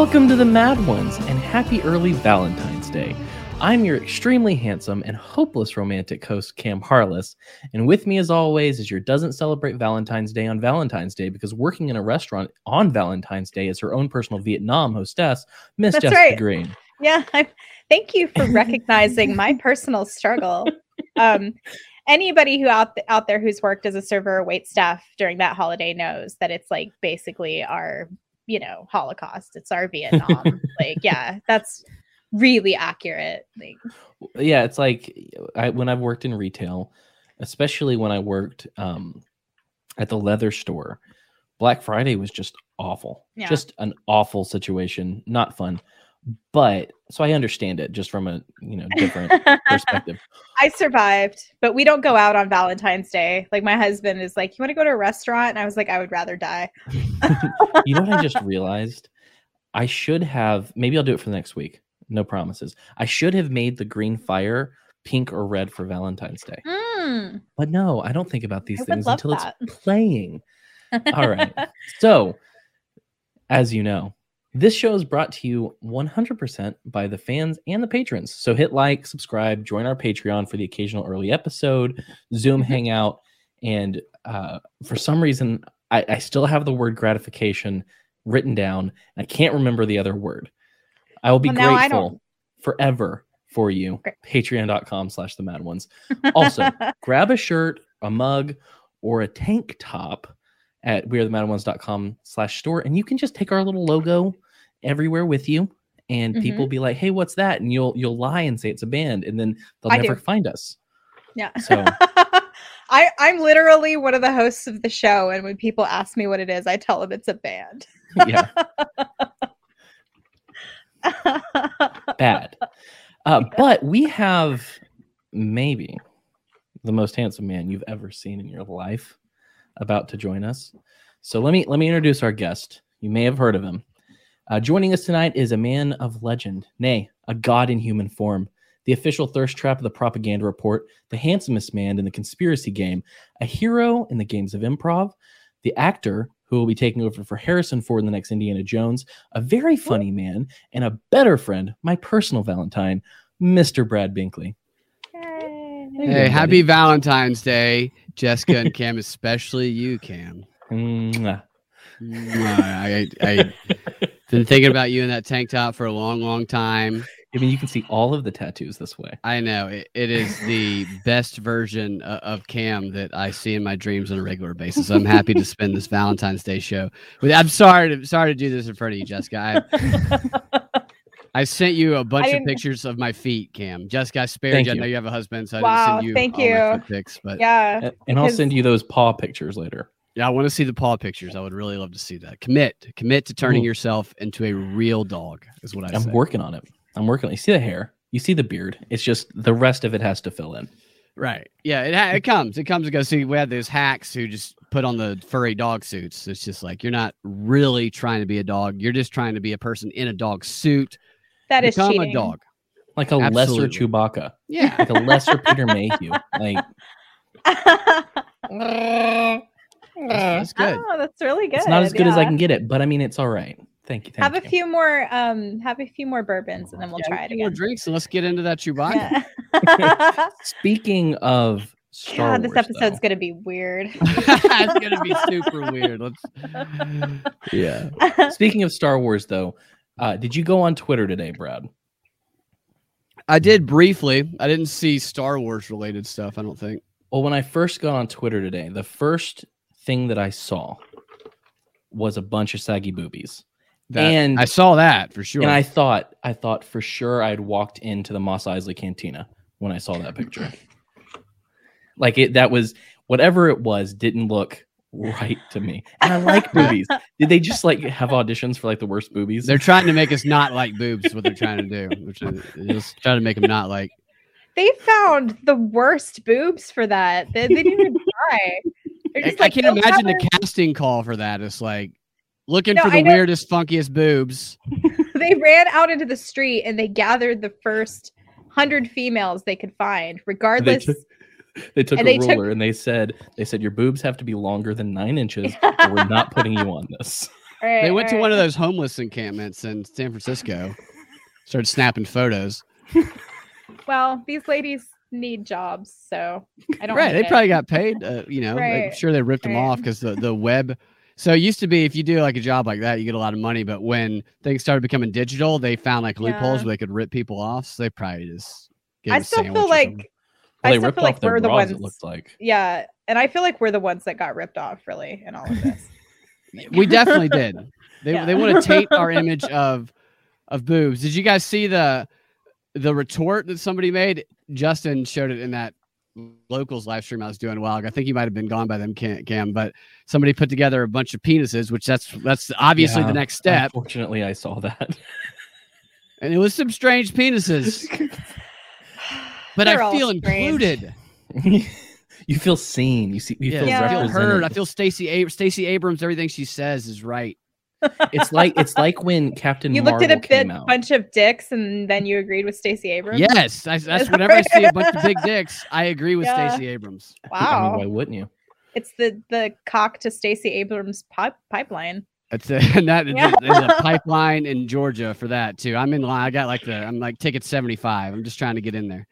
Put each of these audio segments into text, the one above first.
Welcome to the Mad Ones and happy early Valentine's Day. I'm your extremely handsome and hopeless romantic host, Cam Harless. And with me, as always, is your doesn't celebrate Valentine's Day on Valentine's Day because working in a restaurant on Valentine's Day is her own personal Vietnam hostess, Miss That's Jessica right. Green. Yeah, I, thank you for recognizing my personal struggle. Um, anybody who out th- out there who's worked as a server or wait staff during that holiday knows that it's like basically our, you know, Holocaust. It's our Vietnam. like, yeah, that's really accurate. Like, yeah it's like I, when i've worked in retail especially when i worked um, at the leather store black friday was just awful Yeah. just an awful situation not fun but so i understand it just from a you know different perspective I survived, but we don't go out on Valentine's Day. Like my husband is like, "You want to go to a restaurant?" And I was like, "I would rather die." you know what i just realized i should have maybe i'll do it for the next week no promises i should have made the green fire pink or red for valentine's day Mm. but no i don't think about these I things until that. it's playing All right. So, as you know, this show is brought to you 100% by the fans and the patrons. So hit like, subscribe, join our Patreon for the occasional early episode, Zoom Mhm. hangout, and uh, for some reason, I, I still have the word gratification written down. I can't remember the other word. I will be Well, grateful forever for you. Great. Patreon.com slash the mad ones. Also, grab a shirt, a mug, or a tank top at wearethemadones.com slash store and you can just take our little logo everywhere with you and Mm-hmm. people be like hey what's that and you'll you'll lie and say it's a band and then they'll I never do. find us Yeah. So- I I'm literally one of the hosts of the show and when people ask me what it is, I tell them it's a band. yeah bad uh, but we have maybe the most handsome man you've ever seen in your life about to join us. So let me let me introduce our guest. You may have heard of him. Uh, joining us tonight is a man of legend nay a god in human form the official thirst trap of the propaganda report the handsomest man in the conspiracy game a hero in the games of improv the actor who will be taking over for harrison ford in the next indiana jones a very funny man and a better friend my personal valentine mr brad binkley. Yay. you Hey, happy Valentine's Day, Jessica and Cam, especially you, Cam. Mwah. Mwah. I, I, I been thinking about you in that tank top for a long, long time. I mean, you can see all of the tattoos this way. I know it, it is the best version of, of Cam that I see in my dreams on a regular basis. I'm happy to spend this Valentine's Day show. With, I'm sorry to sorry to do this in front of you, Jessica. I, I sent you a bunch of pictures of my feet, Cam. Jessica, I spared Thank you. I know you have a husband, so I didn't send you thank all my you. foot pics. But yeah. And, and I'll send you those paw pictures later. Yeah, I want to see the paw pictures. I would really love to see that. Commit, commit to turning Ooh. yourself into a real dog. Is what I I'm say. working on it. I'm working on it. You see the hair, you see the beard. It's just the rest of it has to fill in. Right? Yeah, it ha- it comes. It comes and goes. See, we had those hacks who just put on the furry dog suits. It's just like you're not really trying to be a dog. You're just trying to be a person in a dog suit. That is Become cheating. a dog. Like a Absolutely. lesser Chewbacca, Yeah. like a lesser Peter Mayhew. Like That's good. Oh, that's really good. it's not as good as I can get it, but I mean it's all right. Thank you. Thank Have a few more um have a few more bourbons and then we'll Yeah, try it a few more again. drinks and let's get into that Chewbacca. Yeah. Speaking of Star God, this episode's though, gonna be weird. it's gonna be super weird. Let's. yeah. Speaking of Star Wars, though, uh, did you go on Twitter today, Brad? I did briefly. I didn't see Star Wars related stuff. I don't think. Well, when I first got on Twitter today, the first thing that I saw was a bunch of saggy boobies. That, And- I saw that for sure. And I thought, I thought for sure I'd walked into the Mos Eisley Cantina when I saw that picture. like it, that was whatever it was, didn't look right to me. And I like boobies. Did they just like have auditions for like the worst boobies? They're trying to make us not like boobs. is What they're trying to do, which is they're just trying to make them not like. they found the worst boobs for that. They, they didn't even try. They're I, just I can't imagine the casting call for that. It's like looking No, for the weirdest, funkiest boobs. they ran out into the street and they gathered the first hundred females they could find, regardless. took- they took And a they took- ruler and they said, they said your boobs have to be longer than nine inches, or we're not putting you on this. Right, They went to one of those homeless encampments in San Francisco. Started snapping photos. Well, these ladies need jobs, so I don't. Right. They it. probably got paid. Uh, you know, I'm sure they ripped them off because the, the web. So it used to be if you do like a job like that, you get a lot of money. But when things started becoming digital, they found like loopholes Yeah. where they could rip people off. So they probably just. gave I a still sandwich feel like something. Well, I they still ripped feel like off their we're the ones. It looked like. Yeah, and I feel like we're the ones that got ripped off, really, in all of this. we definitely did. They Yeah. they want to taint our image of of boobs. Did you guys see the the retort that somebody made? Justin showed it in that locals live stream I was doing a while ago. I think you might have been gone by them, Cam, Cam, but somebody put together a bunch of penises, which that's that's obviously Yeah, the next step. Fortunately, I saw that. And it was some strange penises. But They're I feel included. you feel seen. You see. You Yeah, feel Yeah. I feel heard. I feel Stacey Ab- Stacey Abrams. Everything she says is right. it's like it's like when Captain you Marvel looked at a bit, bunch of dicks, and then you agreed with Stacey Abrams. Yes, I, that's that whenever I see a bunch of big dicks, I agree with Yeah. Stacey Abrams. I mean, Wow, why wouldn't you? it's the the cock to Stacey Abrams pipe, pipeline. That's a, and that Yeah. there's a pipeline in Georgia for that too. I'm in line. I got like the I'm like ticket 75. I'm just trying to get in there.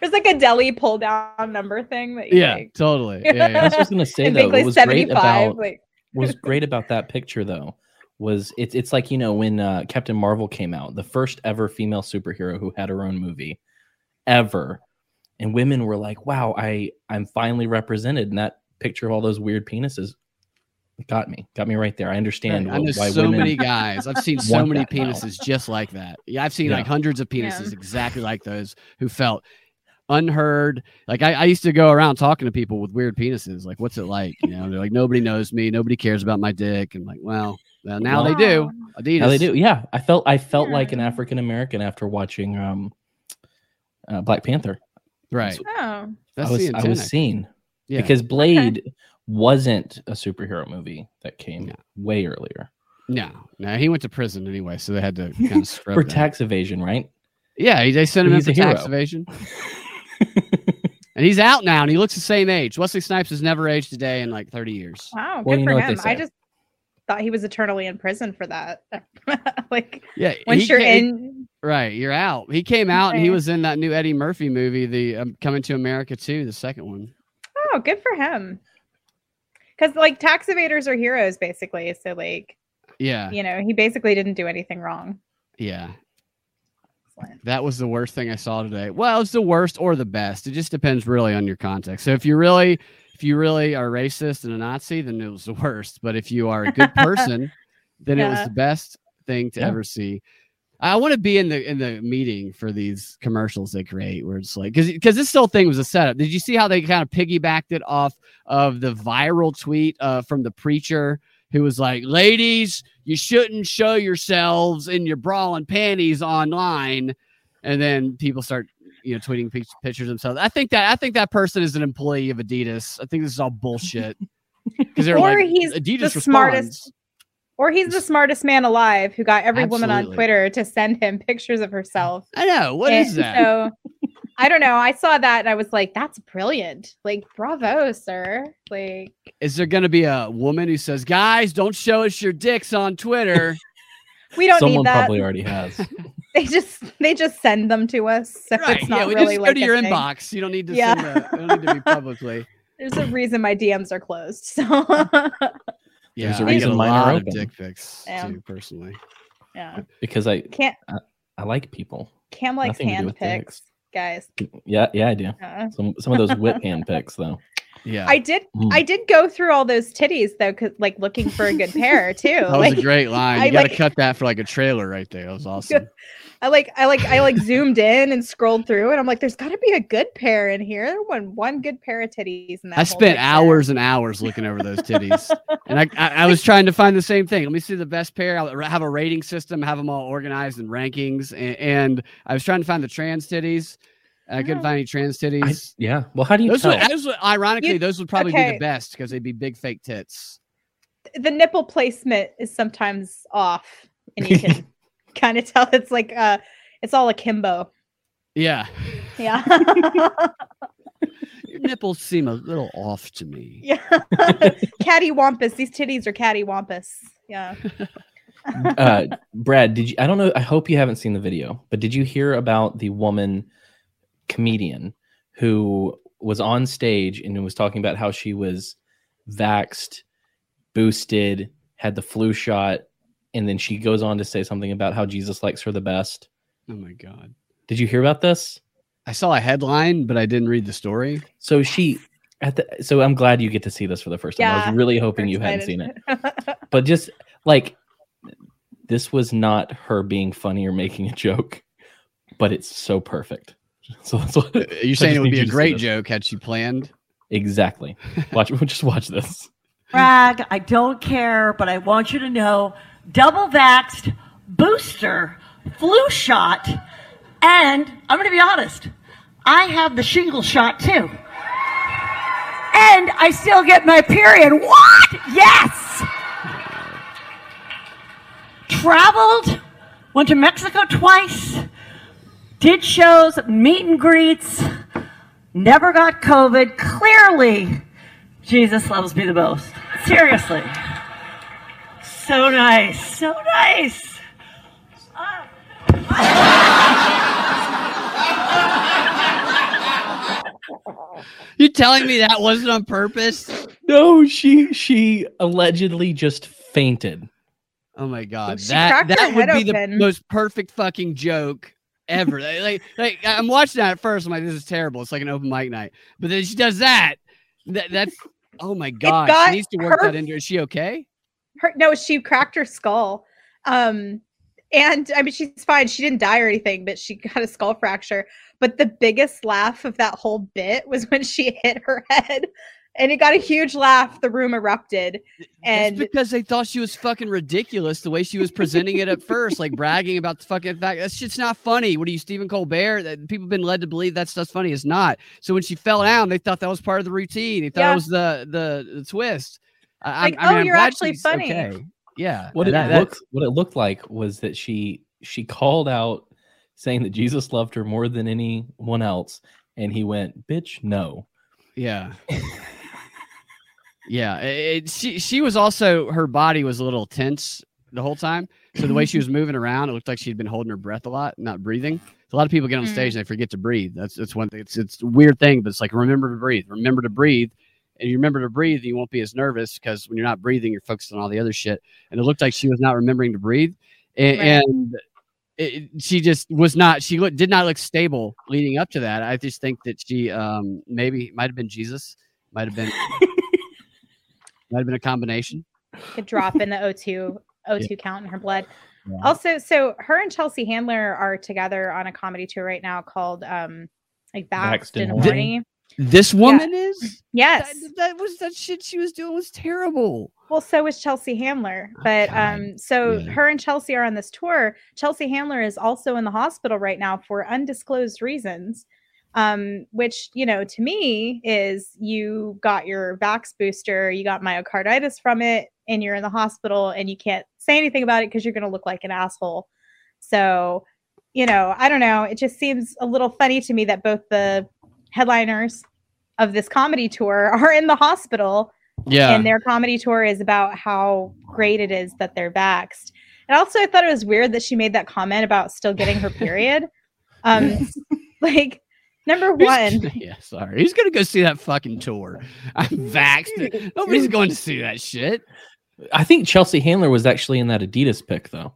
There's like a deli pull down number thing that you Yeah, like, totally. Yeah, I was just gonna say though, make what was great about like what was great about that picture though was it's it's like you know when uh, Captain Marvel came out, the first ever female superhero who had her own movie ever, and women were like, "Wow, I I'm finally represented." And that picture of all those weird penises got me, got me right there. I understand I know wh- why so women. many guys. I've seen so many that now. penises just like that. Yeah, I've seen Yeah. like hundreds of Yeah. penises exactly like those who felt unheard. Like I, I used to go around talking to people with weird penises. Like, what's it like? You know, they're like, nobody knows me. Nobody cares about my dick. And like, well, well now they do. Wow. Adidas. Now they do, yeah. I felt I felt like an African American after watching um, uh, Black Panther. Right. oh, That's I was the I was seen Yeah. because Blade wasn't a superhero movie that came No. way earlier No, no, he went to prison anyway, so they had to kind of scrub for that. tax evasion, right? Yeah, they sent him in for a tax evasion, and he's out now, and he looks the same age. Wesley Snipes has never aged a day in like thirty years. wow, Well, good for know what they him. I just thought he was eternally in prison for that. like Yeah, once you're ca- in, right, you're out. He came out, and he was in that new Eddie Murphy movie, the um, Coming to America too, the second one. oh, good for him. Because like tax evaders are heroes, basically. So like Yeah, you know, he basically didn't do anything wrong. yeah. Excellent. That was the worst thing I saw today. Well, it's the worst or the best. It just depends really on your context. So if you really, if you really are racist and a Nazi, then it was the worst. But if you are a good person, then it was the best thing to Yeah. ever see. I want to be in the in the meeting for these commercials they create, where it's like because because this whole thing was a setup. Did you see how they kind of piggybacked it off of the viral tweet uh, from the preacher who was like, "Ladies, you shouldn't show yourselves in your bra and panties online," and then people start you know tweeting pictures themselves. I think that I think that person is an employee of Adidas. I think this is all bullshit because they're Or like he's Adidas the smartest- responds. Or he's the smartest man alive who got every woman on Twitter to send him pictures of herself. I know what is And that? So I don't know. I saw that and I was like, that's brilliant. Like, bravo, sir. Like, Is there going to be a woman who says, "Guys, don't show us your dicks on Twitter"? we don't Someone need that. probably already has. They just they just send them to us. So it's not Yeah, we really just go like to your thing. inbox. You don't need to Yeah. send a, you don't need to be publicly. There's a reason my DMs are closed. So Yeah, a I get reason mine are lot of open. dick pics Yeah. too, personally. yeah. because I Can't I like people. Cam likes Nothing hand with pics, guys. Yeah, yeah, I do. Uh, Some some of those whip hand pics though. Yeah, I did Mm. I did go through all those titties though, cause like looking for a good pair too. that was like a great line. I You got to like- cut that for like a trailer right there. That was awesome. I like I like I like zoomed in and scrolled through and I'm like, there's gotta be a good pair in here. There one one good pair of titties in that. I spent hours and hours looking over those titties, and I, I I was trying to find the same thing. Let me see the best pair. I'll have a rating system, have them all organized in rankings, and, and I was trying to find the trans titties. And I couldn't Oh. find any trans I, titties. yeah. Well, how do you those tell? would, those would- ironically, You- those would probably be the best because they'd be big fake tits. the nipple placement is sometimes off and you can kind of tell it's like uh it's all akimbo. Yeah, Yeah. your nipples seem a little off to me. Yeah. catty wampus. These titties are catty wampus. Yeah. uh, Brad, did you? I don't know. I hope you haven't seen the video, but did you hear about the woman comedian who was on stage and was talking about how she was vaxed, boosted, had the flu shot, and then she goes on to say something about how Jesus likes her the best. Oh my god. Did you hear about this? I saw a headline, but I didn't read the story. So she at the so I'm glad you get to see this for the first time. I was really hoping you hadn't seen it. But just like this was not her being funny or making a joke, but it's so perfect. So that's what uh, You're I saying it would be a great joke had she planned. Exactly. Watch just watch this. brag. I don't care, but I want you to know double vaxxed, booster, flu shot, and I'm going to be honest, I have the shingle shot too. And I still get my period. What? Yes! Traveled, went to Mexico twice, did shows, meet and greets, never got COVID. Clearly, Jesus loves me the most. Seriously. So nice. So nice. You telling me that wasn't on purpose? No, she she allegedly just fainted. Oh my god, She that that would be open. the most perfect fucking joke ever. like, like, I'm watching that at first. I'm like, this is terrible. It's like an open mic night. But then she does that. that that's oh my god. She needs to work her- that into. Is she okay? her no, she cracked her skull. Um and I mean she's fine. She didn't die or anything, but she got a skull fracture. But the biggest laugh of that whole bit was when she hit her head and it got a huge laugh. The room erupted. And That's because they thought she was fucking ridiculous the way she was presenting it at first, like bragging about the fucking fact that shit's not funny. What are you, Stephen Colbert? That people have been led to believe that stuff's funny. It's not. So when she fell down, they thought that was part of the routine. They thought Yeah. it was the the, the twist. I, Like, I'm- I oh, I'm you're actually funny. okay. Yeah. What it that- that- looked what it looked like was that she she called out saying that Jesus loved her more than anyone else, and he went, "Bitch, no." Yeah. yeah. It, she she was also her body was a little tense the whole time. So the way she was moving around, it looked like she'd been holding her breath a lot, not breathing. A lot of people get on Mm. stage and they forget to breathe. That's that's one thing. It's it's a weird thing, but it's like remember to breathe. Remember to breathe. And you remember to breathe, you won't be as nervous because when you're not breathing, you're focused on all the other shit. And it looked like she was not remembering to breathe. And, Right. and it, she just was not she look, did not look stable leading up to that i just think that she um maybe might have been jesus might have been might have been a combination a drop in the O2 O2 count in her blood. Yeah. Also, so her and Chelsea Handler are together on a comedy tour right now called um like Vaxxed Vaxxed and and Horny. Horny. this woman is Yes. that, that was that shit she was doing was terrible Well, so is Chelsea Handler. Oh, But God. um so Yeah. her and Chelsea are on this tour. Chelsea Handler is also in the hospital right now for undisclosed reasons. Um, which, you know, to me is you got your Vax booster, you got myocarditis from it, and you're in the hospital and you can't say anything about it because you're gonna look like an asshole. So, you know, I don't know. It just seems a little funny to me that both the headliners of this comedy tour are in the hospital yeah and their comedy tour is about how great it is that they're vaxxed. And also, I thought it was weird that she made that comment about still getting her period. Um, like number one, yeah sorry he's gonna go see that fucking tour i'm vaxxed nobody's going to see that shit I think Chelsea Handler was actually in that Adidas pic though.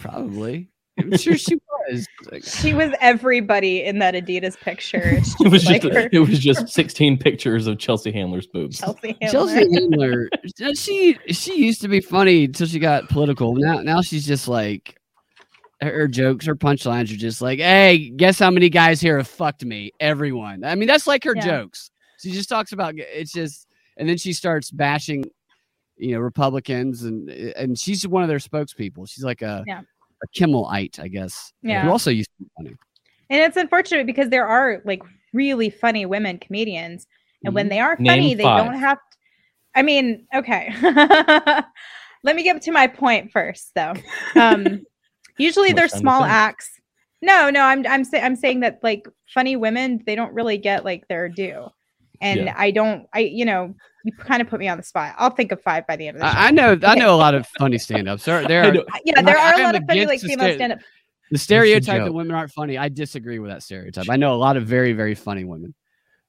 probably i'm sure she was she was everybody in that Adidas picture. It was like just her- it was just 16 pictures of Chelsea Handler's boobs. Chelsea Handler. Chelsea Handler, she she used to be funny until she got political. Now now she's just like her, her jokes, her punchlines are just like, "Hey, guess how many guys here have fucked me? Everyone." I mean, that's like her Yeah. jokes. She just talks about it's just, and then she starts bashing, you know, Republicans, and and she's one of their spokespeople. She's like a Yeah. a Kimmelite, I guess. Yeah. who also used to be funny. and it's unfortunate because there are like really funny women comedians, and when Mhm. they are Name funny, they don't five. have. I mean, okay. Let me get to my point first, though. Um, usually they're small acts. No, no, I'm I'm sa- I'm saying that like funny women, they don't really get like their due. and Yeah. I don't. I you know you kind of put me on the spot. I'll think of five by the end of the show. I, I know I know a lot of funny stand-ups. There, there are, yeah, there I are a lot of funny like female sta- stand up. the stereotype that women aren't funny. I disagree with that stereotype. I know a lot of very very funny women.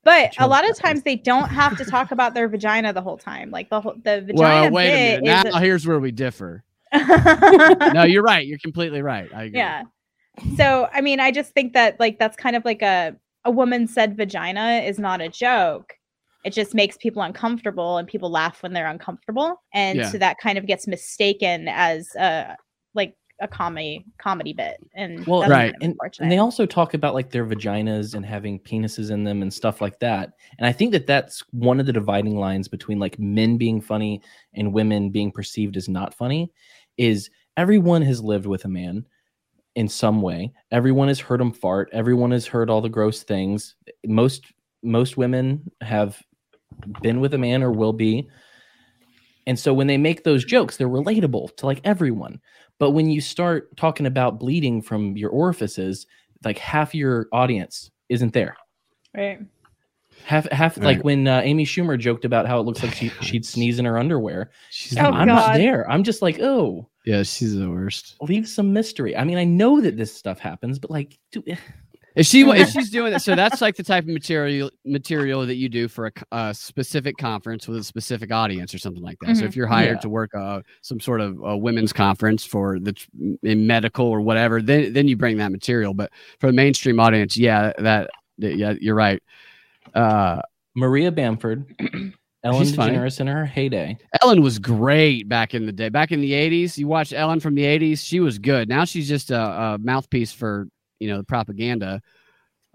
But a lot of times they don't have to talk about their vagina the whole time. Like the whole the vagina Well, wait a minute. is Now here's where we differ. A- No, you're right. You're completely right. I agree. yeah. So I mean, I just think that like that's kind of like a a woman said vagina is not a joke. It just makes people uncomfortable and people laugh when they're uncomfortable. And Yeah. so that kind of gets mistaken as a like a comedy comedy bit. And Well, that's Right. kind of and, and they also talk about like their vaginas and having penises in them and stuff like that and i think that that's one of the dividing lines between like men being funny and women being perceived as not funny is everyone has lived with a man in some way. Everyone has heard him fart. Everyone has heard all the gross things. Most most women have been with a man or will be. And so when they make those jokes they're relatable to like everyone. But when you start talking about bleeding from your orifices, like half your audience isn't there. right. Half, half Right. like when uh, Amy Schumer joked about how it looks like she, she'd sneeze in her underwear. She's Oh, the I'm worst. not God. there. I'm just like, oh, Yeah, she's the worst. leave some mystery. I mean, I know that this stuff happens, but like, do, eh, If she if she's doing that, so that's like the type of material material that you do for a specific conference with a specific audience or something like that. So Mhm. if you're hired Yeah. to work uh, some sort of a women's conference for the in medical or whatever, then then you bring that material. But for the mainstream audience, yeah, that, that- yeah, you're right. Uh, Maria Bamford, Ellen She's funny. DeGeneres in her heyday. Ellen was great back in the day. Back in the 80s, you watch Ellen from the 80s, she was good. Now she's just a, a mouthpiece for, you know, the propaganda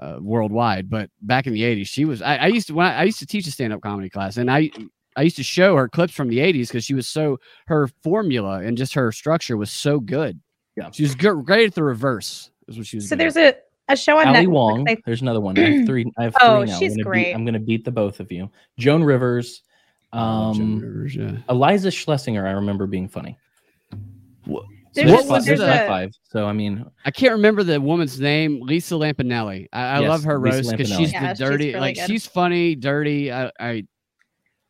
uh, worldwide. But back in the 80s, she was I, I used to when I, I used to teach a stand-up comedy class and I I used to show her clips from the 80s because she was so her formula and just her structure was so good. Yeah. She was good, great at the reverse. Is what she was. So good there's at. A a show on Ali Netflix. Wong. I- There's another one. I have three. I have three Oh, now. she's I'm gonna great. Beat, I'm going to beat the both of you. Joan Rivers. Oh, Joan Um, Rivers, yeah. Iliza Shlesinger, I remember being funny. There's What was there's There's a- five. So I mean, I can't remember the woman's name. Lisa Lampanelli. I, I Yes, love her Lisa roast because she's Yeah, the she's dirty, really like good. she's funny, dirty. I, I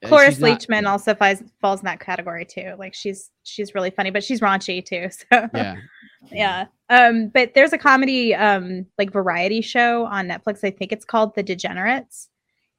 uh, Cloris she's not- Leachman also falls falls in that category too. Like she's she's really funny, but she's raunchy too. So Yeah, yeah. Um, but there's a comedy um like variety show on Netflix. I think it's called The Degenerates,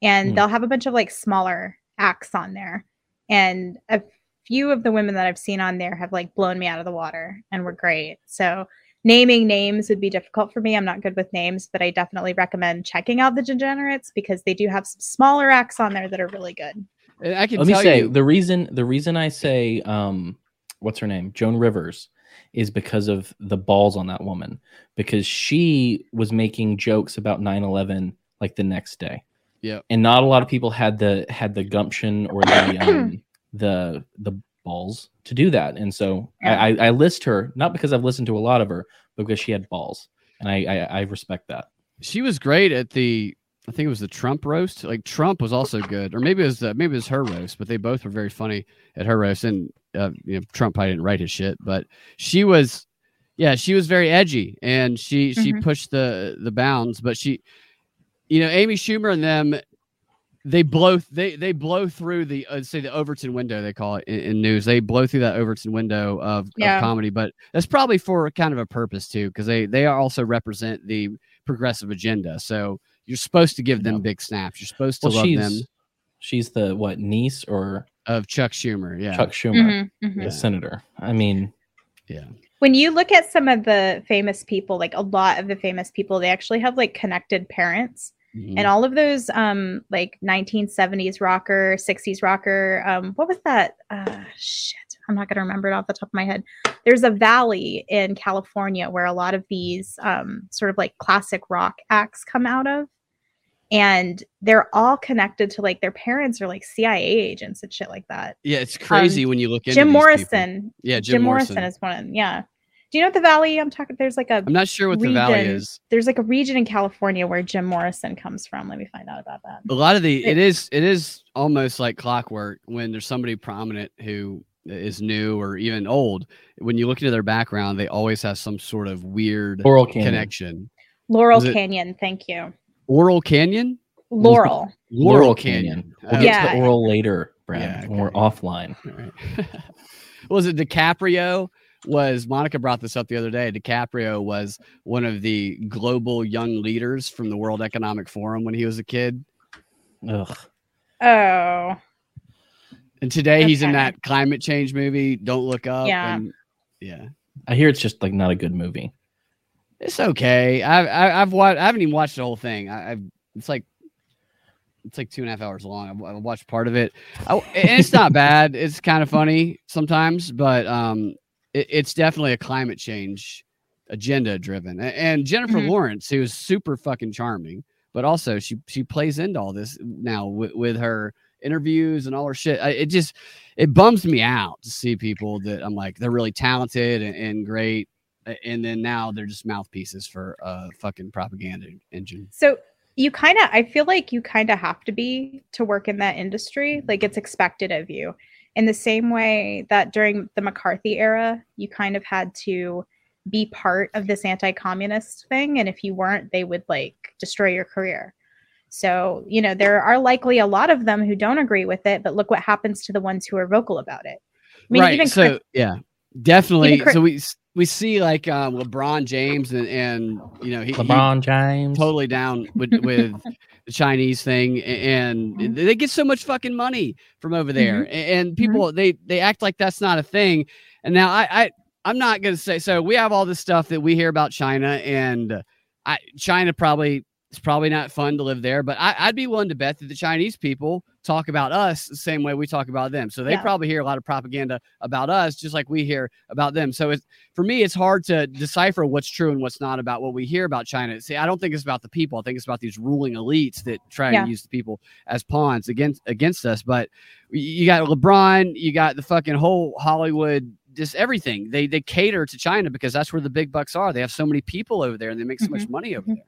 and Hmm. they'll have a bunch of like smaller acts on there, and a few of the women that I've seen on there have like blown me out of the water and were great. So naming names would be difficult for me. I'm not good with names, but I definitely recommend checking out The Degenerates because they do have some smaller acts on there that are really good. I can let me say you. the reason the reason I say um what's her name Joan Rivers is because of the balls on that woman because she was making jokes about 9/11 like the next day. Yep. And not a lot of people had the had the gumption or the um the the balls to do that. And so I, I I list her not because I've listened to a lot of her, but because she had balls. And I I, I respect that. she was great at the. I think it was the Trump roast. Like Trump was also good, or maybe it was the, maybe it was her roast. But they both were very funny at her roast. And uh, you know, Trump probably didn't write his shit, but she was, yeah, she was very edgy, and she she Mhm. pushed the the bounds. But she, you know, Amy Schumer and them, they blow they they blow through the uh, say the Overton window they call it in, in news. They blow through that Overton window of, Yeah. of comedy, but that's probably for kind of a purpose too, because they they also represent the progressive agenda. So you're supposed to give them Yeah. big snaps. You're supposed to Well, love she's them she's the what niece or of Chuck Schumer. Yeah, Chuck Schumer, Mhm, mhm. the senator. I mean, yeah. when you look at some of the famous people like a lot of the famous people they actually have like connected parents Mhm. and all of those um like 1970s rocker 60s rocker um what was that uh shit i'm not going to remember it off the top of my head there's a valley in california where a lot of these um sort of like classic rock acts come out of and they're all connected to like their parents are like cia agents and shit like that yeah, it's crazy when you look into um, jim these people. morrison Yeah, jim, Jim, morrison. Morrison. is one of them yeah do you know what the valley i'm talking there's like a I'm not sure what the valley is. there's like a region in California where Jim Morrison comes from. Let me find out about that. A lot of the It- it is it is almost like clockwork when there's somebody prominent who is new or even old. When you look into their background, they always have some sort of weird Laurel Canyon. connection. Laurel Was it- Canyon, thank you. Oral Canyon. Laurel. Laurel Laurel Canyon. Canyon. We'll Uh, get Yeah. to the oral later, Brad, Yeah, when we're offline. Right. was it DiCaprio? Was Monica brought this up the other day? DiCaprio was one of the global young leaders from the World Economic Forum when he was a kid. Ugh. Oh, And today he's in that climate change movie, Don't Look Up. Yeah. and- yeah. I hear it's just like not a good movie. It's okay. I, I I've watched. I haven't even watched the whole thing. I, I've. It's like. It's like two and a half hours long. I've, watched part of it, I, and it's not bad. It's kind of funny sometimes, but um, it, it's definitely a climate change agenda driven. A- And Jennifer Mhm. Lawrence, who is super fucking charming, but also she she plays into all this now with, with her interviews and all her shit. I, it just it bums me out to see people that I'm like they're really talented and, and great, and then now they're just mouthpieces for a fucking propaganda engine. so you kind of, I feel like you kind of have to be to work in that industry. Like it's expected of you. In the same way that during the McCarthy era, you kind of had to be part of this anti-communist thing, and if you weren't, they would like destroy your career. So you know there are likely a lot of them who don't agree with it, but look what happens to the ones who are vocal about it. I mean, right. so Chris- yeah, definitely. Chris- so we we see like um, LeBron James and and you know he, he LeBron James. totally down with with the Chinese thing, and Mm-hmm. they get so much fucking money from over there, A- and people they they act like that's not a thing. And now I I I'm not gonna say so. We have all this stuff that we hear about China, and I China probably it's probably not fun to live there, but I, I'd be willing to bet that the Chinese people talk about us the same way we talk about them. So they Yeah. probably hear a lot of propaganda about us, just like we hear about them. So it's for me, it's hard to decipher what's true and what's not about what we hear about China. See, I don't think it's about the people. I think it's about these ruling elites that try Yeah. and use the people as pawns against against us. But you got LeBron, you got the fucking whole Hollywood, just everything. They they cater to China because that's where the big bucks are. They have so many people over there and they make so much money over Mhm. there.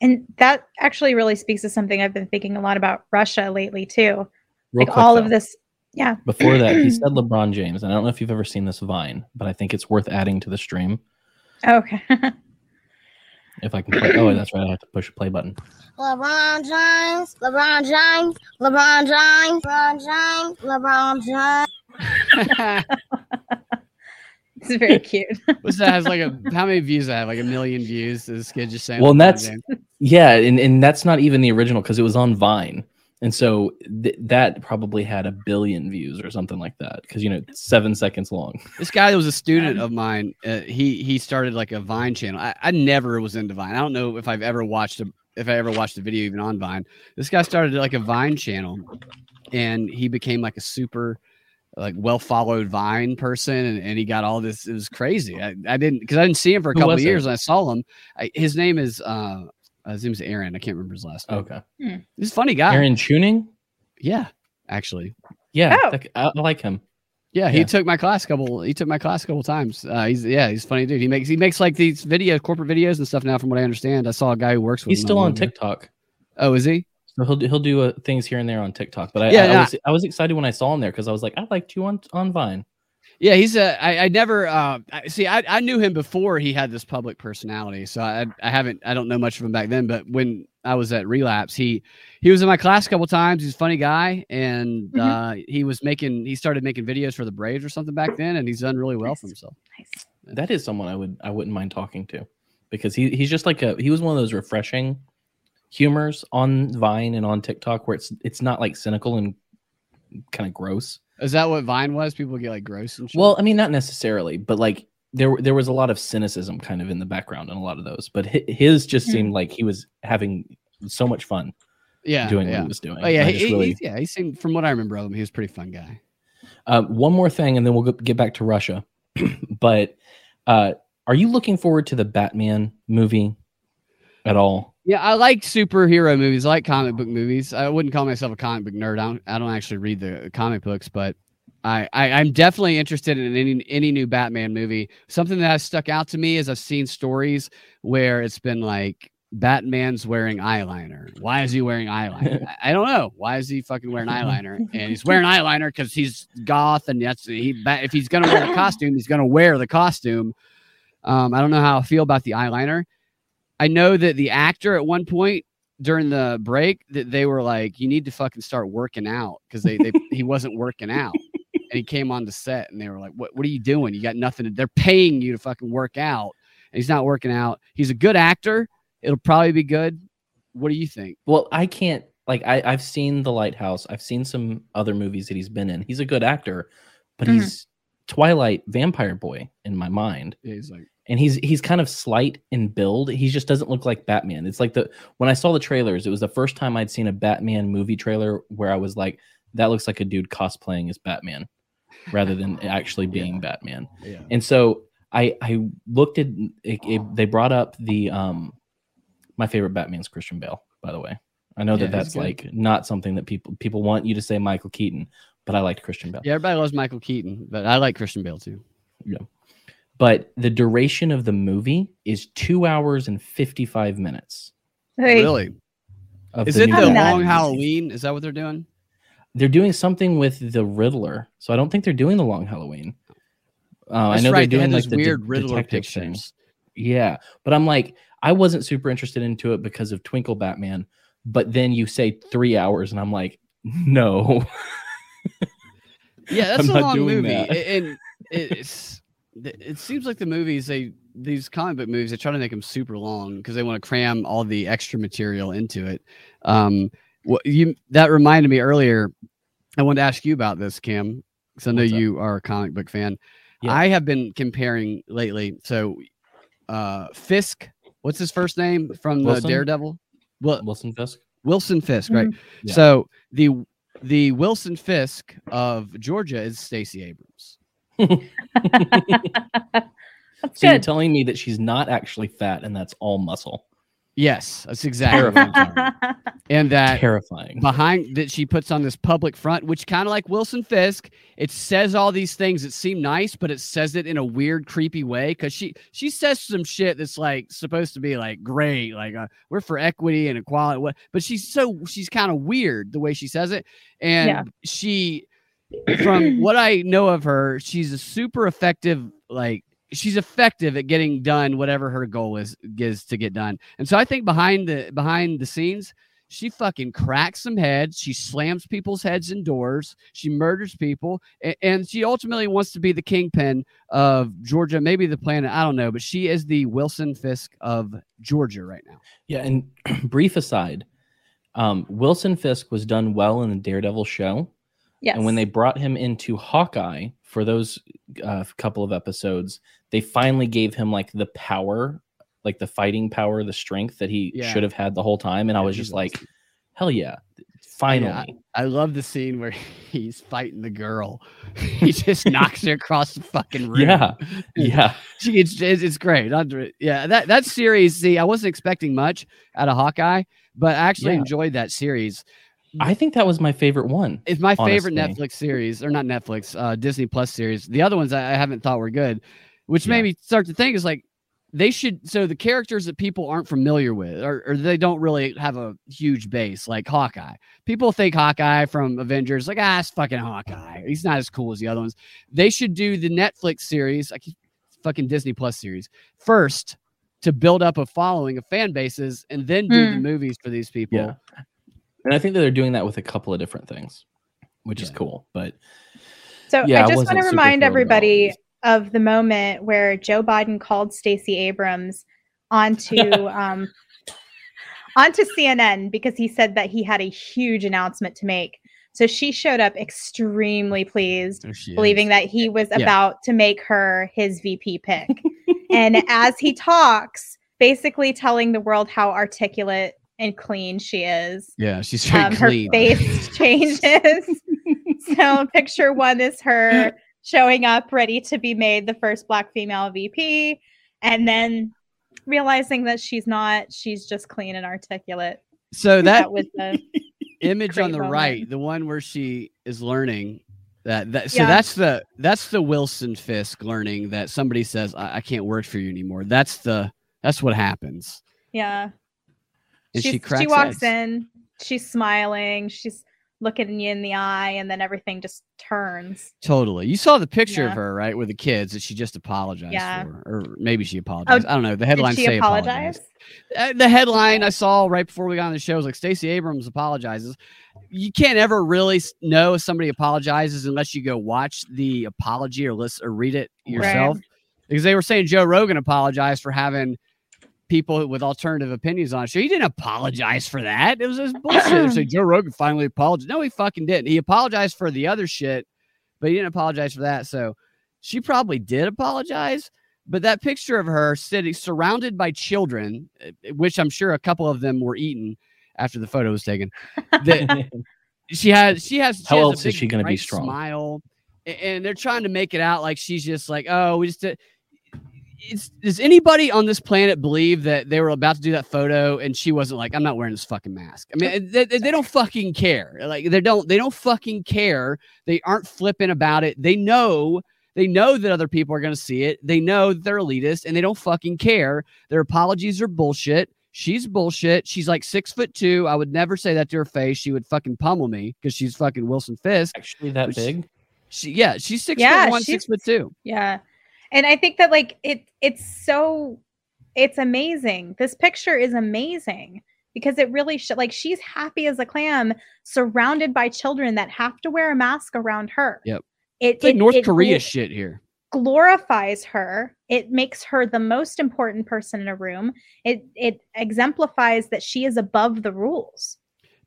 And that actually really speaks to something I've been thinking a lot about Russia lately too. Real like all though. of this. Yeah. Before that, he said LeBron James. And I don't know if you've ever seen this Vine, but I think it's worth adding to the stream. Okay. If I can play. Oh, that's right. I have to push a play button. LeBron James, LeBron James, LeBron James, LeBron James, LeBron James. it's very cute. What's that? Has like a how many views? I have like a million views. This kid just saying. Well, and that's- James. Yeah, and, and that's not even the original because it was on Vine. And so th- that probably had a billion views or something like that because, you know, seven seconds long. This guy was a student of mine, uh, he he started like a Vine channel. I, I never was into Vine. I don't know if I've ever watched a if I ever watched a video even on Vine. This guy started like a Vine channel, and he became like a super like well followed Vine person, and, and he got all this. It was crazy. I, I didn't because I didn't see him for a couple of was it? years. And I saw him. I, his name is uh his name's Aaron. I can't remember his last name. Okay. He's a funny guy. Aaron Tuning? Yeah, actually. Yeah, Oh. that- I, I like him. Yeah, he Yeah. took my class couple. He took my class a couple times. Uh, he's yeah, he's a funny dude. He makes he makes like these video corporate videos and stuff now. From what I understand, I saw a guy who works with. He's him still on day. TikTok. Oh, is he? So he'll do, he'll do uh, things here and there on TikTok. But I, Yeah, I, yeah. was I was excited when I saw him there because I was like, I liked you on on Vine. Yeah, he's a. I, I never. Uh, I, see, I, I knew him before he had this public personality. So I I haven't. I don't know much of him back then. But when I was at Relapse, he he was in my class a couple times. He's a funny guy, and Mhm. uh, he was making. He started making videos for the Braves or something back then, and he's done really well for himself. Nice. That is someone I would I wouldn't mind talking to because he he's just like a he was one of those refreshing humors on Vine and on TikTok where it's it's not like cynical and kind of gross. Is that what Vine was? People get like gross and shit. Well, I mean, not necessarily, but like there there was a lot of cynicism kind of in the background in a lot of those. But his just Hmm. seemed like he was having so much fun yeah, doing yeah. what he was doing. Oh yeah, he, he- really- yeah. He seemed from what I remember of him, he was a pretty fun guy. Uh, one more thing, and then we'll go, get back to Russia. but uh, are you looking forward to the Batman movie at all? Yeah, I like superhero movies. I like comic book movies. I wouldn't call myself a comic book nerd. I don't, I don't actually read the comic books, but I, I I'm definitely interested in any any new Batman movie. Something that has stuck out to me is I've seen stories where it's been like Batman's wearing eyeliner. Why is he wearing eyeliner? I, I don't know. Why is he fucking wearing eyeliner? And he's wearing eyeliner because he's goth, and that's he. If he's gonna wear the costume, he's gonna wear the costume. Um, I don't know how I feel about the eyeliner. I know that the actor at one point during the break that they were like, "You need to fucking start working out," because they, they he wasn't working out, and he came on the set, and they were like, "What what are you doing? You got nothing. To, they're paying you to fucking work out, and he's not working out. He's a good actor. It'll probably be good. What do you think? Well, I can't like I, I've seen The Lighthouse. I've seen some other movies that he's been in. He's a good actor, but Mhm. he's Twilight vampire boy in my mind. Yeah, he's like, And he's he's kind of slight in build. He just doesn't look like Batman. It's like the when I saw the trailers, it was the first time I'd seen a Batman movie trailer where I was like, that looks like a dude cosplaying as Batman rather than actually being Batman. yeah, And so I I looked at it, it- they brought up the um my favorite Batman's Christian Bale, by the way. I know Yeah, that that's like not something that people people want you to say Michael Keaton, but I liked Christian Bale. yeah. Everybody loves Michael Keaton, but I like Christian Bale too. But the duration of the movie is two hours and fifty five minutes. Hey, Really? Of Is the it the I'm long Halloween? Is that what they're doing? They're doing something with the Riddler, so I don't think they're doing the long Halloween. Uh, I know right. they're doing had like those the de- weird Riddler detective thing. pictures. Yeah, but I'm like, I wasn't super interested into it because of Twinkle Batman. But then you say three hours, and I'm like, no. Yeah, that's I'm a not long movie, that. And it's it seems like the movies they these comic book movies they try to make them super long because they want to cram all the extra material into it. Um, what you that reminded me earlier. I wanted to ask you about this, Kim, because I know What's up? you are a comic book fan. Yeah. I have been comparing lately. So, uh, Fisk, what's his first name from the Daredevil? Well, Wilson Fisk. Wilson Fisk, right? Yeah. So the the Wilson Fisk of Georgia is Stacey Abrams. So you're telling me that she's not actually fat and that's all muscle. Yes, that's exactly what I'm talking about. And that Terrifying. behind that she puts on this public front, which kind of like Wilson Fisk, it says all these things that seem nice, but it says it in a weird, creepy way because she she says some shit that's like supposed to be like great, like uh, we're for equity and equality. But she's so she's kind of weird the way she says it, and Yeah. she, from what I know of her, she's a super effective like. She's effective at getting done whatever her goal is is to get done, and so I think behind the behind the scenes, she fucking cracks some heads. She slams people's heads in doors. She murders people, and, and she ultimately wants to be the kingpin of Georgia, maybe the planet. I don't know, but she is the Wilson Fisk of Georgia right now. Yeah, and brief aside, um, Wilson Fisk was done well in the Daredevil show, yes. and when they brought him into Hawkeye for those uh, couple of episodes, they finally gave him like the power, like the fighting power, the strength that he Yeah. should have had the whole time. And I was just like, awesome. hell yeah, finally. I love the scene where he's fighting the girl. he just knocks her across the fucking room. Yeah, yeah. She- it's, it's, it's great. Under- Yeah, that that series. See, I wasn't expecting much out of Hawkeye, but I actually Yeah. enjoyed that series. I think that was my favorite one. It's my favorite. Netflix series, or not Netflix, uh, Disney Plus series. The other ones I, I haven't thought were good, which Yeah. made me start to think is like they should. So the characters that people aren't familiar with, or, or they don't really have a huge base, like Hawkeye. People think Hawkeye from Avengers, like ah, it's fucking Hawkeye. He's not as cool as the other ones. They should do the Netflix series, like fucking Disney Plus series, first to build up a following of fan bases, and then do the Hmm. movies for these people. Yeah. And I think that they're doing that with a couple of different things, which is cool. But So Yeah, I I just want to remind thrilled about all everybody of the moment where Joe Biden called Stacey Abrams onto um, onto CNN because he said that he had a huge announcement to make. So she showed up extremely pleased, believing is. that he was Yeah. about to make her his VP pick. and as he talks, basically telling the world how articulate and clean she is Yeah, she's very um, her face changes. so picture one is her showing up ready to be made the first black female VP, and then realizing that she's not. She's just clean and articulate. So that was the image on the moment. right, the one where she is learning that that so Yeah. that's the that's the Wilson Fisk learning that somebody says I, I can't work for you anymore. That's the that's what happens. yeah. She's- she cracks she walks heads. in. She's smiling. She's looking you in the eye and then everything just turns. Totally. You saw the picture Yeah. of her, right, with the kids that she just apologized Yeah. for, or maybe she apologized. I don't know. The Did headline she say apologize? apologize. Uh, the headline I saw right before we got on the show was like Stacey Abrams apologizes. You can't ever really know if somebody apologizes unless you go watch the apology or listen or read it yourself. Because they were saying Joe Rogan apologized for having people with alternative opinions on the show. He didn't apologize for that. It was just bullshit. They say Joe Rogan finally apologized. No, he fucking didn't. He apologized for the other shit, but he didn't apologize for that. So she probably did apologize. But that picture of her sitting surrounded by children, eh, which I'm sure a couple of them were eaten after the photo was taken. That she has she has she How has a else is she gonna be strong? Smile, and they're trying to make it out like she's just like, oh, we just. Did. It's, does anybody on this planet believe that they were about to do that photo and she wasn't like, I'm not wearing this fucking mask? I mean, they, they they don't fucking care. Like they don't they don't fucking care. They aren't flipping about it. They know they know that other people are going to see it. They know that they're elitist and they don't fucking care. Their apologies are bullshit. She's bullshit. She's like six foot two. I would never say that to her face. She would fucking pummel me because she's fucking Wilson Fisk. Actually, that Which- big? She, yeah, she's six Yeah, foot one, she's- six foot two. Yeah. And I think that like it it's so it's amazing. This picture is amazing because it really sh- like she's happy as a clam surrounded by children that have to wear a mask around her. Yep. It, It's like it- North it Korea gl- shit here. glorifies her. It makes her the most important person in a room. It it exemplifies that she is above the rules.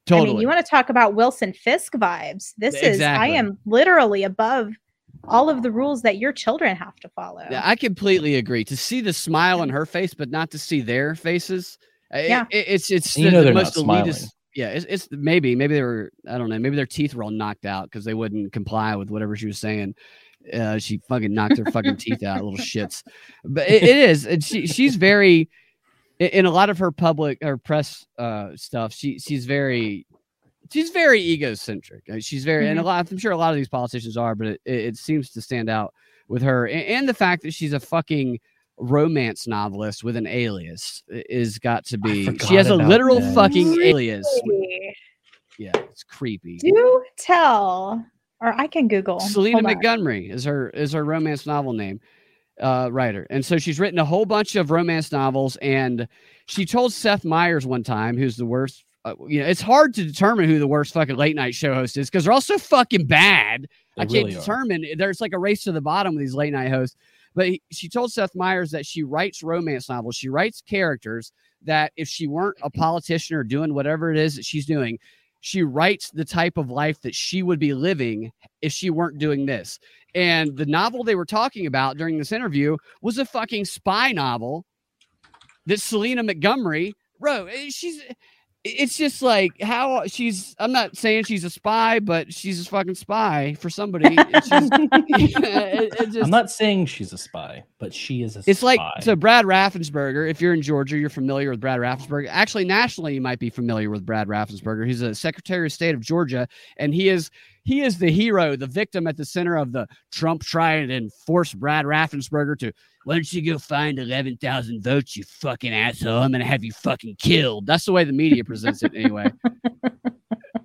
Totally. I mean, you want to talk about Wilson Fisk vibes. This is I am literally above all of the rules that your children have to follow. Yeah, I completely agree. To see the smile on her face, but not to see their faces. Yeah. it- it's it's you the, know the they're most not smiling. elitist. Yeah, it's, it's maybe maybe they were I don't know maybe their teeth were all knocked out because they wouldn't comply with whatever she was saying. Uh, she fucking knocked her fucking teeth out, little shits. But it, it is, and she she's very in- in a lot of her public or press uh stuff. She she's very she's very egocentric. Uh, She's very, and a Mhm. lot. I'm sure a lot of these politicians are, but it, it, it seems to stand out with her, and, and the fact that she's a fucking romance novelist with an alias is got to be. She has a literal that. fucking alias. Yeah, it's creepy. Do tell, or I can Google. Selena Hold on. Montgomery is her is her romance novel name, uh, writer, and so she's written a whole bunch of romance novels. And she told Seth Meyers one time, who's the worst. Uh, you know, it's hard to determine who the worst fucking late night show host is because they're all so fucking bad. I can't really are. determine. There's like a race to the bottom with these late night hosts. But he, she told Seth Meyers that she writes romance novels. She writes characters that if she weren't a politician or doing whatever it is that she's doing, she writes the type of life that she would be living if she weren't doing this. And the novel they were talking about during this interview was a fucking spy novel that Selena Montgomery wrote. Eh, She's it's just like how she's I'm not saying she's a spy, but she's a fucking spy for somebody. It- it just- I'm not saying she's a spy, but she is a it's spy. like so Brad Raffensperger. If you're in Georgia, you're familiar with Brad Raffensperger. Actually, nationally, you might be familiar with Brad Raffensperger. He's a Secretary of State of Georgia, and he is he is the hero, the victim at the center of the Trump trying and force Brad Raffensperger to why don't you go find eleven thousand votes, you fucking asshole? I'm gonna have you fucking killed. That's the way the media presents it anyway.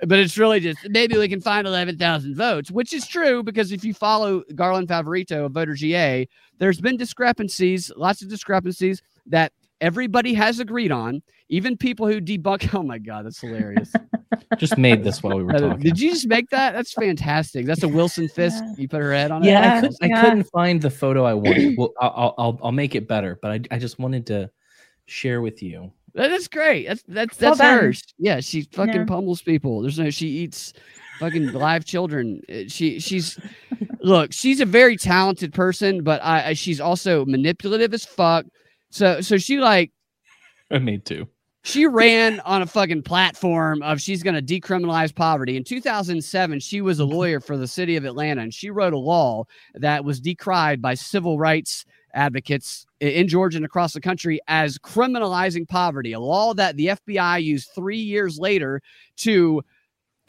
but it's really just maybe we can find 11,000 votes, which is true because if you follow Garland Favorito of Voter GA, there's been discrepancies, lots of discrepancies that everybody has agreed on, even people who debunk. Oh my God, that's hilarious. just made this while we were Uh, talking. Did you just make that? That's fantastic. That's a Wilson Fisk. Yeah. You put her head on it. yeah, I, Yeah, could, I yeah. couldn't find the photo I wanted. Well, I'll, I'll, I'll, I'll make it better, but I, I just wanted to share with you. That's great. That's that's Well that's done. hers. Yeah, she fucking Yeah. pummels people. There's no she eats fucking live children. Uh, She she's look, she's a very talented person, but I, I she's also manipulative as fuck. So so she like I made two. she ran on a fucking platform of she's going to decriminalize poverty. In 2007, she was a lawyer for the city of Atlanta, and she wrote a law that was decried by civil rights advocates in Georgia and across the country as criminalizing poverty, a law that the FBI used three years later to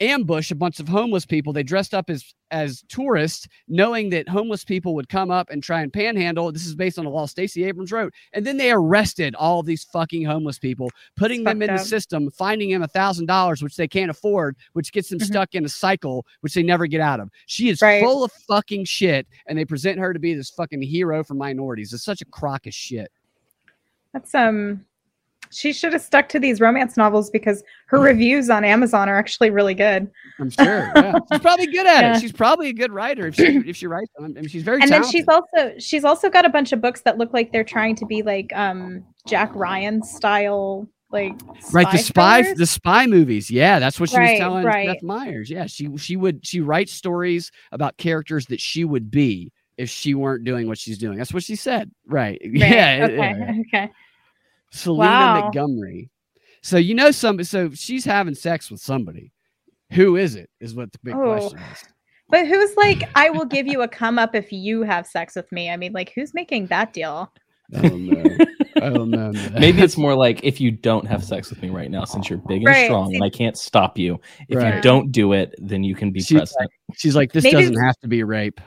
ambush a bunch of homeless people. They dressed up as as tourists, knowing that homeless people would come up and try and panhandle. This is based on a law Stacey Abrams wrote, and then they arrested all of these fucking homeless people, putting them in the system, finding them a thousand dollars, which they can't afford, which gets them Mhm. stuck in a cycle which they never get out of. She is Right. full of fucking shit, and they present her to be this fucking hero for minorities. It's such a crock of shit. That's um she should have stuck to these romance novels because her reviews on Amazon are actually really good. I'm sure. Yeah. she's probably good at Yeah. it. She's probably a good writer if she if she writes them. I mean, she's very and then she's also she's also got a bunch of books that look like they're trying to be like um Jack Ryan style like right the spy thrillers. the spy movies yeah that's what she Right, was telling right. Seth Meyers yeah she she would she writes stories about characters that she would be if she weren't doing what she's doing that's what she said right, Right, yeah okay yeah. okay Selena Wow. Montgomery so you know some so she's having sex with somebody who is it is what the big Oh. question is but who's like I will give you a come up if you have sex with me I mean like who's making that deal I don't know I don't know. Maybe it's more like if you don't have sex with me right now, since you're big and Right, strong, and I can't stop you. If Right. you don't do it, then you can be She's president. she's like this Maybe doesn't have to be rape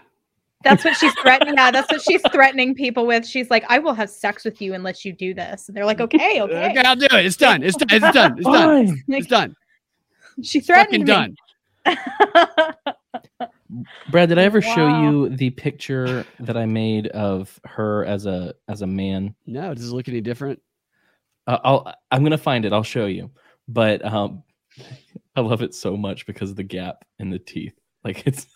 that's what she's threatening yeah that's what she's threatening people with she's like I will have sex with you unless you do this and they're like okay okay, okay I'll do it it's done it's done it's done it's done Fine. it's done she threatened fucking me. done Brad, did I ever show you the picture that I made of her as a as a man? no does it look any different Uh, I'll I'm gonna find it. I'll show you. But um, I love it so much because of the gap in the teeth. Like it's.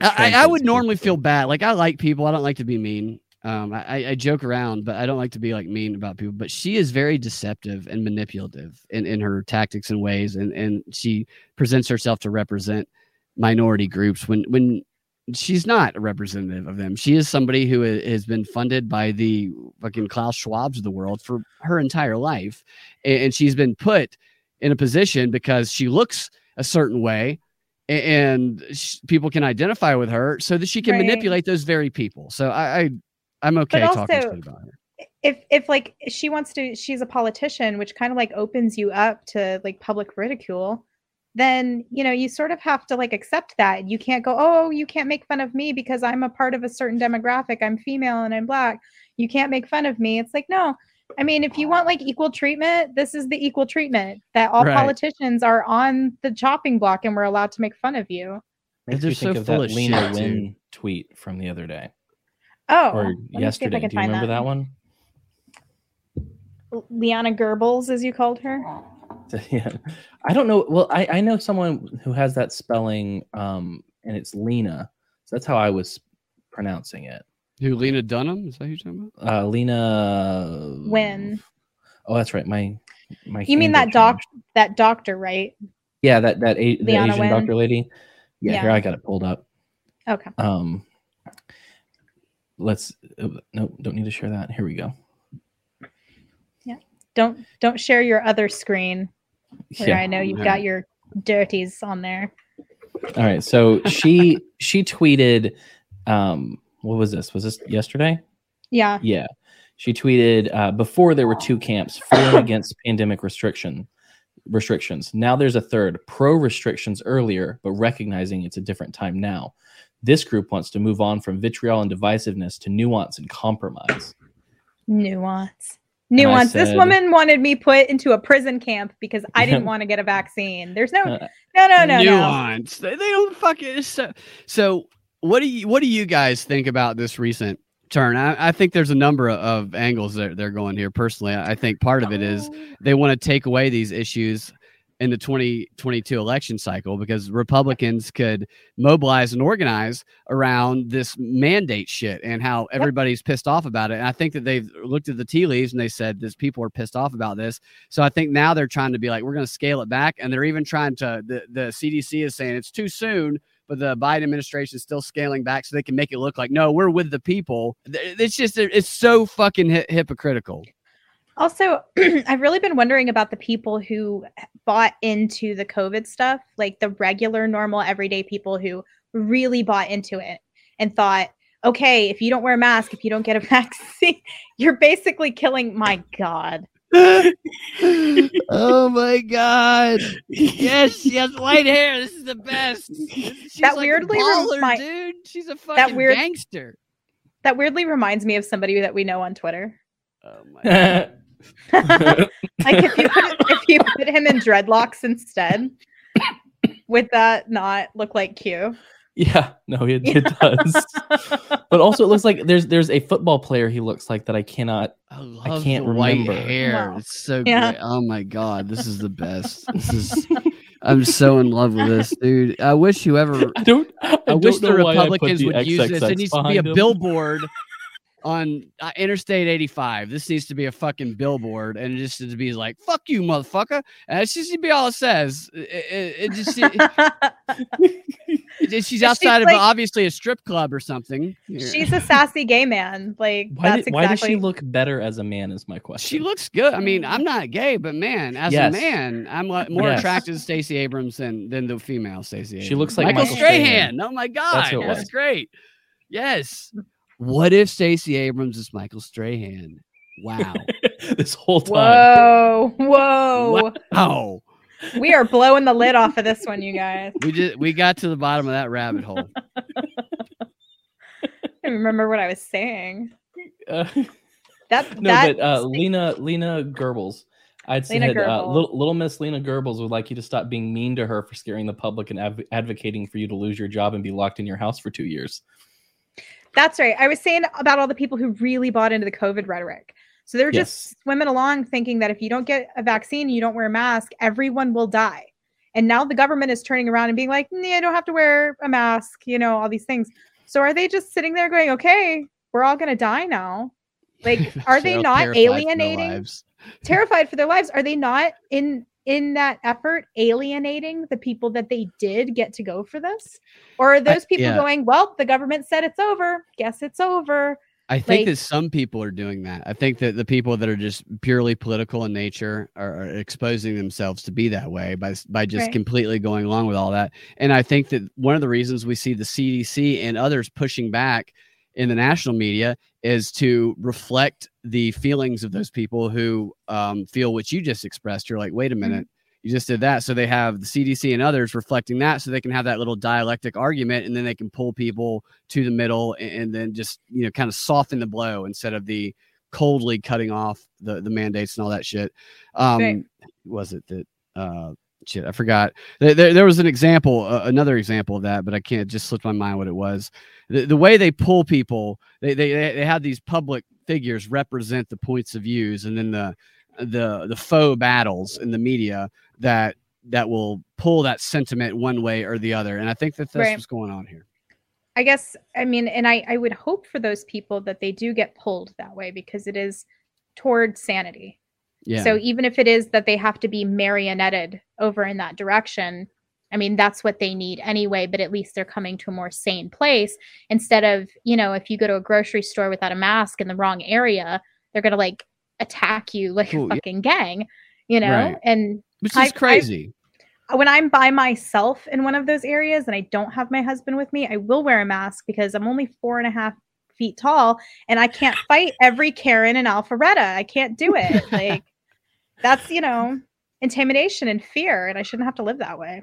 I, I- would normally feel bad. Like I like people. I don't like to be mean. Um, I, I- joke around, but I don't like to be like mean about people. But she is very deceptive and manipulative in, in her tactics and ways, and and she presents herself to represent minority groups when when she's not a representative of them. She is somebody who has been funded by the fucking Klaus Schwabs of the world for her entire life, and she's been put in a position because she looks a certain way and sh- people can identify with her so that she can Right. manipulate those very people. So I, I I'm okay talking also- shit about her. if if like she wants to she's a politician which kind of like opens you up to like public ridicule then you know you sort of have to like accept that you can't go oh you can't make fun of me because i'm a part of a certain demographic i'm female and i'm black you can't make fun of me it's like no i mean if you want like equal treatment this is the equal treatment that all Right. politicians are on the chopping block and we're allowed to make fun of you Makes they're me think so of full that of Lena shit. Wen tweet from the other day oh or let me see if I yesterday. Do you find remember that, one? liana goebbels as you called her yeah, I don't know. Well, I I know someone who has that spelling, um, and it's Lena. So that's how I was pronouncing it. Who Lena Dunham? Is that who you're talking about? Uh, Lena. When? Oh, that's right. My my. you mean that doc changed. that doctor right Yeah, that that a- the Asian Wen? doctor lady. Yeah, here I got it pulled up. okay Um, let's. uh, No, don't need to share that. Here we go. Yeah. Don't don't share your other screen where Yeah. I know you've Yeah. got your dirties on there. All right. So she she tweeted. Um, what was this? Was this yesterday? Yeah. Yeah. She tweeted uh, before there were two camps for and against pandemic restriction restrictions. Now there's a third, pro restrictions earlier, but recognizing it's a different time now. This group wants to move on from vitriol and divisiveness to nuance and compromise. Nuance. I Nuance. this woman wanted me put into a prison camp because I didn't want to get a vaccine. There's no Uh, no no no no. Nuance. They, they don't fucking. So, so what do you what do you guys think about this recent turn? I, I think there's a number of, angles that they're going here. Personally, I think part of it is they want to take away these issues in the 2022 election cycle because Republicans could mobilize and organize around this mandate shit and how everybody's pissed off about it. And I think that they've looked at the tea leaves and they said this people are pissed off about this. So I think now they're trying to be like, we're going to scale it back. And they're even trying to, the, the CDC is saying it's too soon, but the Biden administration is still scaling back so they can make it look like, no, we're with the people. It's just, it's so fucking hi- hypocritical. Also, I've really been wondering about the people who bought into the COVID stuff, like the regular, normal, everyday people who really bought into it and thought, okay, if you don't wear a mask, if you don't get a vaccine, you're basically killing. My God, oh my god! Yes, she has white hair. This is the best. She's That like weirdly a baller, remi- dude. She's a fucking weird- gangster. That weirdly reminds me of somebody that we know on Twitter. Oh my god. Like if you put, if you put him in dreadlocks instead, would that not look like Q? Yeah, no, it, it does. but also, it looks like there's there's a football player he looks like that I cannot. I love can't the white remember. hair. Wow. It's so Yeah. great. Oh my god, this is the best. This is. I'm so in love with this, dude. I wish whoever I don't. I, I, wish don't the know why Republicans the would use this. It needs to be a him. billboard on uh, Interstate 85. This needs to be a fucking billboard, and it just needs to be like "fuck you, motherfucker." And it's just to be all it says. It, it, it just it- it- she's outside of like- obviously a strip club or something. She's a sassy gay man. Like Why, that's did, why does exactly. she look better as a man? Is my question. She looks good. I mean, I'm not gay, but man, as Yes. a man, I'm more Yes. attracted to Stacey Abrams than than the female Stacey. She looks like Michael Michael Strahan. Strahan. Oh my god, who it that's great. Yes. What if Stacey Abrams is Michael Strahan? Wow. this whole time. Whoa, whoa! oh, We are blowing the lid off of this one, you guys. we just we got to the bottom of that rabbit hole. I remember what I was saying. Uh, That no, that but uh, Lena Lena Goebbels. I'd Lena said uh, little, little Miss Lena Goebbels would like you to stop being mean to her for scaring the public and adv- advocating for you to lose your job and be locked in your house for two years. That's right. I was saying about all the people who really bought into the COVID rhetoric. So they're just Yes. swimming along thinking that if you don't get a vaccine, you don't wear a mask, everyone will die. And now the government is turning around and being like, "Yeah, I don't have to wear a mask," you know, all these things. So are they just sitting there going, "Okay, we're all going to die now"? Like, are they not terrified for their alienating? terrified for their lives are they not in in that effort alienating the people that they did get to go for this or are those people yeah. going well the government said it's over guess it's over I think Like- that some people are doing that. I think that the people that are just purely political in nature are, are exposing themselves to be that way by by just Right. completely going along with all that. And I think that one of the reasons we see the CDC and others pushing back in the national media is to reflect the feelings of those people who um, feel what you just expressed. You're like, wait a minute. You just did that. So they have the CDC and others reflecting that so they can have that little dialectic argument and then they can pull people to the middle and, and then just, you know, kind of soften the blow instead of the coldly cutting off the, the mandates and all that shit. Um, Was it that, uh, shit, I forgot. There, there, there was an example, uh, another example of that, but I can't just slipped my mind what it was. The, the way they pull people, they, they, they have these public figures represent the points of views and then the, the, the faux battles in the media that that will pull that sentiment one way or the other. And I think that that's Right. what's going on here. i guess i mean and i i would hope for those people that they do get pulled that way because it is toward sanity Yeah. so even if it is that they have to be marionetted over in that direction i mean that's what they need anyway but at least they're coming to a more sane place instead of you know if you go to a grocery store without a mask in the wrong area they're gonna like attack you like Cool, a yeah. fucking gang you know Right. and which I- is crazy. when I'm by myself in one of those areas and I don't have my husband with me, I will wear a mask because I'm only four and a half feet tall and I can't fight every Karen and Alpharetta. I can't do it. Like that's you know intimidation and fear, and I shouldn't have to live that way.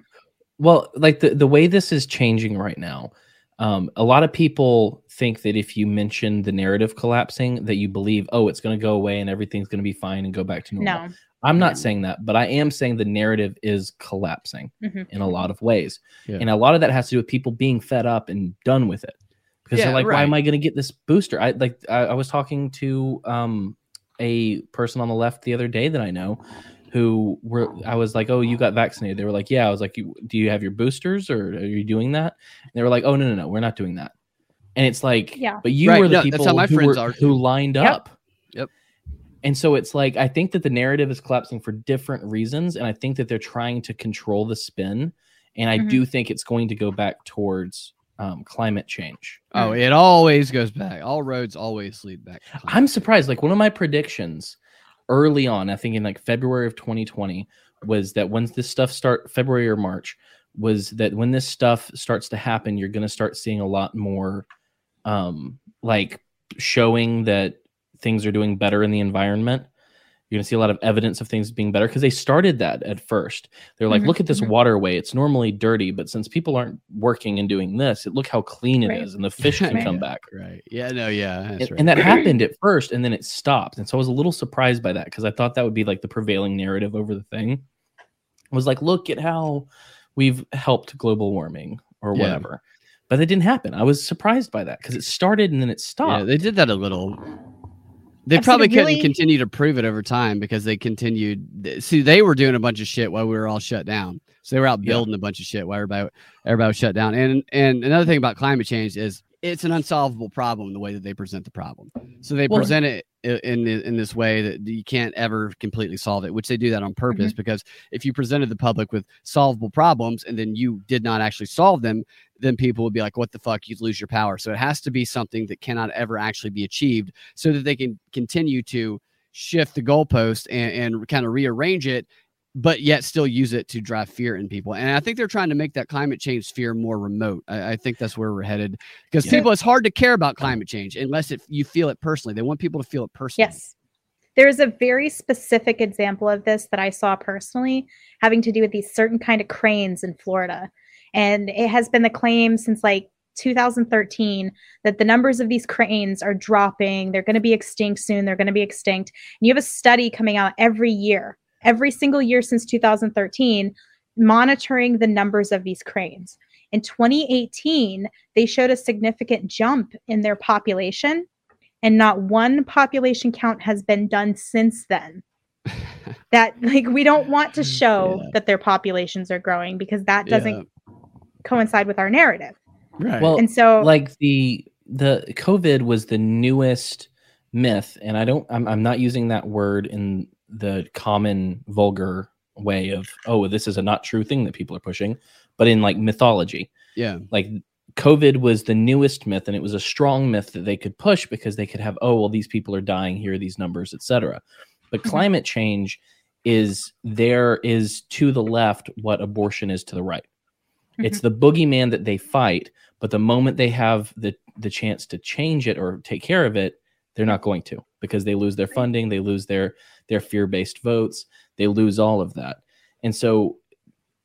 Well, like the, the way this is changing right now, um, a lot of people think that if you mention the narrative collapsing, that you believe, oh, it's going to go away and everything's going to be fine and go back to normal. No. I'm not Yeah. saying that, but I am saying the narrative is collapsing Mhm. in a lot of ways. Yeah. And a lot of that has to do with people being fed up and done with it. Because Yeah, they're like, why am I going to get this booster? I like I, I was talking to um a person on the left the other day that I know who were I was like, "Oh, you got vaccinated." They were like, "Yeah." I was like, "Do you have your boosters or are you doing that?" And they were like, "Oh, no, no, no, we're not doing that." And it's like, Yeah. but you Right, were the no, that's people how my who, friends were- are who lined Yep. up. Yep. And so it's like I think that the narrative is collapsing for different reasons, and I think that they're trying to control the spin, and I Mhm. do think it's going to go back towards um, climate change. Oh, it always goes back. All roads always lead back. I'm surprised. Like one of my predictions early on, I think in like February of 2020, was that when this stuff start February or March, was that when this stuff starts to happen, you're going to start seeing a lot more, um, like showing that things are doing better in the environment. You're going to see a lot of evidence of things being better because they started that at first. They're like, Mhm, look at this mhm. waterway. It's normally dirty, but since people aren't working and doing this, it, look how clean it is, Right. and the fish can Right. come back. Right. Yeah. No. Yeah. That's And, right. and that happened at first, and then it stopped. And so I was a little surprised by that because I thought that would be like the prevailing narrative over the thing. Was like, look at how we've helped global warming or Yeah. whatever. But it didn't happen. I was surprised by that because it started and then it yeah, stopped. they did that a little. They I've probably couldn't really- continue to prove it over time because they continued. See, they were doing a bunch of shit while we were all shut down. So they were out Yeah. building a bunch of shit while everybody everybody was shut down. And and another thing about climate change is it's an unsolvable problem the way that they present the problem. So they Well- present it in in this way that you can't ever completely solve it, which they do that on mm-hmm. purpose because if you presented the public with solvable problems and then you did not actually solve them, then people would be like, "What the fuck? you'd lose your power." So it has to be something that cannot ever actually be achieved, so that they can continue to shift the goalpost and, and kind of rearrange it, but yet still use it to drive fear in people. And I think they're trying to make that climate change fear more remote. I, I think that's where we're headed because Yeah. people, it's hard to care about climate change unless it, you feel it personally. They want people to feel it personally. Yes. There's a very specific example of this that I saw personally having to do with these certain kind of cranes in Florida. And it has been the claim since like 2013 that the numbers of these cranes are dropping. They're going to be extinct soon. They're going to be extinct. And you have a study coming out every year, every single year since 2013, monitoring the numbers of these cranes. In 2018, they showed a significant jump in their population and not one population count has been done since then that like we don't want to show Yeah. that their populations are growing because that doesn't coincide with our narrative Right. Well, and so like the the COVID was the newest myth, and I don't. I'm, I'm not using that word in the common vulgar way of oh this is a not true thing that people are pushing, but in like mythology, yeah. like COVID was the newest myth, and it was a strong myth that they could push because they could have oh well these people are dying here are these numbers etc. But Mhm. climate change is there is to the left what abortion is to the right. It's the boogeyman that they fight, but the moment they have the the chance to change it or take care of it, they're not going to because they lose their funding, they lose their their fear-based votes, they lose all of that. And so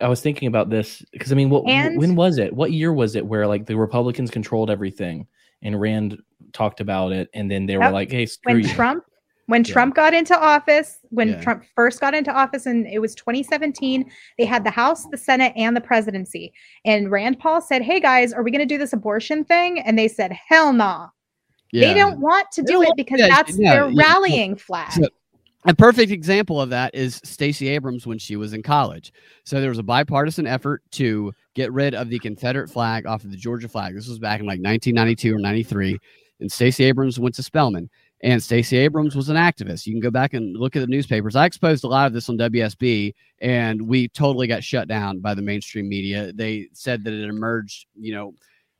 I was thinking about this because I mean, what And- when was it? What year was it where like the Republicans controlled everything and Rand talked about it and then they were like, "Hey, screw when you." trump when Yeah. trump got into office when Yeah. trump first got into office and it was 2017 they had the house the senate and the presidency and rand paul said hey guys are we going to do this abortion thing and they said hell nah Yeah. they don't want to do it because that's their rallying flag a perfect example of that is Stacey Abrams when she was in college. So there was a bipartisan effort to get rid of the Confederate flag off of the Georgia flag. This was back in like 1992 or 93. And Stacey Abrams went to Spelman. And Stacey Abrams was an activist. You can go back and look at the newspapers. I exposed a lot of this on WSB, and we totally got shut down by the mainstream media. They said that it emerged, you know,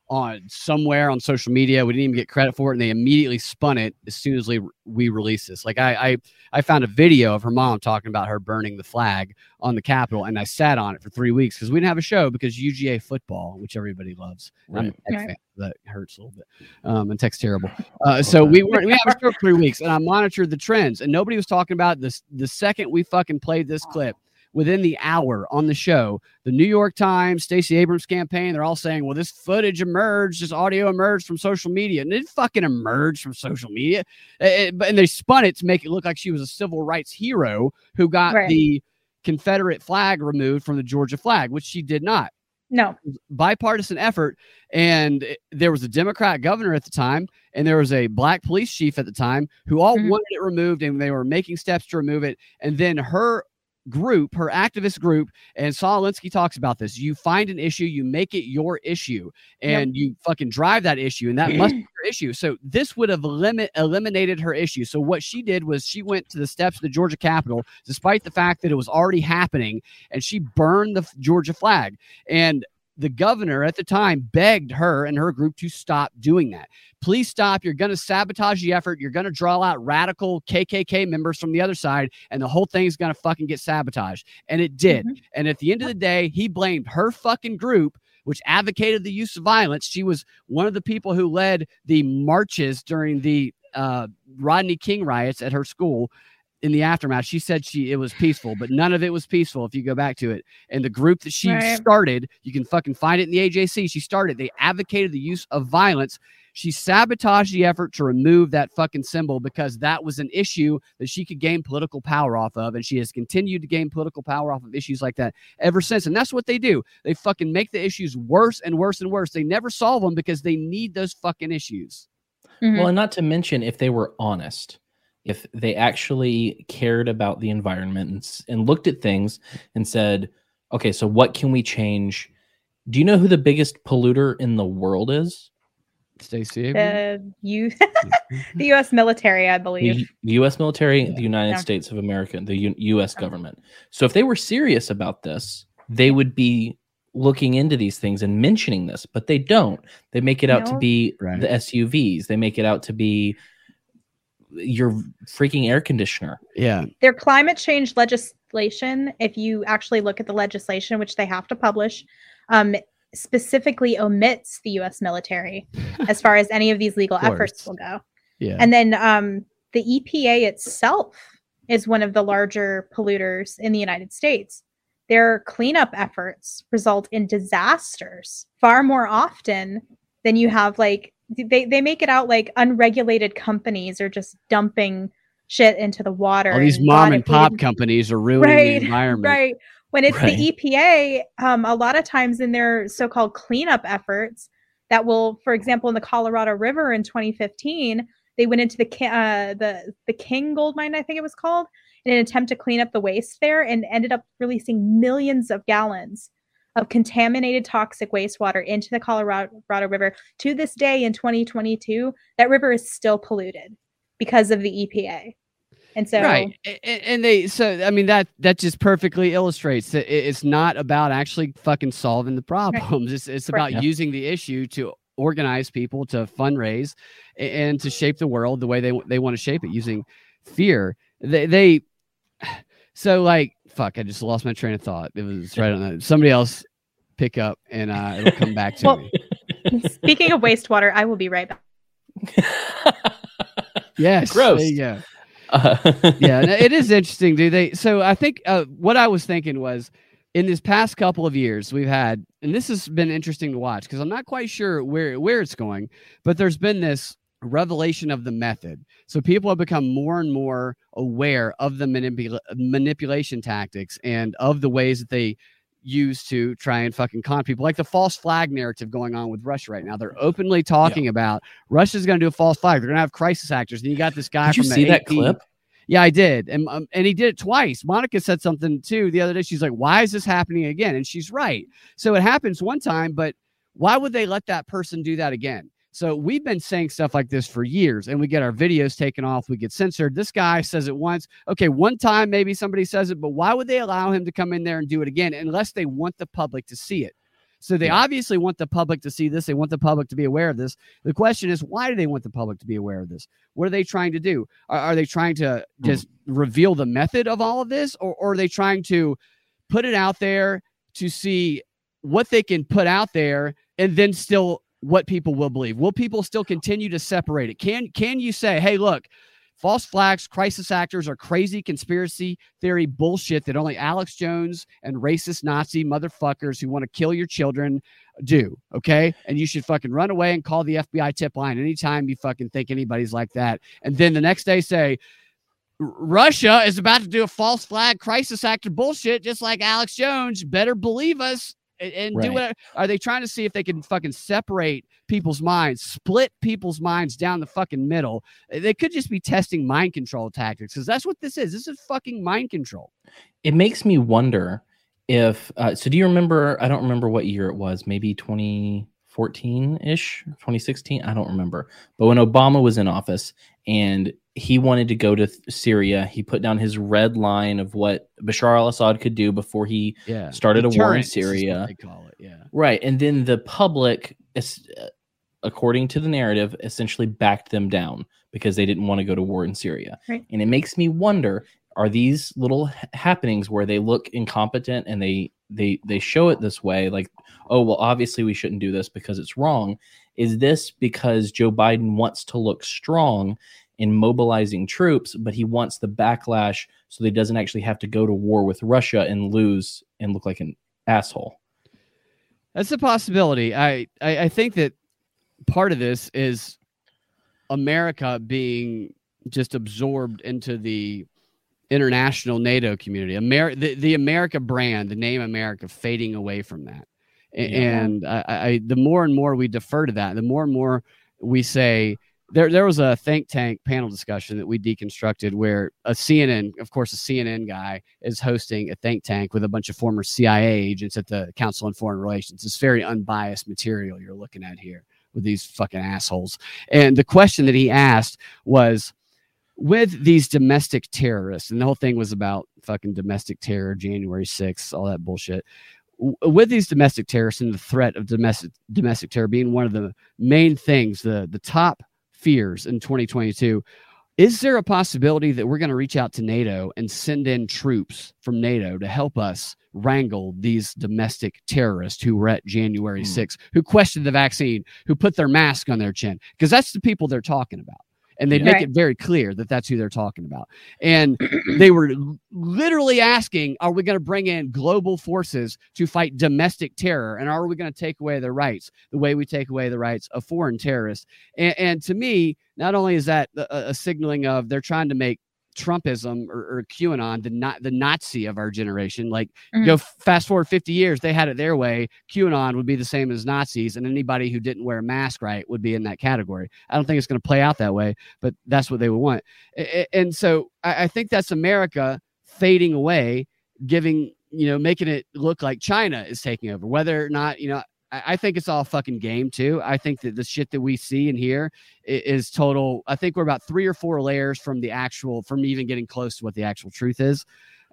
on somewhere on social media. We didn't even get credit for it, and they immediately spun it as soon as we we released this. Like I, I I found a video of her mom talking about her burning the flag on the Capitol, and I sat on it for three weeks because we didn't have a show because UGA football, which everybody loves. I'm a Right. Tech Right. fan. That hurts a little bit. Um, and Tech's terrible. Uh, so we weren't. We have a show for three weeks, and I monitored the trends, and nobody was talking about this. The second we fucking played this clip. Within the hour on the show, the New York Times, Stacey Abrams campaign, they're all saying, well, this footage emerged, this audio emerged from social media. And it fucking emerged from social media. Eh, eh, but and they spun it to make it look like she was a civil rights hero who got Right. the Confederate flag removed from the Georgia flag, which she did not. no Bipartisan effort, and there was a Democrat governor at the time, and there was a black police chief at the time who all Mhm. wanted it removed, and they were making steps to remove it. And then her group, her activist group, and Saul Alinsky talks about this. You find an issue, you make it your issue, and you fucking drive that issue, and that must be your issue. So this would have limit eliminated her issue. So what she did was she went to the steps of the Georgia Capitol, despite the fact that it was already happening, and she burned the Georgia flag. And the governor at the time begged her and her group to stop doing that. Please stop. You're going to sabotage the effort. You're going to draw out radical KKK members from the other side, and the whole thing's going to fucking get sabotaged. And it did. Mhm. And at the end of the day, he blamed her fucking group, which advocated the use of violence. She was one of the people who led the marches during the uh, Rodney King riots at her school. In the aftermath, she said she it was peaceful, but none of it was peaceful if you go back to it. And the group that she Right. started, you can fucking find it in the AJC. She started, they advocated the use of violence. She sabotaged the effort to remove that fucking symbol because that was an issue that she could gain political power off of. And she has continued to gain political power off of issues like that ever since. And that's what they do. They fucking make the issues worse and worse and worse. They never solve them because they need those fucking issues. Mhm. Well, and not to mention if they were honest, if they actually cared about the environment and, and looked at things and said, okay, so what can we change? Do you know who the biggest polluter in the world is? Stacey. the U the U.S. military, I believe. The, the U.S. military, Yeah. the United Yeah. States of America, the U- U.S. Oh. Uh-huh. government. So if they were serious about this, they would be looking into these things and mentioning this, but they don't. They make it out to be Right. the SUVs. They make it out to be your freaking air conditioner. yeah. Their climate change legislation, if you actually look at the legislation, which they have to publish, um, specifically omits the U.S. military as far as any of these legal Of efforts will go. Yeah. And then um, the EPA itself is one of the larger polluters in the United States. Their cleanup efforts result in disasters far more often than you have like they, they make it out like unregulated companies are just dumping shit into the water. All these and mom and pop didn't- companies are ruining Right, the environment. Right. When it's Right. the EPA, um, a lot of times in their so-called cleanup efforts, that will, for example, in the Colorado River in 2015, they went into the uh, the the King Gold Mine, I think it was called, in an attempt to clean up the waste there, and ended up releasing millions of gallons of contaminated toxic wastewater into the Colorado River. To this day, in 2022, that river is still polluted because of the EPA. And so, right A- a- and they so i mean that that just perfectly illustrates that it's not about actually fucking solving the problems it's, it's about Right. Yeah. using the issue to organize people to fundraise and to shape the world the way they they want to shape it using fear they they so like fuck i just lost my train of thought it was right on that somebody else pick up and uh it'll come back to Well- me speaking of wastewater, I will be right back. yes Gross. there you go Uh, yeah, it is interesting, dude. They so I think uh, what I was thinking was in this past couple of years we've had, and this has been interesting to watch because I'm not quite sure where where it's going, but there's been this revelation of the method. So people have become more and more aware of the manipula- manipulation tactics and of the ways that they use to try and fucking con people, like the false flag narrative going on with Russia right now. They're openly talking about Russia's going to do a false flag. They're going to have crisis actors. And you got this guy Did you see that clip? yeah, I did, and um, and he did it twice. Monica said something too the other day. She's like, "Why is this happening again?" And she's right. So it happens one time, but why would they let that person do that again? So we've been saying stuff like this for years, and we get our videos taken off. We get censored. This guy says it once. Okay, one time maybe somebody says it, but why would they allow him to come in there and do it again unless they want the public to see it? So they obviously want the public to see this. They want the public to be aware of this. The question is, why do they want the public to be aware of this? What are they trying to do? Are, are they trying to hmm. just reveal the method of all of this, or, or are they trying to put it out there to see what they can put out there, and then still what people will believe? Will people still continue to separate it? Can can you say, hey, look, false flags, crisis actors are crazy conspiracy theory bullshit that only Alex Jones and racist Nazi motherfuckers who want to kill your children do. Okay. And you should fucking run away and call the FBI tip line anytime you fucking think anybody's like that. And then the next day say, Russia is about to do a false flag crisis actor bullshit, just like Alex Jones. Better believe us and, and do Right. what are they trying to see if they can fucking separate people's minds, split people's minds down the fucking middle? They could just be testing mind control tactics because that's what this is. This is fucking mind control. it makes me wonder if uh, so do you remember i don't remember what year it was maybe 2014-ish 2016 i don't remember but when obama was in office and he wanted to go to syria he put down his red line of what bashar al-assad could do before he Yeah. started a war in Deterrence is what syria They call it. Yeah. Right. And then the public, uh, according to the narrative, essentially backed them down because they didn't want to go to war in Syria. Right. And it makes me wonder are these little happenings where they look incompetent and they they they show it this way like oh well obviously we shouldn't do this because it's wrong is this because Joe Biden wants to look strong in mobilizing troops, but he wants the backlash so that he doesn't actually have to go to war with Russia and lose and look like an asshole. That's a possibility. I, I, I think that part of this is America being just absorbed into the international NATO community. America, the, the America brand, the name America, fading away from that. A- Yeah. And I, I, the more and more we defer to that, the more and more we say. There, there was a think tank panel discussion that we deconstructed where a CNN, of course, a CNN guy is hosting a think tank with a bunch of former CIA agents at the Council on Foreign Relations. It's very unbiased material you're looking at here with these fucking assholes. And the question that he asked was with these domestic terrorists, and the whole thing was about fucking domestic terror, January 6th, all that bullshit. With these domestic terrorists and the threat of domestic domestic terror being one of the main things, the the top fears in 2022, is there a possibility that we're going to reach out to NATO and send in troops from NATO to help us wrangle these domestic terrorists who were at January Hmm. 6th, who questioned the vaccine, who put their mask on their chin? Because that's the people they're talking about. And they Yeah. make Right. it very clear that that's who they're talking about. And they were literally asking, are we going to bring in global forces to fight domestic terror? And are we going to take away their rights the way we take away the rights of foreign terrorists? And, and to me, not only is that a, a signaling of they're trying to make Trumpism or, or QAnon the not the Nazi of our generation. Like Mhm. go f- fast forward 50 years, they had it their way. QAnon would be the same as Nazis, and anybody who didn't wear a mask right would be in that category. I don't think it's going to play out that way, but that's what they would want. And so I think that's America fading away, giving you know, making it look like China is taking over. Whether or not you know, I, I think it's all fucking game too. I think that the shit that we see and hear is total. I think we're about three or four layers from the actual, from even getting close to what the actual truth is.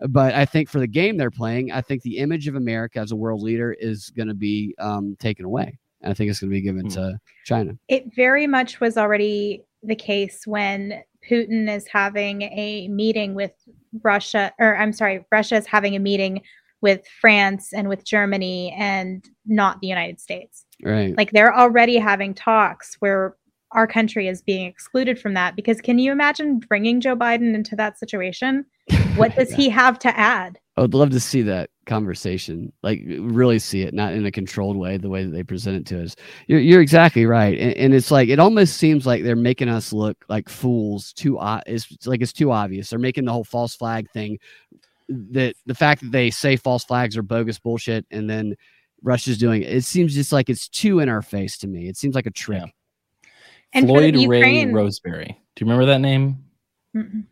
But I think for the game they're playing, I think the image of America as a world leader is going to be um, taken away. And I think it's going to be given Hmm. to China. it very much was already the case when Putin is having a meeting with Russia, or I'm sorry, Russia is having a meeting with France and with Germany and not the United States. Right. Like they're already having talks where our country is being excluded from that. Because can you imagine bringing Joe Biden into that situation? What does he have to add? I would love to see that conversation, like really see it, not in a controlled way, the way that they present it to us. You're, you're exactly right, and, and it's like it almost seems like they're making us look like fools. Too, uh, it's, it's like it's too obvious. They're making the whole false flag thing. That the fact that they say false flags are bogus bullshit, and then Russia's doing it. It seems just like it's too in our face to me. It seems like a trick. Yeah. And Floyd Ray Ukraine- Roseberry. Do you remember that name? Mm-mm.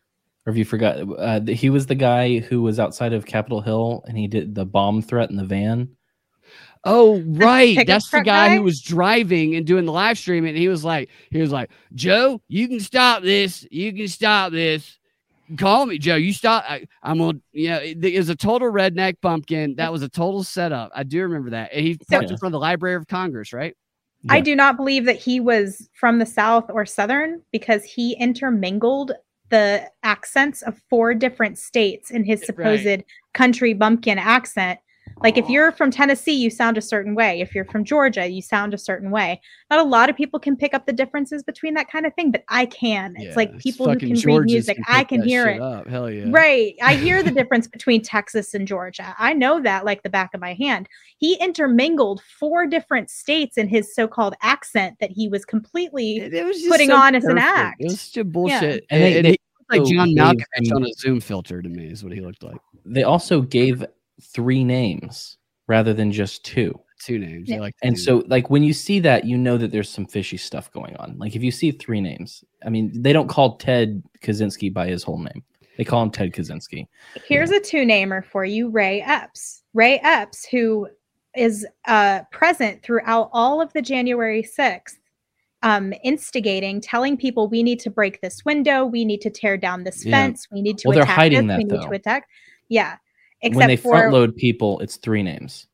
Or have you forgot? Uh, he was the guy who was outside of Capitol Hill and he did the bomb threat in the van. Oh, right. pickup That's the guy, guy? who was driving and doing the live stream, and he was like, he was like, Joe, you can stop this. You can stop this. Call me, Joe. You stop. I, I'm gonna, you know, it, it was a total redneck bumpkin. That was a total setup. I do remember that. And he So- parked in front of the Library of Congress, right? I do not believe that he was from the South or Southern because he intermingled the accents of four different states in his Right. supposed country bumpkin accent. Like if you're from Tennessee, you sound a certain way. If you're from Georgia, you sound a certain way. Not a lot of people can pick up the differences between that kind of thing, but I can. It's like people who fucking can read Georges music. I can hear it. Up. Hell yeah. Right. I hear the difference between Texas and Georgia. I know that like the back of my hand. He intermingled four different states in his so-called accent that he was completely It, it was just putting so on as an act. It was such a bullshit. And they- And, they he looked like John gave Malkovich on a Zoom filter to me is what he looked like. They also gave three names rather than just two. Two names. Yeah. Like And do so, like, when you see that, you know that there's some fishy stuff going on. Like, if you see three names, I mean, they don't call Ted Kaczynski by his whole name, they call him Ted Kaczynski. Here's a two-namer for you, Ray Epps. Ray Epps, who is uh, present throughout all of the January 6th, um, instigating, telling people we need to break this window, we need to tear down this Yeah. fence, we need to Well, they're hiding this, that, we need to attack. Yeah. When they for front load people, it's three names.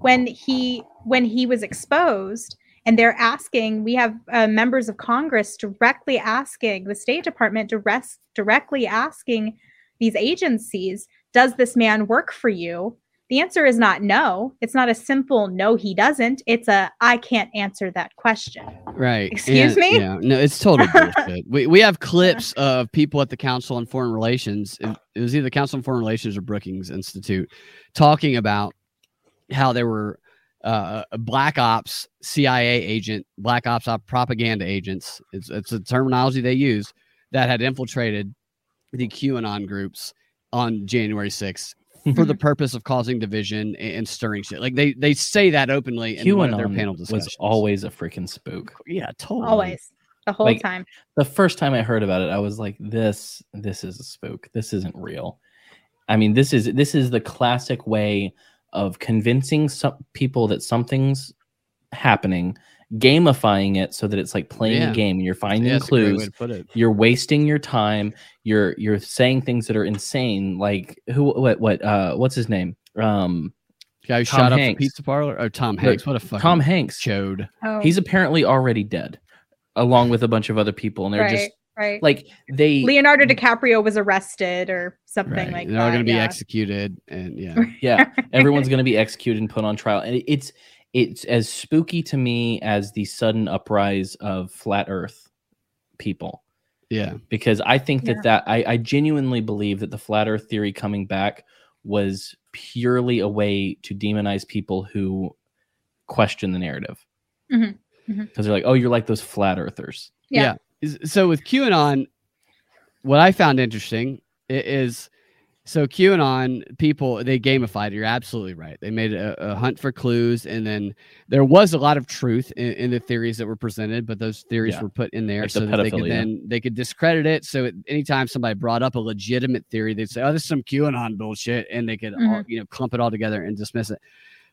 when he when he was exposed and they're asking we have uh, members of congress directly asking the state department direct, directly asking these agencies does this man work for you the answer is not no. It's not a simple no, he doesn't. It's a I can't answer that question. Right. Excuse And, me? Yeah. No, it's total bullshit. We we have clips of people at the Council on Foreign Relations. It, it was either the Council on Foreign Relations or Brookings Institute talking about how there were uh, black ops CIA agent, black ops op propaganda agents. It's it's a terminology they use that had infiltrated the QAnon groups on January 6th for the mm-hmm. purpose of causing division and, and stirring shit. Like they they say that openly in one of their QAnon panel was always a freaking spook. yeah, totally. Always. The whole Like, time. The first time I heard about it, I was like, "This, this is a spook. This isn't real." I mean, this is this is the classic way of convincing some people that something's happening, gamifying it so that it's like playing Yeah. a game. and You're finding Yeah, that's a great clues. way to put it. you're wasting your time you're you're saying things that are insane like who what what uh what's his name um Guy who Tom shot up Hanks. the pizza parlor? Oh, Tom Look, Hanks. What a fucking tom hanks chode. Oh, he's apparently already dead along with a bunch of other people and they're right, just right. like they Leonardo DiCaprio was arrested or something Right. like They're that. all going to be yeah. executed. And yeah. yeah everyone's going to be executed and put on trial and it's it's as spooky to me as the sudden uprise of flat earth people Yeah. because I think that Yeah. that I, I genuinely believe that the flat Earth theory coming back was purely a way to demonize people who question the narrative Mhm. because Mhm. they're like, oh, you're like those flat earthers. Yeah. Is- So with QAnon, what I found interesting is so QAnon people they gamified. You're absolutely right. They made a, a hunt for clues, and then there was a lot of truth in, in the theories that were presented, but those theories Yeah. were put in there Like the so that they could then they could discredit it. So it, anytime somebody brought up a legitimate theory, they'd say, "Oh, this is some QAnon bullshit," and they could all, Mhm. you know clump it all together and dismiss it.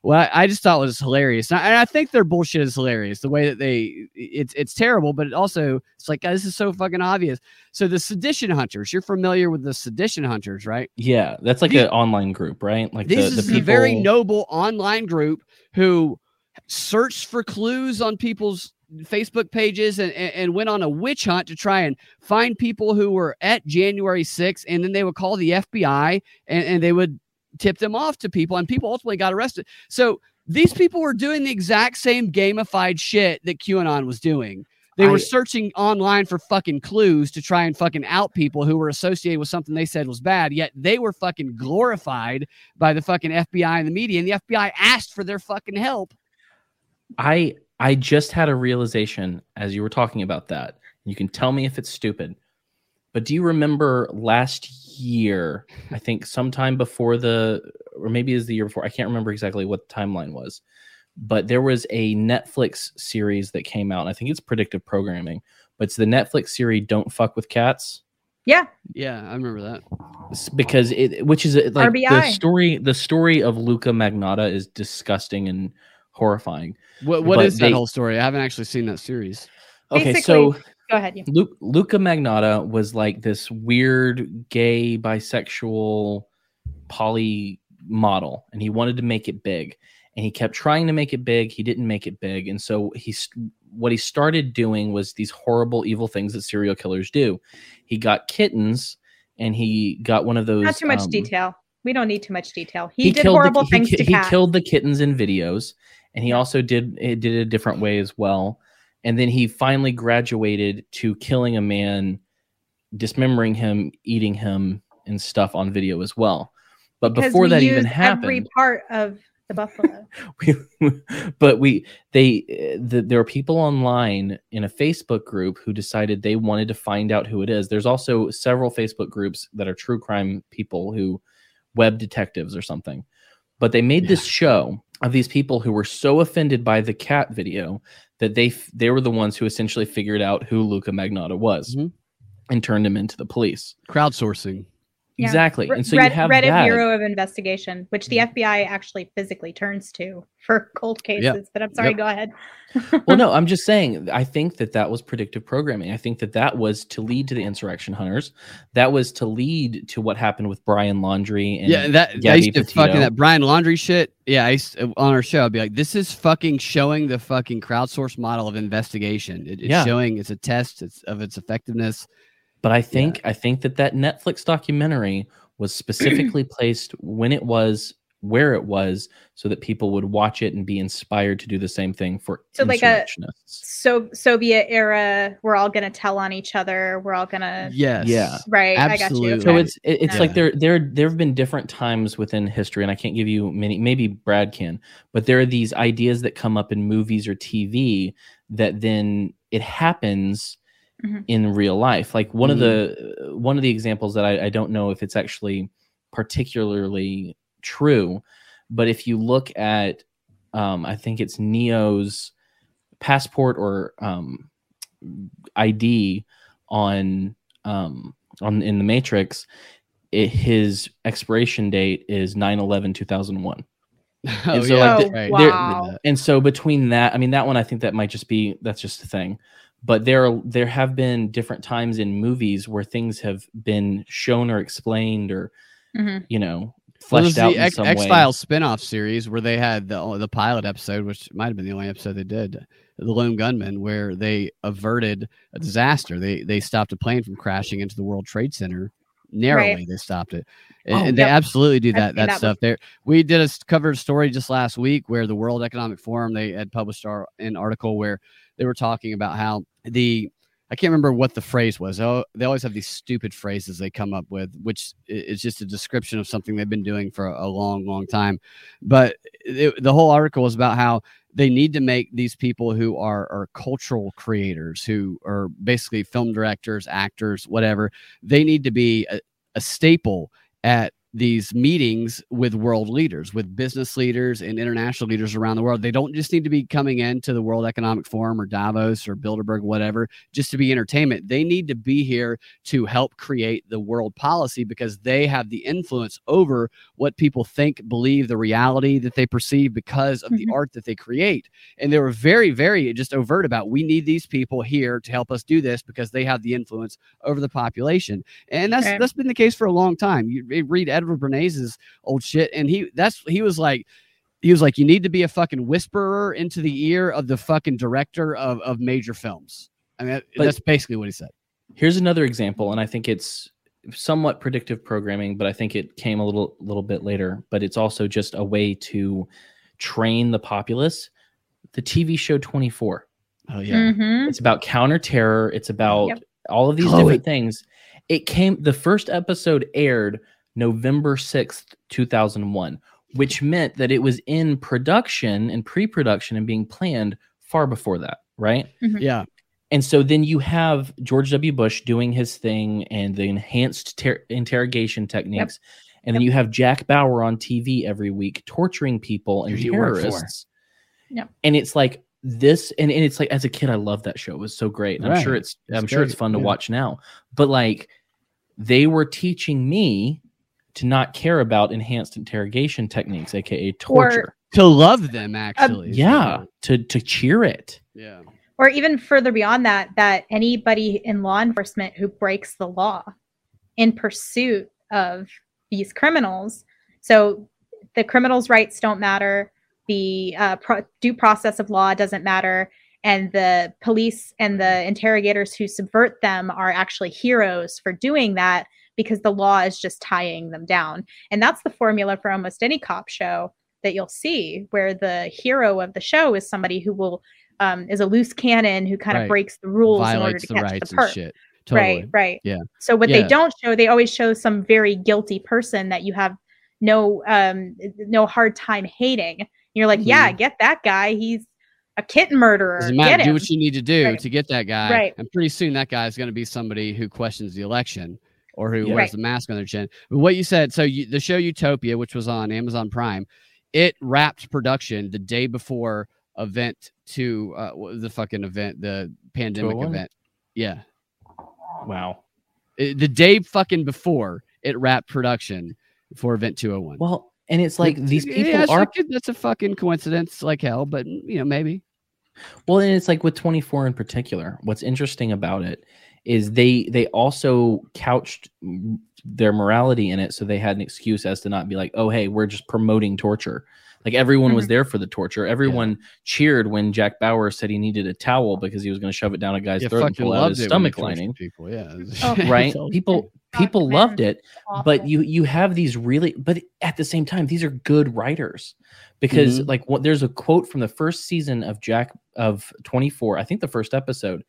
Well, I, just thought was hilarious, and I, and I think their bullshit is hilarious. The way that they, it's it's terrible, but it also it's like "God, this is so fucking obvious. So the sedition hunters, you're familiar with the sedition hunters, right? Yeah, that's like These- an online group, right? Like This the, is the a very noble online group who searched for clues on people's Facebook pages and, and, and went on a witch hunt to try and find people who were at January 6th. And then they would call the FBI and, and they would tip them off to people, and people ultimately got arrested. So these people were doing the exact same gamified shit that QAnon was doing. They were I- searching online for fucking clues to try and fucking out people who were associated with something they said was bad, yet they were fucking glorified by the fucking FBI and the media, and the FBI asked for their fucking help. I I just had a realization as you were talking about that. You can tell me if it's stupid. But do you remember last year, I think sometime before the or maybe it was the year before, I can't remember exactly what the timeline was. But there was a Netflix series that came out, and I think it's predictive programming, but it's the Netflix series Don't Fuck with Cats. Yeah. Yeah, I remember that. S- because it which is like the story the story of Luka Magnotta is disgusting and horrifying. What what But is that whole story? I haven't actually seen that series. Okay, so Basically- Go ahead. You. Luke, Luka Magnotta was like this weird gay bisexual poly model and he wanted to make it big and he kept trying to make it big he didn't make it big and so he's what he started doing was these horrible evil things that serial killers do he got kittens and he got one of those Not too much um, detail. We don't need too much detail. He, did killed horrible the, things ki- to he, cats. killed the kittens in videos and he also did it did it a different way as well and then he finally graduated to killing a man dismembering him eating him and stuff on video as well. But because before we that even happened every part of the buffalo. we, but we they the, there are people online in a facebook group who decided they wanted to find out who it is. There's also several facebook groups that are true crime people who web detectives or something but they made this show of these people who were so offended by the cat video that they f- they were the ones who essentially figured out who Luka Magnotta was Mhm. and turned him into the police Crowdsourcing. Yeah. exactly Re- and so Red- you have Reddit that. Bureau of Investigation, which the mm-hmm. FBI actually physically turns to for cold cases. But I'm sorry, Yep. go ahead. well no i'm just saying i think that that was predictive programming i think that that was to lead to the insurrection hunters that was to lead to what happened with Brian Laundrie and yeah, that I used to Petito. fucking that Brian Laundrie shit. Yeah, I used to- on our show, I'd be like, "This is fucking showing the fucking crowdsource model of investigation. It- it's Yeah. showing it's a test it's, of its effectiveness." But i think i think that that netflix documentary was specifically placed when it was where it was so that people would watch it and be inspired to do the same thing for So like a- insurrectionists. So Soviet era, we're all gonna tell on each other. We're all gonna Yes. Yeah. right. I got Absolutely. you. so it's it- it's Yeah. like there there there have been different times within history and i can't give you many maybe brad can but there are these ideas that come up in movies or tv that then it happens Mhm. in real life like one of the one of the examples that I, I don't know if it's actually particularly true but if you look at um i think it's neo's passport or um id on um on in the matrix it, his expiration date is 9-11-2001 Oh, And so, yeah. like, the- right. wow. and so between that i mean that one i think that might just be that's just a thing but there are there have been different times in movies where things have been shown or explained or Mhm. you know fleshed there's out the in X- some X Files spin-off series where they had the the pilot episode, which might have been the only episode they did, the Lone Gunmen, where they averted a disaster. They they stopped a plane from crashing into the World Trade Center. Narrowly, they stopped it, and, Oh, and they yep. absolutely do that that that stuff. There, we did a covered story just last week where the World Economic Forum they had published our, an article where they were talking about how the I can't remember what the phrase was. Oh, they always have these stupid phrases they come up with, which is just a description of something they've been doing for a long, long time. But it, the whole article was about how they need to make these people who are, are cultural creators, who are basically film directors, actors, whatever. They need to be a, a staple at these meetings with world leaders, with business leaders and international leaders around the world. They don't just need to be coming into the World Economic Forum or Davos or Bilderberg, whatever, just to be entertainment. They need to be here to help create the world policy because they have the influence over what people think, believe, the reality that they perceive because of the Mhm. art that they create. And they were very, very just overt about we need these people here to help us do this because they have the influence over the population. And that's Right. that's been the case for a long time. You read Edward Bernays' old shit, and he that's he was like he was like, you need to be a fucking whisperer into the ear of the fucking director of, of major films. I mean, But- that's basically what he said. here's another example and i think it's somewhat predictive programming but i think it came a little little bit later but it's also just a way to train the populace the tv show 24 Oh yeah. Mhm. it's about counter terror it's about Yep. all of these Chloe. different things it came the first episode aired november 6th 2001 which meant that it was in production and pre-production and being planned far before that right mm-hmm. Yeah. and so then you have George W. Bush doing his thing and the enhanced ter- interrogation techniques. And then you have Jack Bauer on TV every week torturing people and Who you work terrorists. Yep. And it's like this, and, and it's like as a kid, I loved that show. It was so great. And I'm sure it's It's I'm sure it's fun to yeah. watch now. But like they were teaching me to not care about enhanced interrogation techniques, aka torture. To love them, actually. is yeah, what- to to cheer it. Yeah. or even further beyond that that anybody in law enforcement who breaks the law in pursuit of these criminals so the criminals rights don't matter the uh, pro- due process of law doesn't matter and the police and the interrogators who subvert them are actually heroes for doing that because the law is just tying them down and that's the formula for almost any cop show that you'll see where the hero of the show is somebody who will um, is a loose cannon who kind Right. of breaks the rules in order Violates to the catch rights the and perp. shit. Totally. Right, right. Yeah. So what Yeah. they don't show, they always show some very guilty person that you have no um no hard time hating. You're like, yeah, get that guy. He's a kitten murderer. Doesn't matter. Do what you need to do Right. to get that guy. Right. And pretty soon that guy is going to be somebody who questions the election or who Yeah. wears Right. the mask on their chin. But what you said, so you, the show Utopia, which was on Amazon Prime, it wrapped production the day before event to uh, the fucking event, the pandemic 201? event. Yeah. Wow. It- the day fucking before it wrapped production for event 201. Well, and it's like these people it's are like- that's a fucking coincidence like hell, but you know, maybe. Well, and it's like with 24 in particular. What's interesting about it is they they also couched their morality in it, so they had an excuse as to not be like, oh hey, we're just promoting torture. Like everyone was Mhm. there for the torture. Everyone cheered when Jack Bauer said he needed a towel because he was going to shove it down a guy's Yeah, throat and pull out his stomach lining. People, yeah. Oh, Right? People people loved it but you you have these really but at the same time these are good writers because Mhm. like what there's a quote from the first season of jack of 24 i think the first episode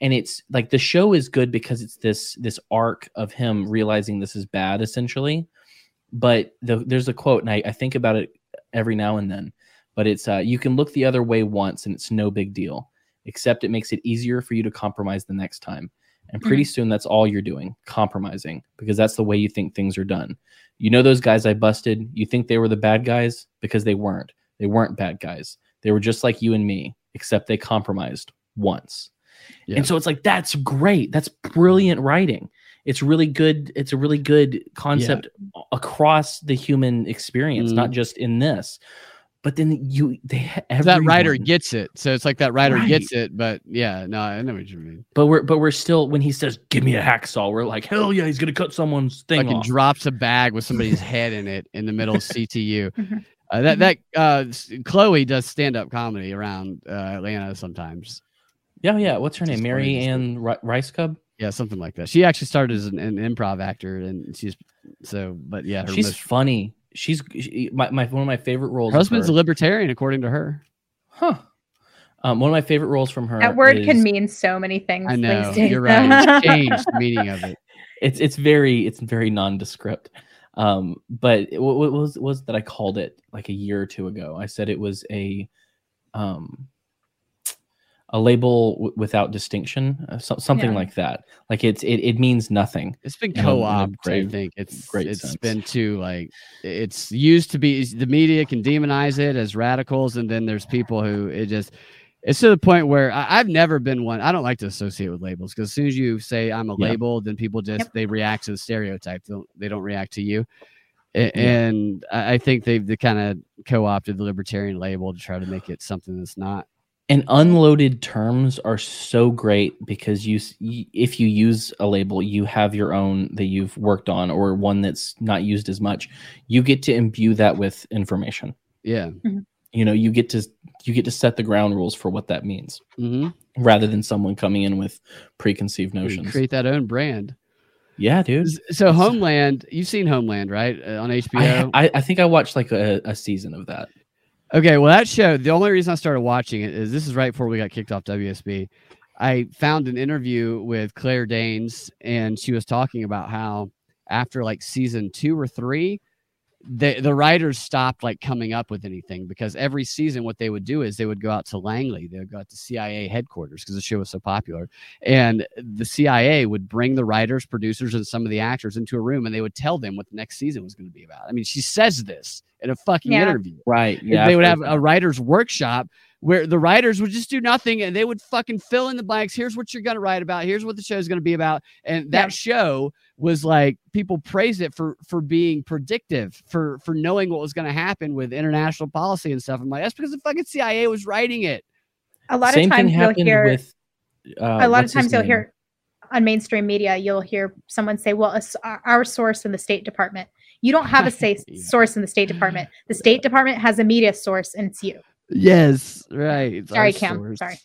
and it's like the show is good because it's this this arc of him realizing this is bad essentially. But the, there's a quote and I, I think about it every now and then. But it's uh, you can look the other way once and it's no big deal except it makes it easier for you to compromise the next time. And pretty soon that's all you're doing compromising because that's the way you think things are done. You know those guys i busted? You think they were the bad guys? Because they weren't. They weren't bad guys. They were just like you and me except they compromised once Yeah. and so it's like that's great that's brilliant writing it's really good it's a really good concept across the human experience not just in this but then you they ha- that writer gets it. So it's like that writer Right. gets it, but yeah, no, I know what you mean. but we're but we're still when he says give me a hacksaw we're like hell yeah he's gonna cut someone's thing Fucking off. drops a bag with somebody's head in it in the middle of CTU. Mhm. Uh, that that uh, Chloe does stand up comedy around uh, Atlanta sometimes. Yeah yeah what's her name mary ann Ri- Rajskub Yeah, something like that. She actually started as an, an improv actor, and she's so. But yeah, her, she's most- funny she's she, my, my one of my favorite roles her husband's her- a libertarian, according to her. huh um, one of my favorite roles from her that word is- can mean so many things. I know days. you're right. It's changed the meaning of it. it's it's very it's very nondescript um but it, what, what was was that i called it like a year or two ago i said it was a um a label w- without distinction uh, so, something Yeah. like that like it's it, it means nothing It's been In a- in a co-opted. I think it's great it's sense. been too like it's used to be. The media can demonize it as radicals, and then there's people who it just. It's to the point where I, I've never been one. I don't like to associate with labels because as soon as you say I'm a Yeah. label, then people just Yep. they react to the stereotype. They don't, they don't react to you. And I I think they've kind of co-opted the libertarian label to try to make it something that's not. And unloaded terms are so great because you, if you use a label you have your own that you've worked on or one that's not used as much you get to imbue that with information Yeah. you know you get to you get to set the ground rules for what that means Mm-hmm. rather than someone coming in with preconceived notions Create that own brand. yeah dude So Homeland, you've seen Homeland, right? Uh, on HBO. I, I i think i watched like a, a season of that Okay, well, that show, the only reason I started watching it is this is right before we got kicked off WSB. I found an interview with Claire Danes, and she was talking about how after like season two or three, the, the writers stopped like coming up with anything because every season, what they would do is they would go out to Langley, they would go out to CIA headquarters because the show was so popular. And the CIA would bring the writers, producers, and some of the actors into a room and they would tell them what the next season was going to be about. I mean, she says this in a fucking Yeah. interview right yeah they would have a writer's workshop where the writers would just do nothing and they would fucking fill in the blanks. Here's what you're going to write about. Here's what the show's going to be about. And that Yeah. show was like people praised it for for being predictive, for for knowing what was going to happen with international policy and stuff. I'm like, that's because the fucking CIA was writing it. a lot same of times you'll hear with uh, a lot of times you'll hear on mainstream media you'll hear someone say well it's our our source in the state department you don't have a say Yeah. source in the state department the state department has a media source and it's you Yes, right. It's sorry cam source. sorry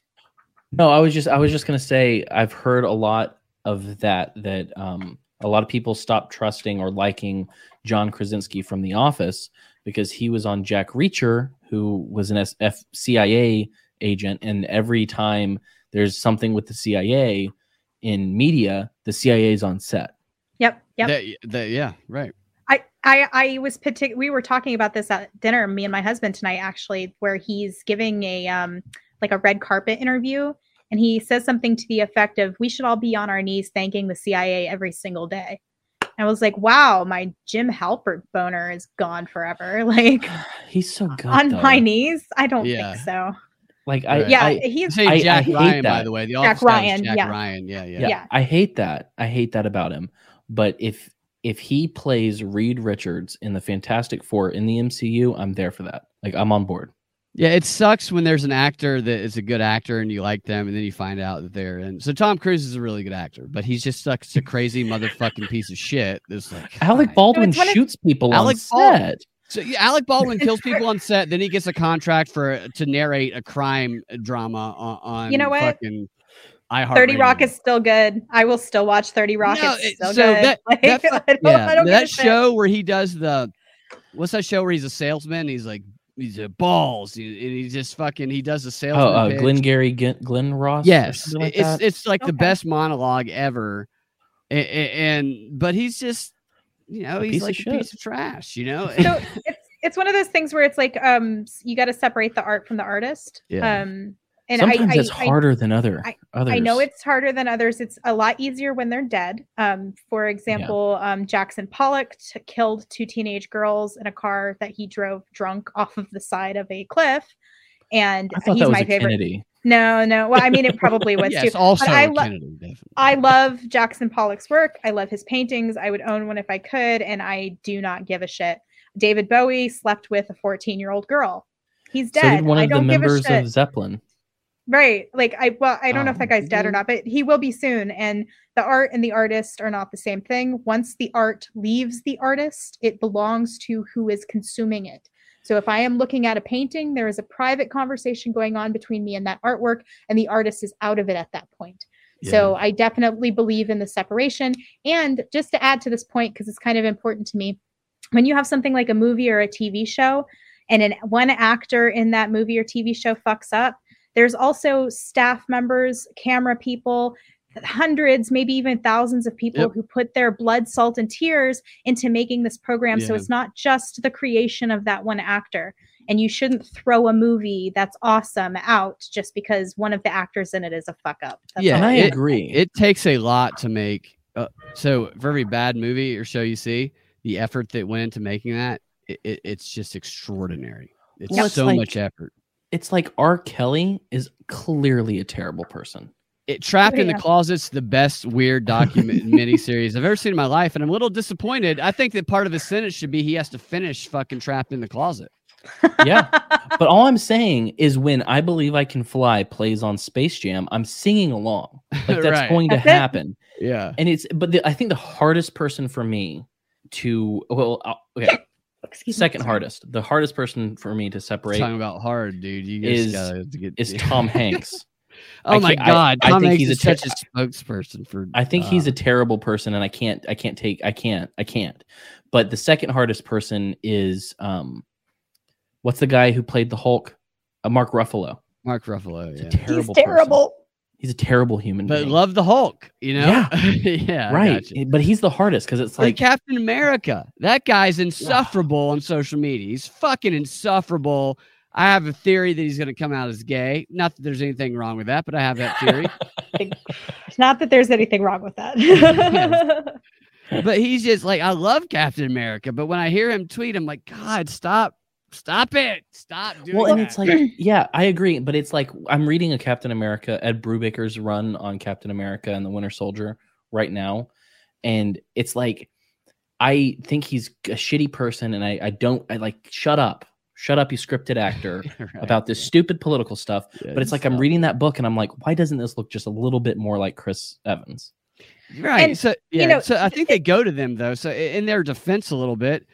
No, I was just I was just gonna say I've heard a lot of that that um a lot of people stopped trusting or liking John Krasinski from The Office because he was on Jack Reacher, who was an SF CIA agent, and every time there's something with the CIA in media, the CIA is on set. yep yep That- that- yeah, right. I, I I was partic- we were talking about this at dinner, me and my husband tonight actually, where he's giving a um like a red carpet interview and he says something to the effect of we should all be on our knees thanking the CIA every single day. I was like, wow, my Jim Halpert boner is gone forever. Like He's so good. on though. my knees? I don't Yeah. think so. Like I Right. Yeah, I, he's Say I- I Jack hate Ryan, by the way. The Jack Office guy was Ryan, Jack yeah. Ryan. Yeah, yeah. yeah, Yeah. I hate that. I hate that about him. But if if he plays Reed Richards in the Fantastic Four in the MCU, I'm there for that. Like I'm on board. Yeah, it sucks when there's an actor that is a good actor and you like them, and then you find out that they're in. So Tom Cruise is a really good actor, but he's just such a crazy motherfucking piece of shit. That's like Alec fine. Baldwin it's when it- shoots people Alec on set. So yeah, Alec Baldwin kills people on set, then he gets a contract for to narrate a crime drama on, on You know what? fucking iHeartRadio. 30 Rock is still good. I will still watch 30 Rock. No, it's still so good. that- Like, that- I yeah, I that a shit. show where he does the what's that show where he's a salesman? He's like he's a balls, he, and he just fucking he does the salesman. Oh, uh, pitch. Glengarry Glen, Glen Ross. Yes, like it's that? it's like the best monologue ever, A- a- and, but he's just you know A he's like a shit. piece of trash, you know. so it's it's one of those things where it's like um you got to separate the art from the artist. Yeah. Um and Sometimes I, it's I, I harder than other I- others. I know it's harder than others. It's a lot easier when they're dead. Um, for example, um, Jackson Pollock t- killed two teenage girls in a car that he drove drunk off of the side of a cliff, and I he's my favorite. Kennedy. No, no. Well, I mean, it probably was yes, too. also I a lo- Kennedy. I love Jackson Pollock's work. I love his paintings. I would own one if I could, and I do not give a shit. David Bowie slept with a 14 year old girl. He's So dead. did one I of the don't give a members shit. of Zeppelin. Right. Like I well, I don't know if that guy's dead or mhm. not, but he will be soon. And the art and the artist are not the same thing. Once the art leaves the artist, it belongs to who is consuming it. So if I am looking at a painting, there is a private conversation going on between me and that artwork, and the artist is out of it at that point. So I definitely believe in the separation. And just to add to this point, because it's kind of important to me, when you have something like a movie or a TV show, and an, one actor in that movie or TV show fucks up, there's also staff members, camera people, hundreds, maybe even thousands of people Yep. who put their blood, salt, and tears into making this program. So it's not just the creation of that one actor. And you shouldn't throw a movie that's awesome out just because one of the actors in it is a fuck up. That's Yeah, I it- agree. it takes a lot to make. Uh, so for every bad movie or show you see, the effort that went into making that, it, it, it's just extraordinary. It's Well, it's so like- much effort. It's like R. Kelly is clearly a terrible person. It trapped in the closet's the best weird document miniseries I've ever seen in my life, and I'm a little disappointed. I think that part of his sentence should be he has to finish fucking trapped in the closet. Yeah. But all I'm saying is when I Believe I Can Fly plays on Space Jam, I'm singing along. Like that's Right. going to That's it. happen. Yeah, And it's, but the, I think the hardest person for me to, well, uh, okay, Excuse second sorry. hardest, the hardest person for me to separate talking about hard, dude. You is- gotta get is Tom Hanks. Oh I my can't- I- god, I think Hanks he's a is ter- such a spokesperson for. I think he's uh, a terrible person, and I can't, I can't take, I can't, I can't. But the second hardest person is, um, what's the guy who played the Hulk? Uh, Mark Ruffalo. Mark Ruffalo. He's a Yeah. terrible. He's person. terrible. He's a terrible human being. But being. love the Hulk, you know? Yeah. yeah. Right, gotcha. but he's the hardest because it's Like like Captain America. That guy's insufferable on social media. He's fucking insufferable. I have a theory that he's going to come out as gay. Not that there's anything wrong with that, but I have that theory. It's not that there's anything wrong with that. but he's just like, I love Captain America. But when I hear him tweet, I'm like, God, stop. Stop it. Stop doing well, and that. it's like, yeah, I agree, but it's like I'm reading a Captain America, Ed Brubaker's run on Captain America and the Winter Soldier right now, and it's like I think he's a shitty person, and I, I don't, I like, shut up, shut up, you scripted actor Right. about this stupid political stuff. Yeah, But it's like I'm reading that book, and I'm like, why doesn't this look just a little bit more like Chris Evans? Right. And, so, yeah. know, so I think they go to them, though. So, in their defense, a little bit,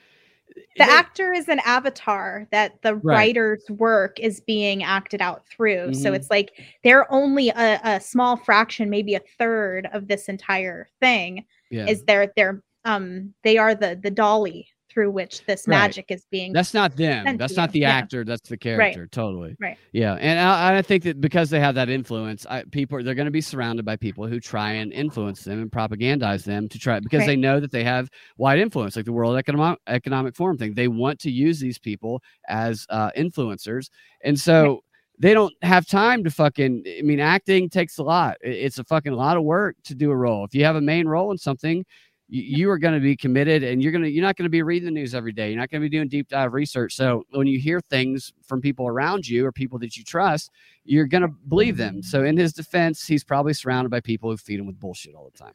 the actor is an avatar that the Right. writer's work is being acted out through. So Mhm. it's like they're only a, a small fraction, maybe a third of this entire thing. yeah. Is their their um they are the the dolly through which this Right. magic is being That's not them. That's not the Yeah. actor. That's the character. Totally. Right. Yeah, and I, I think that because they have that influence, I, people they're going to be surrounded by people who try and influence them and propagandize them to try because they know that they have wide influence, like the World Economic Economic Forum thing. They want to use these people as uh, influencers, and so. They don't have time to fucking. I mean, acting takes a lot. It's a fucking lot of work to do a role. If you have a main role in something, you, are going to be committed and you're going to you're not going to be reading the news every day. You're not going to be doing deep dive research. So when you hear things from people around you or people that you trust you're going to believe them. So in his defense he's probably surrounded by people who feed him with bullshit all the time.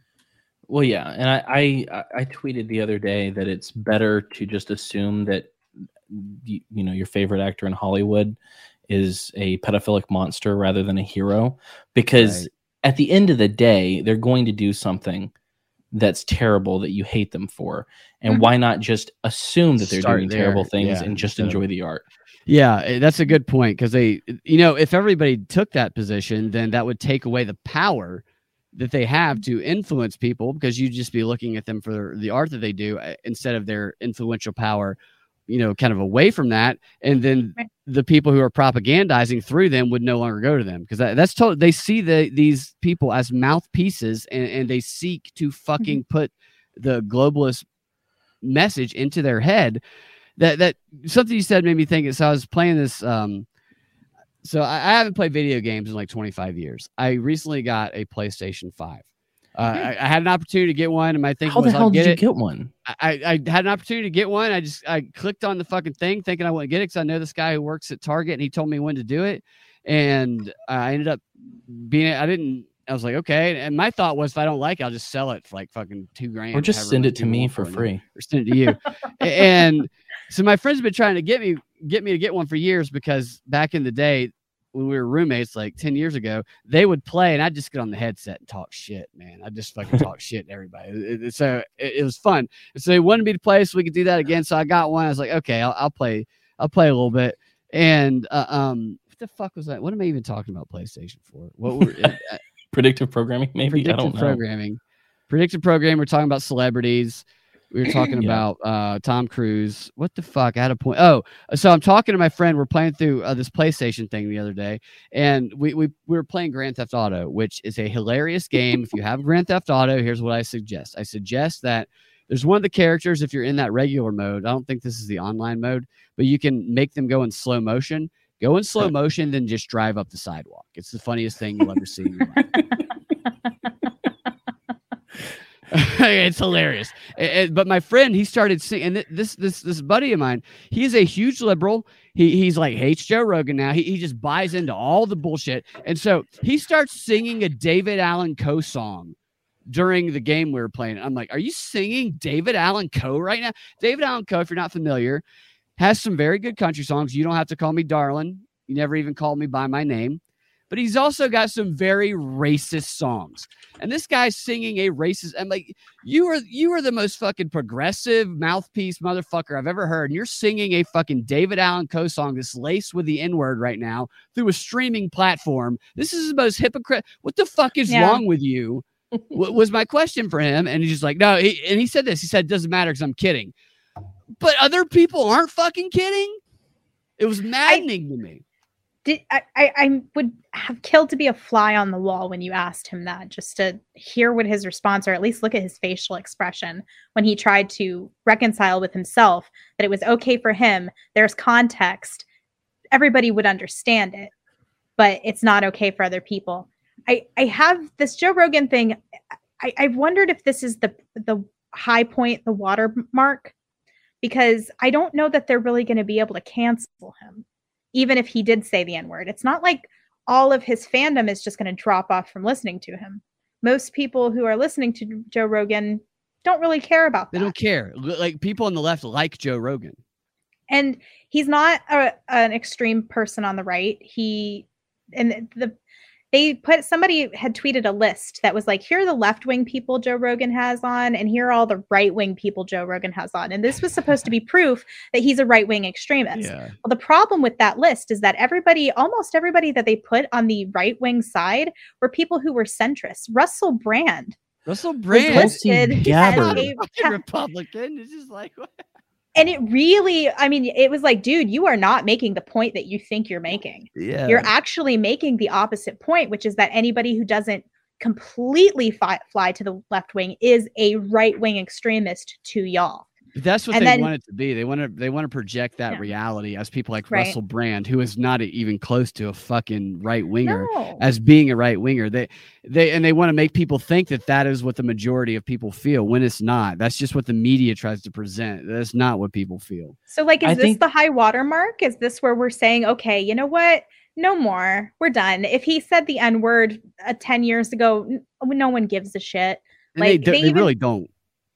Well, yeah, and I, I I- I tweeted the other day that it's better to just assume that you, you know your favorite actor in Hollywood is a pedophilic monster rather than a hero, because Right. at the end of the day, they're going to do something that's terrible that you hate them for? And Mhm. why not just assume that they're Start doing there, terrible things yeah, and just of- enjoy the art? Yeah, eh, that's a good point because they, you know, if everybody took that position, then that would take away the power that they have to influence people because you'd just be looking at them for the art that they do eh, instead of their influential power, you know, kind of away from that. And then Right. the people who are propagandizing through them would no longer go to them because that, that's told they see the these people as mouthpieces and, and they seek to fucking put the globalist message into their head that that something you said made me think. So I was playing this. Um, so I, I haven't played video games in like 25 years. I recently got a PlayStation 5. Uh, I, I had an opportunity to get one, and my thinking How the hell did you it. get one? I, I had an opportunity to get one. I just I clicked on the fucking thing thinking I wouldn't get it because I know this guy who works at Target and he told me when to do it. And I ended up being I didn't I was like, okay. And my thought was if I don't like it, I'll just sell it for like fucking two grand. Or just send it to me for free. Or send it to you. And so my friends have been trying to get me get me to get one for years because back in the day when we were roommates like 10 years ago, they would play and I'd just get on the headset and talk shit, man. I just fucking talk shit to everybody. It- it- so it, it was fun. And so they wanted me to play so we could do that again. So I got one. I was like, okay, I'll, I'll play. I'll play a little bit. And uh, um, what the fuck was that? What am I even talking about PlayStation for? What were uh, Predictive programming, maybe? I predictive don't know. programming? Predictive programming. We're talking about celebrities. We were talking Yeah. about uh, Tom Cruise. What the fuck? I had a point. Oh, so I'm talking to my friend. We're playing through uh, this PlayStation thing the other day, and we, we we were playing Grand Theft Auto, which is a hilarious game. if you have Grand Theft Auto, here's what I suggest. I suggest that there's one of the characters if you're in that regular mode. I don't think this is the online mode, but you can make them go in slow motion. Go in slow motion, then just drive up the sidewalk. It's the funniest thing you'll ever see in your life. it's hilarious. A- a- but my friend, he started singing. And th- this this this buddy of mine, he's a huge liberal. He he's like hates Joe Rogan now. He he just buys into all the bullshit, and so he starts singing a David Allan Coe song during the game we were playing. I'm like, are you singing David Allan Coe right now? David Allan Coe, if you're not familiar, has some very good country songs. You don't have to call me darling. You never even called me by my name. But he's also got some very racist songs. And this guy's singing a racist. I'm like, you are you are the most fucking progressive mouthpiece motherfucker I've ever heard. And you're singing a fucking David Allan Coe song that's laced with the N-word right now through a streaming platform. This is the most hypocrite. What the fuck is Yeah. wrong with you? wa- was my question for him. And he's just like, no, he, and he said this. He said, it doesn't matter because I'm kidding. But other people aren't fucking kidding. It was maddening to me. Did I, I would have killed to be a fly on the wall when you asked him that, just to hear what his response or at least look at his facial expression when he tried to reconcile with himself that it was okay for him. There's context. Everybody would understand it, but it's not okay for other people. I I have this Joe Rogan thing. I, I've wondered if this is the the high point, the watermark, because I don't know that they're really going to be able to cancel him even if he did say the N word. It's not like all of his fandom is just going to drop off from listening to him. Most people who are listening to Joe Rogan don't really care about They that. don't care. Like people on the left like Joe Rogan. and he's not a, an extreme person on the right. He and the they put somebody had tweeted a list that was like, here are the left wing people Joe Rogan has on, and here are all the right wing people Joe Rogan has on. And this was supposed to be proof that he's a right wing extremist. Yeah. Well, the problem with that list is that everybody, almost everybody that they put on the right wing side were people who were centrists. Russell Brand Russell Brand, Tulsi listed as a Republican. It's just like what? And it really, I mean, it was like, dude, you are not making the point that you think you're making. yeah. You're actually making the opposite point, which is that anybody who doesn't completely fi- fly to the left wing is a right wing extremist to y'all. But that's what And they then- want it to be. They want to they want to project that Yeah. reality as people like Right. Russell Brand, who is not even close to a fucking right winger, No. as being a right winger. They they and they want to make people think that that is what the majority of people feel when it's not. That's just what the media tries to present. That's not what people feel. So, like, is I this think- the high water mark? Is this where we're saying, okay, you know what? No more. We're done. If he said the N word uh, 10 years ago, n- no one gives a shit. And Like, they, do- they they even- really don't.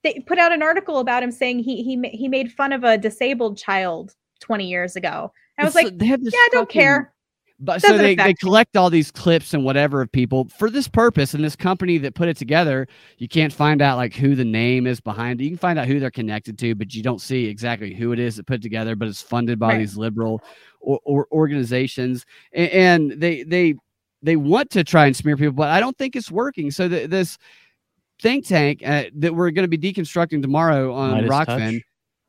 They put out an article about him saying he he he made fun of a disabled child 20 years ago. I was It's like, they have this yeah, I don't fucking- care. but so they, they collect all these clips and whatever of people for this purpose and this company that put it together you can't find out like who the name is behind it you can find out who they're connected to but you don't see exactly who it is that put it together but it's funded by Right. these liberal or, or organizations and, and they they they want to try and smear people but i don't think it's working so th- this think tank uh, that we're going to be deconstructing tomorrow on Meidas rockfin Touch?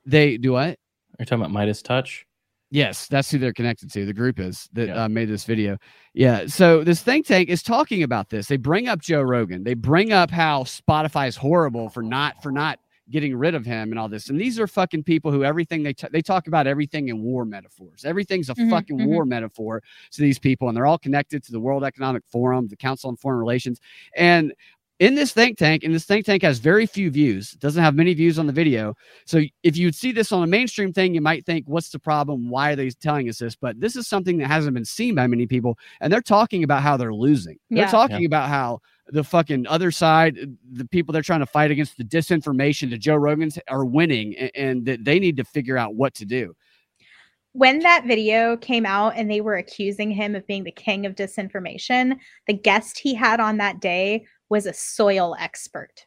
they do what You're talking about Meidas Touch. Yes, that's who they're connected to. The group is that Yeah. uh, made this video. Yeah. So this think tank is talking about this. They bring up Joe Rogan. They bring up how Spotify is horrible for not for not getting rid of him and all this. And these are fucking people who everything they t- they talk about everything in war metaphors. Everything's a Mhm, fucking mhm. war metaphor to these people, and they're all connected to the World Economic Forum, the Council on Foreign Relations, and in this think tank, and this think tank has very few views. It doesn't have many views on the video. So if you see this on a mainstream thing, you might think, what's the problem? Why are they telling us this? But this is something that hasn't been seen by many people. And they're talking about how they're losing. They're Yeah. talking about how the fucking other side, uh, the people they're trying to fight against the disinformation, the Joe Rogans are winning and, and that they need to figure out what to do. when that video came out and they were accusing him of being the king of disinformation, the guest he had on that day was a soil expert.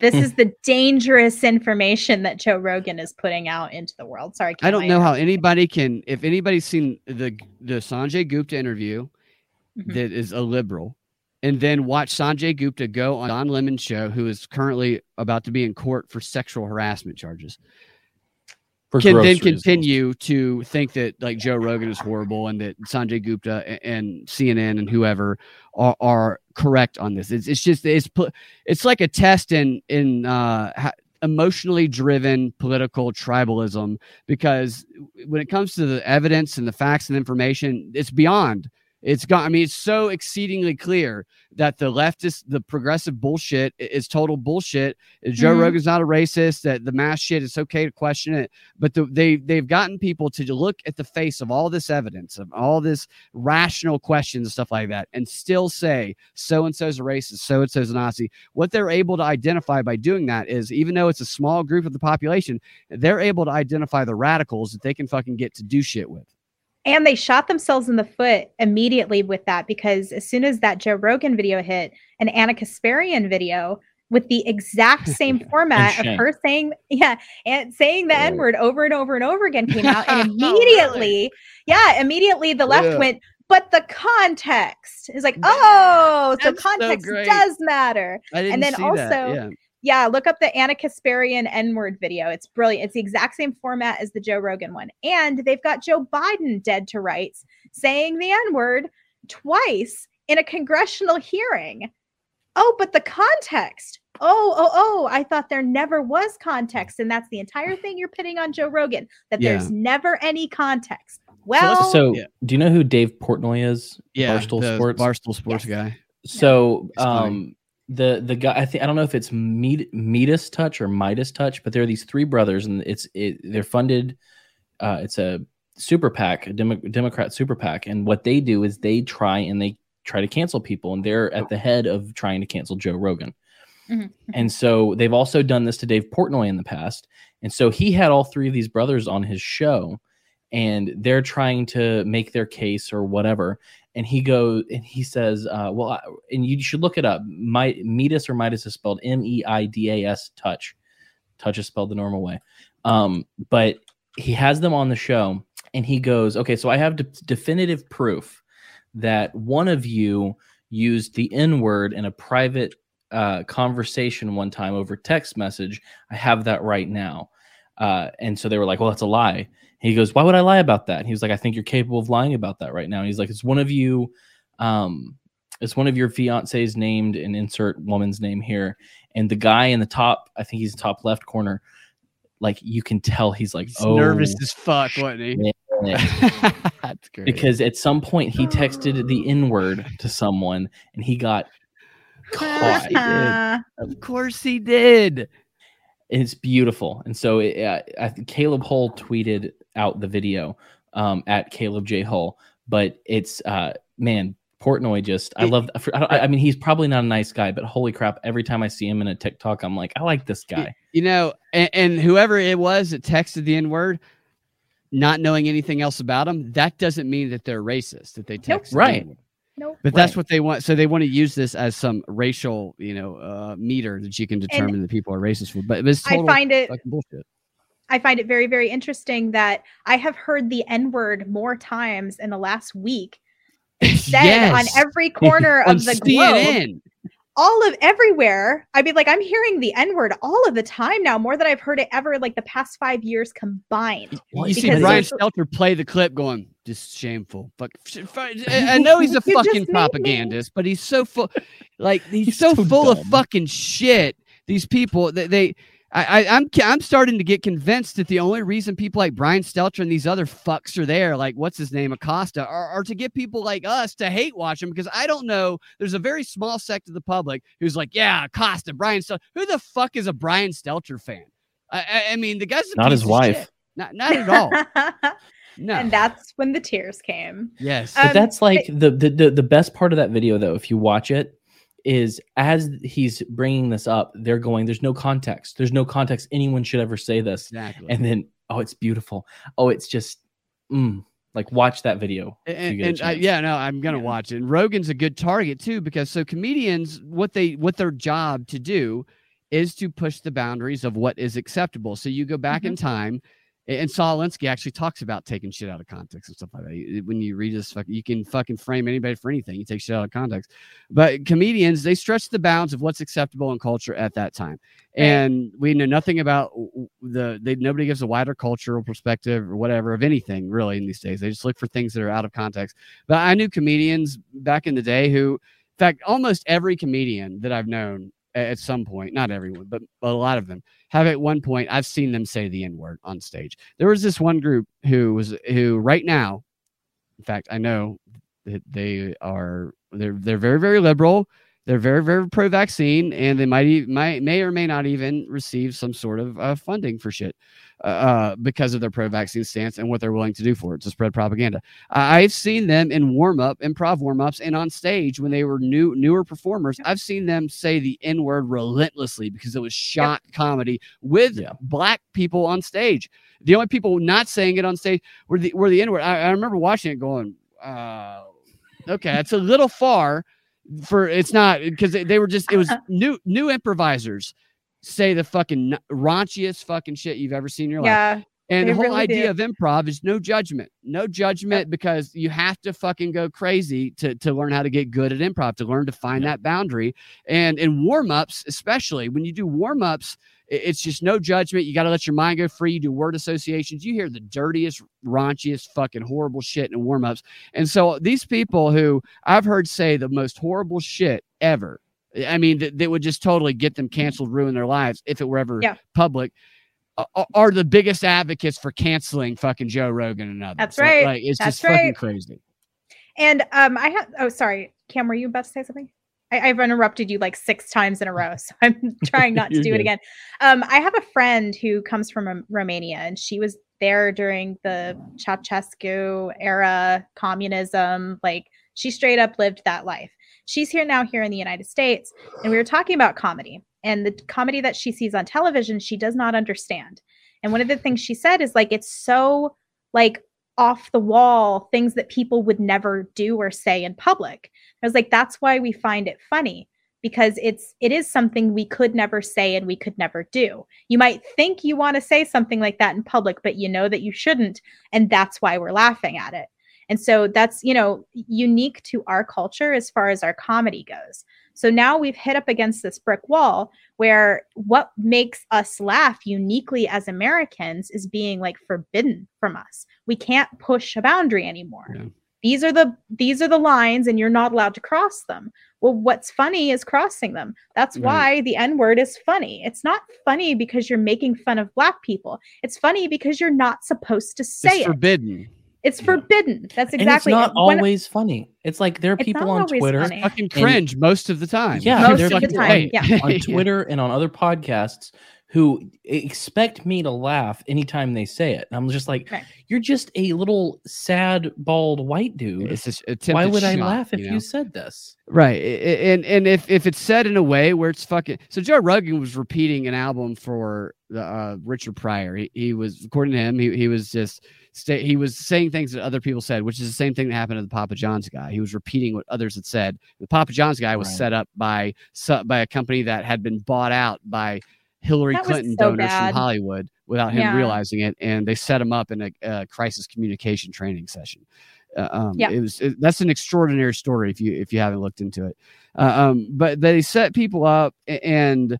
This is the dangerous information that Joe Rogan is putting out into the world. Sorry, I don't know how interrupted. anybody can, if anybody's seen the the Sanjay Gupta interview, Mhm. that is a liberal, and then watch Sanjay Gupta go on Don Lemon's show, who is currently about to be in court for sexual harassment charges, For can then groceries. continue to think that like Joe Rogan is horrible and that Sanjay Gupta a- and CNN and whoever are, are correct on this. It's, it's just it's it's like a test in in uh, emotionally driven political tribalism because when it comes to the evidence and the facts and information, it's beyond. It's gone. I mean, it's so exceedingly clear that the leftist, the progressive bullshit is total bullshit. Joe Mhm. Rogan's not a racist. That the mass shit is okay to question it, but the, they they've gotten people to look at the face of all this evidence of all this rational questions and stuff like that, and still say so and so's a racist, so and so's a Nazi. What they're able to identify by doing that is, even though it's a small group of the population, they're able to identify the radicals that they can fucking get to do shit with. And they shot themselves in the foot immediately with that because as soon as that Joe Rogan video hit, an Ana Kasparian video with the exact same format of her saying, yeah, and saying the. N word over and over and over again came out. And Oh, really? immediately, yeah, immediately the left Yeah. went, but the context is like, oh, so that's context great. does matter. Didn't then also-. Yeah. Yeah, look up the Ana Kasparian N word video. It's brilliant. It's the exact same format as the Joe Rogan one. And they've got Joe Biden dead to rights saying the N word twice in a congressional hearing. Oh, but the context. Oh, oh, oh, I thought there never was context. And that's the entire thing you're pitting on Joe Rogan, that Yeah. there's never any context. Well, So, Yeah. do you know who Dave Portnoy is? Yeah, Barstool the Sports. Barstool Sports Yes. guy. So, It's funny. um, the the guy I think I don't know if it's Med- Midas Touch or Midas Touch, but there are these three brothers, and it's it, they're funded. Uh, it's a super PAC, a Demo- Democrat super PAC, and what they do is they try and they try to cancel people, and they're at the head of trying to cancel Joe Rogan. Mhm. And so they've also done this to Dave Portnoy in the past, and so he had all three of these brothers on his show, and they're trying to make their case or whatever and he goes and he says, uh, "Well, I, and you should look it up. My, Midas or Midas is spelled M E I D A S. Touch, touch is spelled the normal way. Um, but he has them on the show, and he goes, "Okay, so I have de- definitive proof that one of you used the N word in a private uh, conversation one time over text message. I have that right now." Uh, and so they were like, "Well, that's a lie." He goes, "Why would I lie about that?" And he was like, "I think you're capable of lying about that right now." And he's like, "It's one of you, um, it's one of your fiancés named and insert woman's name here." And the guy in the top, I think he's top left corner, like you can tell he's like, He's "Oh, nervous as fuck, wasn't he? That's great. because at some point he texted the N word to someone and he got caught. he. Uh, of course he did. it's beautiful and so it, uh, I think caleb hull tweeted out the video um, at caleb j hull but it's uh, man portnoy just i love I, don't- I mean he's probably not a nice guy but holy crap every time i see him in a tiktok i'm like i like this guy You know, and, and whoever it was that texted the N word, not knowing anything else about them, that doesn't mean that they're racist. That they text the Right. N-word. Nope. But that's Right. what they want. So they want to use this as some racial, you know, uh, meter that you can determine that people are racist for. But it's I find it fucking bullshit. I find it very, very interesting that I have heard the N word more times in the last week said Yes. on every corner of the globe. All of everywhere. I mean, like I'm hearing the N word all of the time now, more than I've heard it ever like the past five years combined. Well, You see because Brian Stelter play the clip going, just shameful. Fuck. I I know he's a fucking made me- propagandist, but he's so full, like he's, He's so, so full of fucking shit. These people, they, they I, I, I'm, I'm starting to get convinced that the only reason people like Brian Stelter and these other fucks are there, like what's his name, Acosta, are, are to get people like us to hate watch him. Because I don't know, there's a very small sect of the public who's like, yeah, Acosta, Brian Stelter. Who the fuck is a Brian Stelter fan? I, I, I mean, the guy's a Not piece his of wife. shit. Not, not at all. No. And that's when the tears came. yes. But Um, that's like the, the the the best part of that video though if you watch it is as he's bringing this up they're going there's no context there's no context anyone should ever say this exactly. and then oh it's beautiful oh it's just mm, like watch that video and, and, uh, chance. yeah, no, I'm gonna Yeah. watch it. And Rogan's a good target too because so comedians, what they what their job to do is to push the boundaries of what is acceptable. So you go back in time, and Saul Alinsky actually talks about taking shit out of context and stuff like that. When you read this, fuck, you can fucking frame anybody for anything. You take shit out of context, but comedians they stretch the bounds of what's acceptable in culture at that time, and we know nothing about the. They nobody gives a wider cultural perspective or whatever of anything really in these days. They just look for things that are out of context. But I knew comedians back in the day who, in fact, almost every comedian that I've known at some point, not everyone, but a lot of them have at one point, I've seen them say the N word on stage. There was this one group who was, who right now, in fact, I know that they are, they're, they're very, very liberal. They're very, very pro-vaccine, and they might, might, may or may not even receive some sort of uh, funding for shit uh, uh, because of their pro-vaccine stance and what they're willing to do for it to spread propaganda. I've seen them in warm up, improv warm ups, and on stage when they were new, newer performers. I've seen them say the N word relentlessly because it was shot comedy with black people on stage. The only people not saying it on stage were the were the N word. I, I remember watching it, going, uh, "Okay, it's a little far for it's not because they, they were just it was new new improvisers." Say the fucking raunchiest fucking shit you've ever seen in your life. Yeah. And the whole really idea do. of improv is no judgment, no judgment because you have to fucking go crazy to, to learn how to get good at improv, to learn to find that boundary. And in warm ups, especially when you do warm ups, it's just no judgment. You got to let your mind go free. You do word associations. You hear the dirtiest, raunchiest, fucking horrible shit in warm ups. And so these people who I've heard say the most horrible shit ever, I mean, that, that would just totally get them canceled, ruin their lives if it were ever Yeah. public are the biggest advocates for canceling fucking Joe Rogan and others. That's Like- right. Like, it's That's just fucking crazy. And um, I have. Oh, sorry, Cam. Were you about to say something? I, I've interrupted you like six times in a row, so I'm trying not to do it again. Um, I have a friend who comes from Romania, and she was there during the Ceausescu era, communism. Like she straight up lived that life. She's here now, here in the United States, and we were talking about comedy and the comedy that she sees on television. She does not understand. And one of the things she said is like it's so like off the wall things that people would never do or say in public. I was like, that's why we find it funny because it's it is something we could never say and we could never do. You might think you want to say something like that in public, but you know that you shouldn't, and that's why we're laughing at it. And so that's, you know, unique to our culture as far as our comedy goes. So now we've hit up against this brick wall where what makes us laugh uniquely as Americans is being like forbidden from us. We can't push a boundary anymore. Yeah. These are the these are the lines and you're not allowed to cross them. Well, what's funny is crossing them. That's Right. why the N-word is funny. It's not funny because you're making fun of black people. It's funny because you're not supposed to say it. It's it. forbidden. It's forbidden. That's exactly and it's not when- always funny it's like there are people on always twitter funny. Fucking cringe most of the time. Yeah, Most they're of the fucking time, great. yeah. on Twitter and on other podcasts who expect me to laugh anytime they say it. And I'm just like, Right. you're just a little sad, bald white dude. It's just Why attempted would I laugh if you, know? said this? Right. I- I- And and if if it's said in a way where it's fucking so Joe Rogan was repeating an album for the uh, Richard Pryor. He, he was according to him, he, he was just sta- he was saying things that other people said, which is the same thing that happened to the Papa John's guy. He was repeating what others had said. The Papa John's guy was Right. set up by by a company that had been bought out by Hillary That Clinton so donors bad. from Hollywood without him Yeah. realizing it, and they set him up in a, a crisis communication training session. Uh, um, Yeah. it was it, that's an extraordinary story if you if you haven't looked into it. Uh, um, but they set people up a- and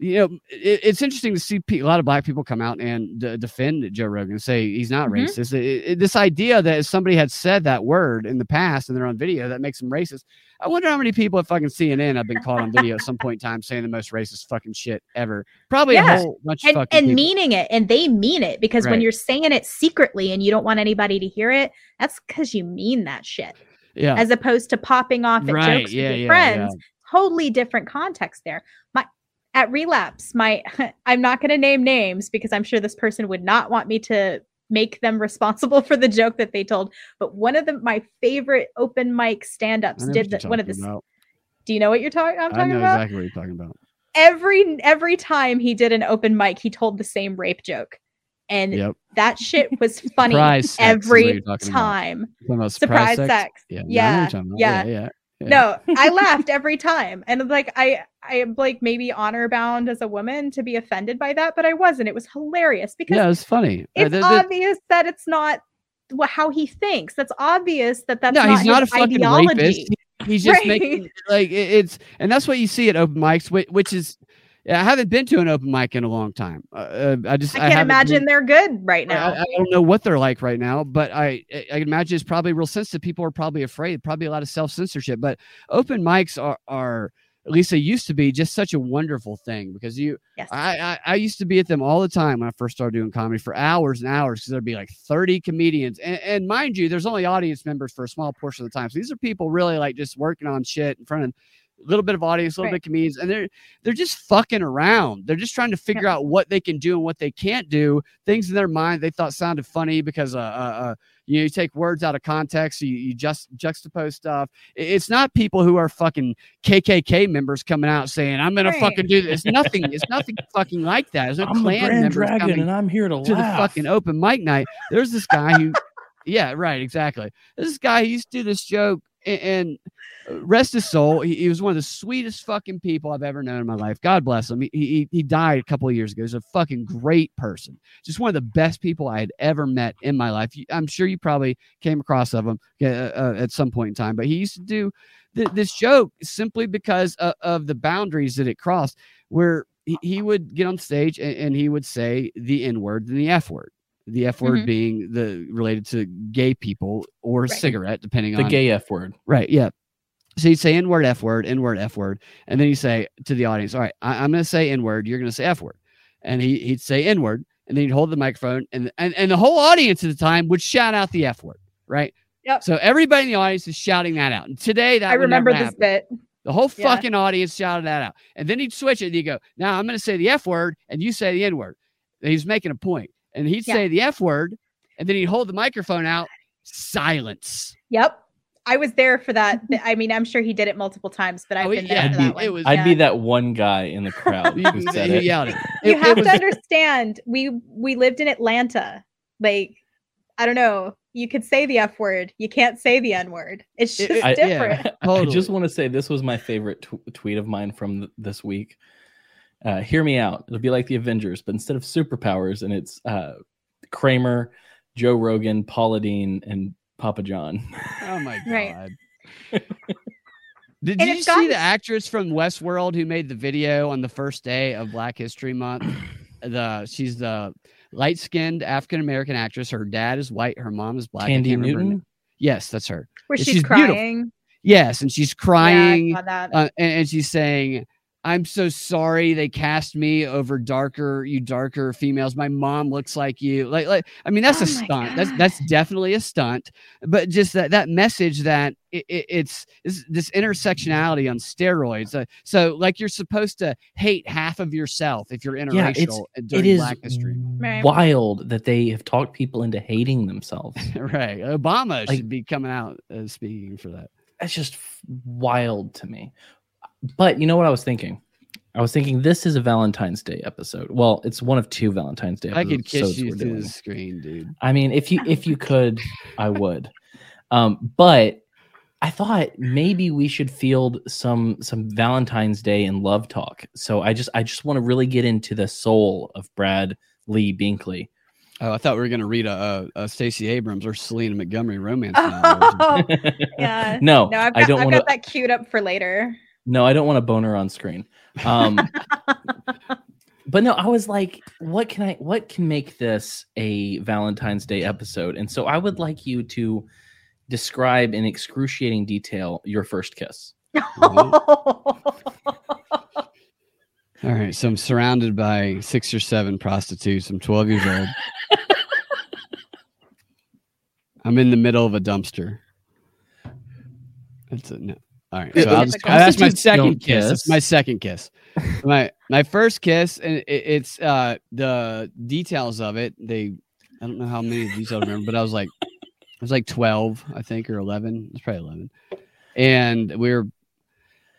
you know it, it's interesting to see a lot of black people come out and d- defend Joe Rogan and say he's not Mhm. racist. It- it- this idea that if somebody had said that word in the past and they're on video that makes them racist. I wonder how many people at fucking CNN have been caught on video at some point in time saying the most racist fucking shit ever. Probably Yeah. a whole bunch of and, fucking and people. meaning it and they mean it because when you're saying it secretly and you don't want anybody to hear it that's because you mean that shit yeah. as opposed to popping off at Right, jokes yeah, with your yeah, friends totally different context there my at relapse my i'm not going to name names because i'm sure this person would not want me to make them responsible for the joke that they told but one of the my favorite open mic I stand-ups did what the, one of the about. do you know what you're talking i'm I know about exactly what you're talking about. every every time he did an open mic he told the same rape joke and Yep. that shit was funny Surprise sex is every you're about. time about surprise sex, Yeah. Yeah, I know what you're talking about. yeah. Yeah. Yeah. Yeah. no i laughed every time and like i i am like maybe honor bound as a woman to be offended by that but i wasn't it was hilarious because Yeah, was funny. Uh, it's obvious that it's not how he thinks that's obvious that that's no, not he's not a fucking ideology rapist. He's just Right. making like it's, and that's what you see at open mics, which, which is, I haven't been to an open mic in a long time. Uh, uh, I just, i can't haven't imagine been- they're good right now I, I don't know what they're like right now, but I, I I imagine it's probably real sensitive. People are probably afraid, probably a lot of self censorship. But open mics are are at least they used to be just such a wonderful thing because you yes I, I I used to be at them all the time when I first started doing comedy for hours and hours because there'd be like 30 comedians. And, and mind you, there's only audience members for a small portion of the time. So these are people really like just working on shit in front of a little bit of audience, a little Right. bit of comedians, and they're they're just fucking around. They're just trying to figure out what they can do and what they can't do. Things in their mind they thought sounded funny because uh, uh, uh you know you take words out of context, you, you just juxtapose stuff. It's not people who are fucking KKK members coming out saying I'm gonna Right. fucking do this. It's nothing. It's nothing fucking like that. There's no I'm Grand members Dragon, coming and I'm here to, to the fucking open mic night. There's this guy who, yeah, right, exactly. This guy he used to do this joke, and, and rest his soul, he, he was one of the sweetest fucking people I've ever known in my life. God bless him. He he, he died a couple of years ago. He's a fucking great person, just one of the best people I had ever met in my life. I'm sure you probably came across of him uh, uh, at some point in time, but he used to do th- this joke simply because of, of the boundaries that it crossed, where he, he would get on stage and, and he would say the N word and the F word. The F word Mhm. being the related to gay people or Right. cigarette, depending the on the gay F word. Right. Yeah. So you'd say N word, F word, N word, F word. And then you say to the audience, All right, I, am going to say N word. You're going to say F word. And he, he'd say N word. And then he'd hold the microphone. And, and, and the whole audience at the time would shout out the F word. Right. Yep. So everybody in the audience is shouting that out. And today that i would remember never this happen. bit The whole Yeah. fucking audience shouted that out. And then he'd switch it and he'd go, Now I'm going to say the F word and you say the N word. He's making a point. And he'd Yeah. say the F word. And then he'd hold the microphone out. Silence. Yep. I was there for that. I mean, I'm sure he did it multiple times, but I've Oh, been yeah, there for I'd that be- it one. was- I'd be that one guy in the crowd You- who said it. yelled it. You It- it have was- to understand. We we lived in Atlanta. Like, I don't know. You could say the F word. You can't say the N word. It's It- just I- different. I Totally. just want to say this was my favorite tw- tweet of mine from th- this week. Uh, hear me out. It'll be like the Avengers, but instead of superpowers, and it's uh, Kramer, Joe Rogan, Paula Deen, and Papa John. Oh my Right. god. Did And you see gotten- the actress from Westworld who made the video on the first day of Black History Month? The she's the light-skinned African American actress. Her dad is white. Her mom is black. I Thandie can't remember her Newton. Yes, that's her. Where Yeah, she's, she's beautiful. crying. Yes, and she's Yeah, I crying, saw that. uh, and, and she's saying, "I'm so sorry they cast me over darker, you darker females. My mom looks like you. Like, like I mean, that's Oh a my stunt. That's that's definitely a stunt. But just that that message that it, it, it's this, this intersectionality on steroids. Uh, so, like, you're supposed to hate half of yourself if you're interracial Yeah, it's during it is Black History. Wild that they have talked people into hating themselves. right? Obama Like- should be coming out uh, speaking for that. That's just f- wild to me. But you know what I was thinking? I was thinking this is a Valentine's Day episode. Well, it's one of two Valentine's Day I could kiss you we're through doing. the screen, dude. I mean, if you if you could, I would. Um, but I thought maybe we should field some some Valentine's Day and love talk. So I just I just want to really get into the soul of Brad Lee Binkley. Oh, I thought we were gonna read a, a, a Stacey Abrams or Selena Montgomery romance novel. Oh, yeah. no, No, I've I don't want to. got that queued up for later. No, I don't want a boner on screen. Um, but no, I was like, what can I? What can make this a Valentine's Day episode? And so I would like you to describe in excruciating detail your first kiss. All right, so I'm surrounded by six or seven prostitutes. I'm 12 years old. I'm in the middle of a dumpster. That's a no. All right, so Yeah, I'll just, that's my second kiss. That's kiss. my second kiss. my my first kiss, and it, it's uh the details of it. They, I don't know how many details I remember, but I was like, I was like 12, I think, or 11. It's probably 11, and we were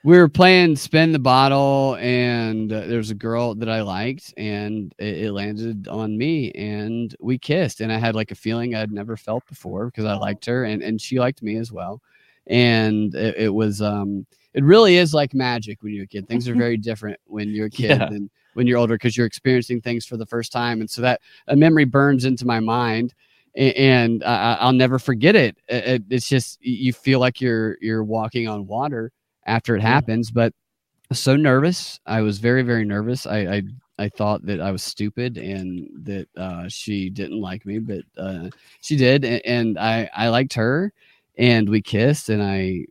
we were playing spin the bottle and uh, there was a girl that i liked and it, it landed on me and we kissed and i had like a feeling i'd never felt before because i liked her and, and she liked me as well and it, it was um it really is like magic when you're a kid things are very different when you're a kid Yeah. than when you're older because you're experiencing things for the first time and so that a memory burns into my mind and I'll never forget it. It- it- It's just you feel like you're you're walking on water after it Yeah. happens. But so nervous. I was very very nervous. I I, I thought that I was stupid and that uh, she didn't like me, but uh, she did, and I I liked her, and we kissed, and I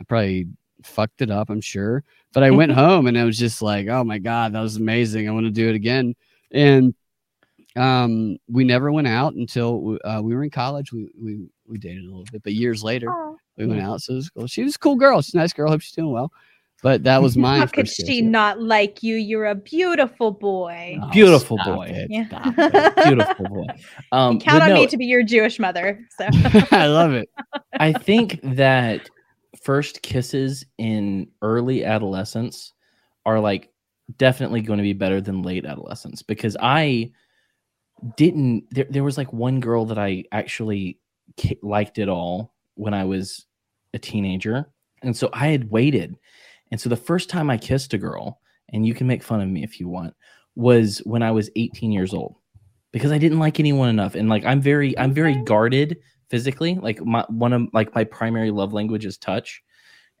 I probably fucked it up. I'm sure, but I went home and I was just like, oh my god, that was amazing. I want to do it again, and um we never went out until uh, we were in college we, we we dated a little bit but years later Oh, we went out so it was cool she was a cool girl she's a nice girl hope she's doing well but that was my How could she not like you? You're a beautiful boy. Oh, Beautiful stop boy. it, Yeah. it. Beautiful boy. Um, Count on no, me to be your Jewish mother. So i love it I think that first kisses in early adolescence are like definitely going to be better than late adolescence because I didn't. There, there was like one girl that I actually liked it all when I was a teenager, and so I had waited, and so the first time I kissed a girl, and you can make fun of me if you want, was when I was 18 years old because I didn't like anyone enough, and like I'm very, I'm very guarded physically. Like my one of like my primary love language is touch.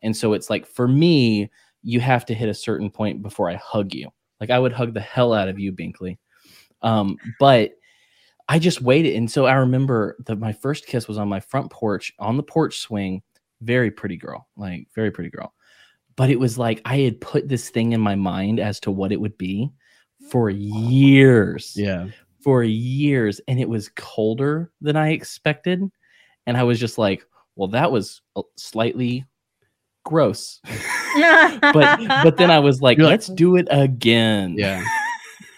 And so it's like for me you have to hit a certain point before i hug you. Like i would hug the hell out of you binkley. Um but i just waited. And so i remember that my first kiss was on my front porch on the porch swing. Very pretty girl like very pretty girl but it was like i had put this thing in my mind as to what it would be for years yeah for years and it was colder than I expected. And I was just like, well, that was uh, slightly gross. But but then I was like, let's do it again. yeah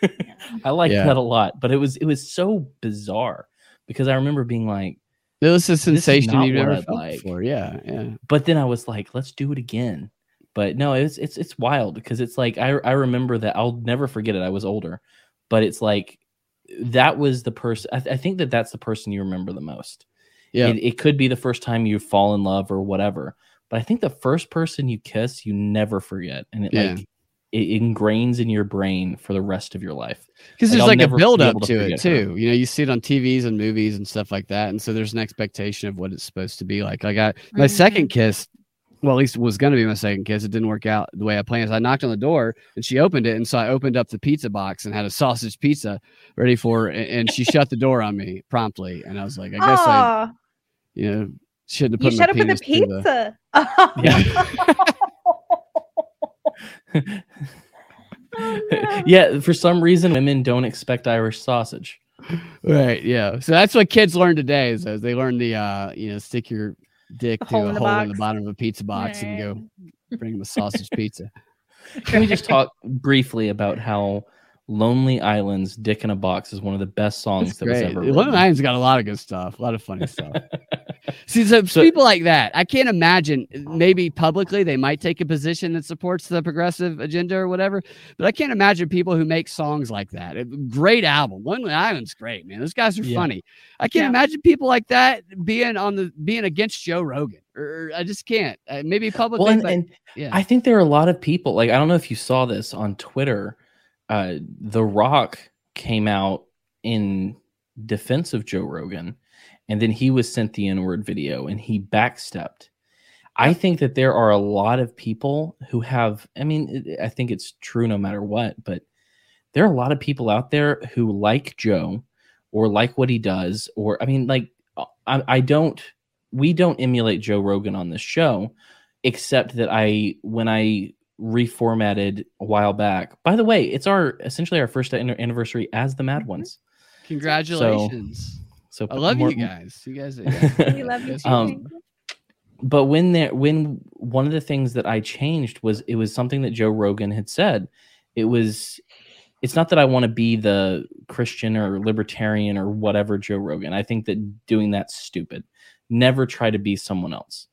I like Yeah. that a lot. But it was it was so bizarre because I remember being like, it was a sensation you've never felt like. before yeah yeah but then I was like, let's do it again. But no, it's it's it's wild because it's like I I remember that I'll never forget it. I was older, but it's like that was the person. I, th- I think that that's the person you remember the most. yeah It, it could be the first time you fall in love or whatever, but I think the first person you kiss, you never forget, and it Yeah. like it ingrains in your brain for the rest of your life. because Like, there's I'll like a never build up to to it forget her. too you know you see it on tvs and movies and stuff like that and so there's an expectation of what it's supposed to be like like i my mm-hmm. second kiss well at least it was going to be my second kiss it didn't work out the way i planned so i knocked on the door and she opened it and so i opened up the pizza box and had a sausage pizza ready for her and, and she shut the door on me promptly and i was like i guess i you know shouldn't you have put shut my up with the penis to pizza. Yeah. yeah, for some reason, women don't expect Irish sausage. right yeah so that's what kids learn today is as they learn the uh you know stick your dick A to hole a in the hole in the bottom of a pizza box and go bring him a sausage pizza. Can we just talk briefly about how Lonely Island's "Dick in a Box" is one of the best songs That's that was great. ever. Lonely written. Island's got a lot of good stuff, a lot of funny stuff. See, so, So- people like that, I can't imagine. Maybe publicly they might take a position that supports the progressive agenda or whatever, but I can't imagine people who make songs like that. It- great album, Lonely Island's great, man. Those guys are Yeah. funny. I can't Yeah. imagine people like that being on the being against Joe Rogan, or, or I just can't. Uh, maybe publicly, Well, and, but and yeah, I think there are a lot of people like I don't know if you saw this on Twitter. Uh, the Rock came out in defense of Joe Rogan, and then he was sent the N-word video, and he backstepped. I think that there are a lot of people who have. I mean, I think it's true no matter what, but there are a lot of people out there who like Joe or like what he does, or I mean, like I, I don't. We don't emulate Joe Rogan on this show except that I when I reformatted a while back. By the way, it's our essentially our first anniversary as the Mad Ones. congratulations. So I love more- you guys. You guys, yeah. We love you too. Um. But when there when one of the things that I changed was it was something that Joe Rogan had said. It was it's not that I want to be the Christian or libertarian or whatever Joe Rogan. I think that doing that's stupid. Never try to be someone else.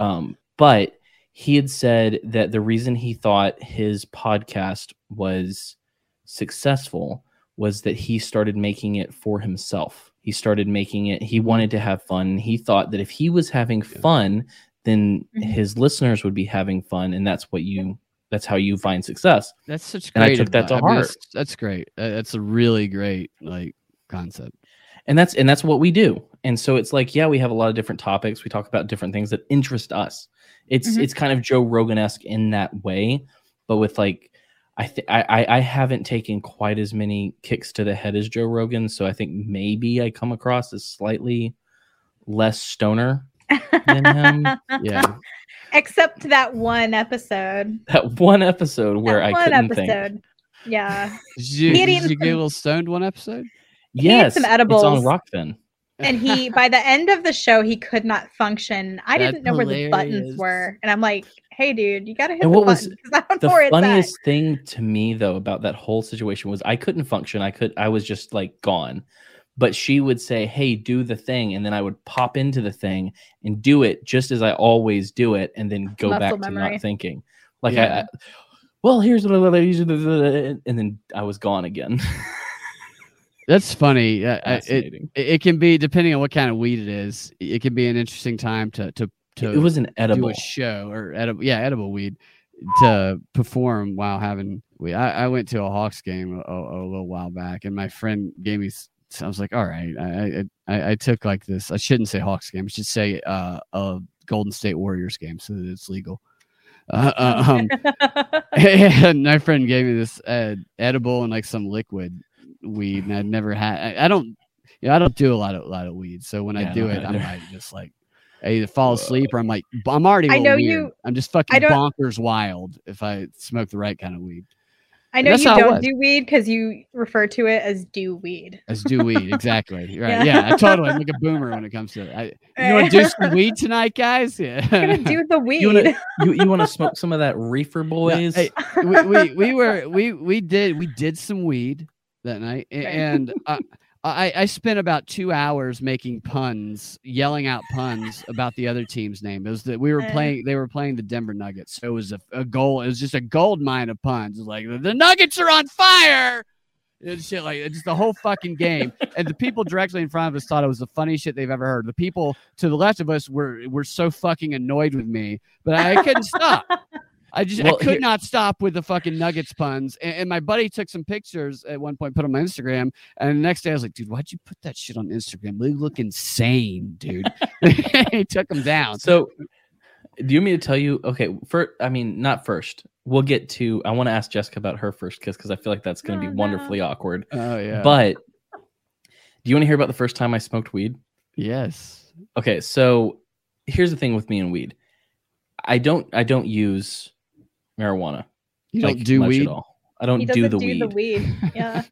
Um, but he had said that the reason he thought his podcast was successful was that he started making it for himself. He started making it, he wanted to have fun. He thought that if he was having fun, then Mhm. his listeners would be having fun. And that's what you, that's how you find success. That's such And I great. took that to advice. I mean, heart. that's, that's great. Uh, That's a really great like concept. and that's and that's what we do and so it's like yeah we have a lot of different topics we talk about different things that interest us it's Mhm. it's kind of joe rogan-esque in that way but with like i think i i haven't taken quite as many kicks to the head as joe rogan so i think maybe i come across as slightly less stoner than him Yeah. Except that one episode. that one episode where that i one couldn't think. Yeah. Did you, did eaten you get a little stoned one episode? He ate yes some it's edibles. on rockfin And he, by the end of the show, he could not function. I That's didn't know where the buttons were. And I'm like, hey, dude, you got to hit And the what was button don't the know where it's at. funniest thing to me though about that whole situation was I couldn't function. I could I was just like gone. But she would say, "Hey, do the thing," and then I would pop into the thing and do it just as I always do it, and then go back Muscle to not thinking. Like Yeah. I, I, well, here's what I usually, do," and then I was gone again. That's funny. I- it, it it can be depending on what kind of weed it is. It can be an interesting time to to to It, was an do edible. a show or edible, yeah, edible weed to perform while having weed. I, I went to a Hawks game a, a, little while back, and my friend gave me. I was like, all right, I, I I I took like this. I shouldn't say Hawks game. I should say uh, a Golden State Warriors game so that it's legal. Uh, uh, um, and my friend gave me this uh, edible and like some liquid weed, and I'd never had. I, I don't, you know, I don't do a lot of a lot of weed. So when Yeah, I I do don't it, I either. might just like I either fall asleep or I'm like, I'm already. a I little know weird. you- I'm just fucking don't- bonkers wild if I smoke the right kind of weed. I know you don't do weed because you refer to it as do weed. As do weed, exactly. Right? Yeah. Yeah, I totally I'm like a boomer when it comes to it. I, you want to do some weed tonight, guys? Yeah. I'm gonna do the weed. You wanna you, you want to smoke some of that reefer boys? hey, we, we we were we we did we did some weed that night Right. and I, I I spent about two hours making puns, yelling out puns about the other team's name. It was that we were playing. They were playing the Denver Nuggets, so it was a, a goal. It was just a gold mine of puns. It was like the Nuggets are on fire. And shit like just the whole fucking game, and the people directly in front of us thought it was the funniest shit they've ever heard. The people to the left of us were were so fucking annoyed with me, but I couldn't stop. I just Well, I could here- not stop with the fucking Nuggets puns. And, and my buddy took some pictures at one point, put them on my Instagram. And the next day I was like, dude, why'd you put that shit on Instagram? You look insane, dude. he took them down. So, do you want me to tell you? Okay, for I mean, not first. We'll get to. I want to ask Jessica about her first kiss because I feel like that's going to Oh, be no. wonderfully awkward. Oh yeah. But do you want to hear about the first time I smoked weed? yes. Okay, so here's the thing with me and weed. I don't. I don't use marijuana. You don't like, do much weed. At all. I don't he do the do weed. the weed. Yeah.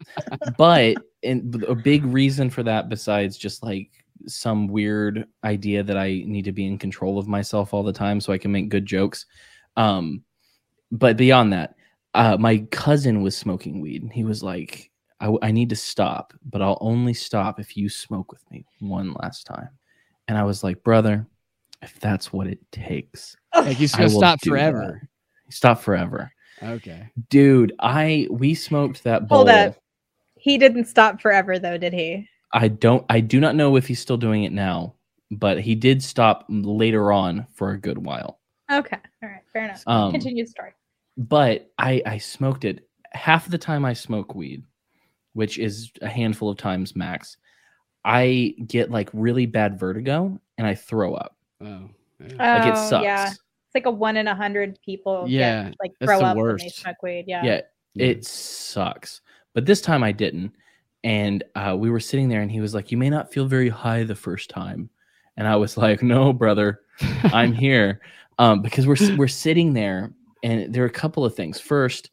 but and a big reason for that besides just like some weird idea that i need to be in control of myself all the time so i can make good jokes um but beyond that uh, my cousin was smoking weed, and he was like, I, "I need to stop, but I'll only stop if you smoke with me one last time." And I was like, "Brother, if that's what it takes, Like he's I gonna will stop do forever. stop forever." Okay. Dude, I we smoked that bowl. Hold up. He didn't stop forever though, did he? I don't I do not know if he's still doing it now, but he did stop later on for a good while. Okay. All right. Fair enough. Um, Continue the story. But I I smoked it half the time I smoke weed, which is a handful of times max. I get like really bad vertigo and I throw up. Oh. yeah. Like it Oh, sucks. Yeah. It's like a one in a hundred people Yeah, get, like that's throw the up when they worst. smoke weed. Yeah. Yeah, Yeah. it sucks. But this time I didn't. And uh, we were sitting there and he was like, You may not feel very high the first time. And I was like, No, brother, I'm here. Um, because we're we're sitting there and there are a couple of things. First,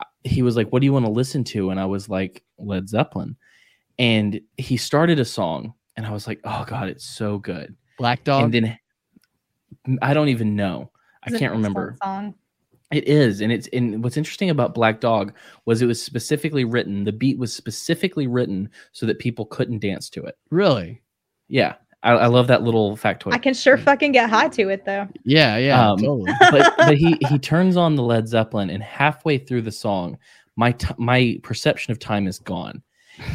uh, he was like, What do you want to listen to? And I was like, Led Zeppelin. And he started a song, and I was like, Oh God, it's so good. Black Dog. And then I don't even know. I can't excellent remember. Song. It is, and it's and what's interesting about Black Dog was it was specifically written. The beat was specifically written so that people couldn't dance to it. really? Yeah, I, I love that little factoid. I can sure fucking get high to it though. Yeah. Yeah. Um, totally. but but he he turns on the Led Zeppelin, and halfway through the song, my t- my perception of time is gone,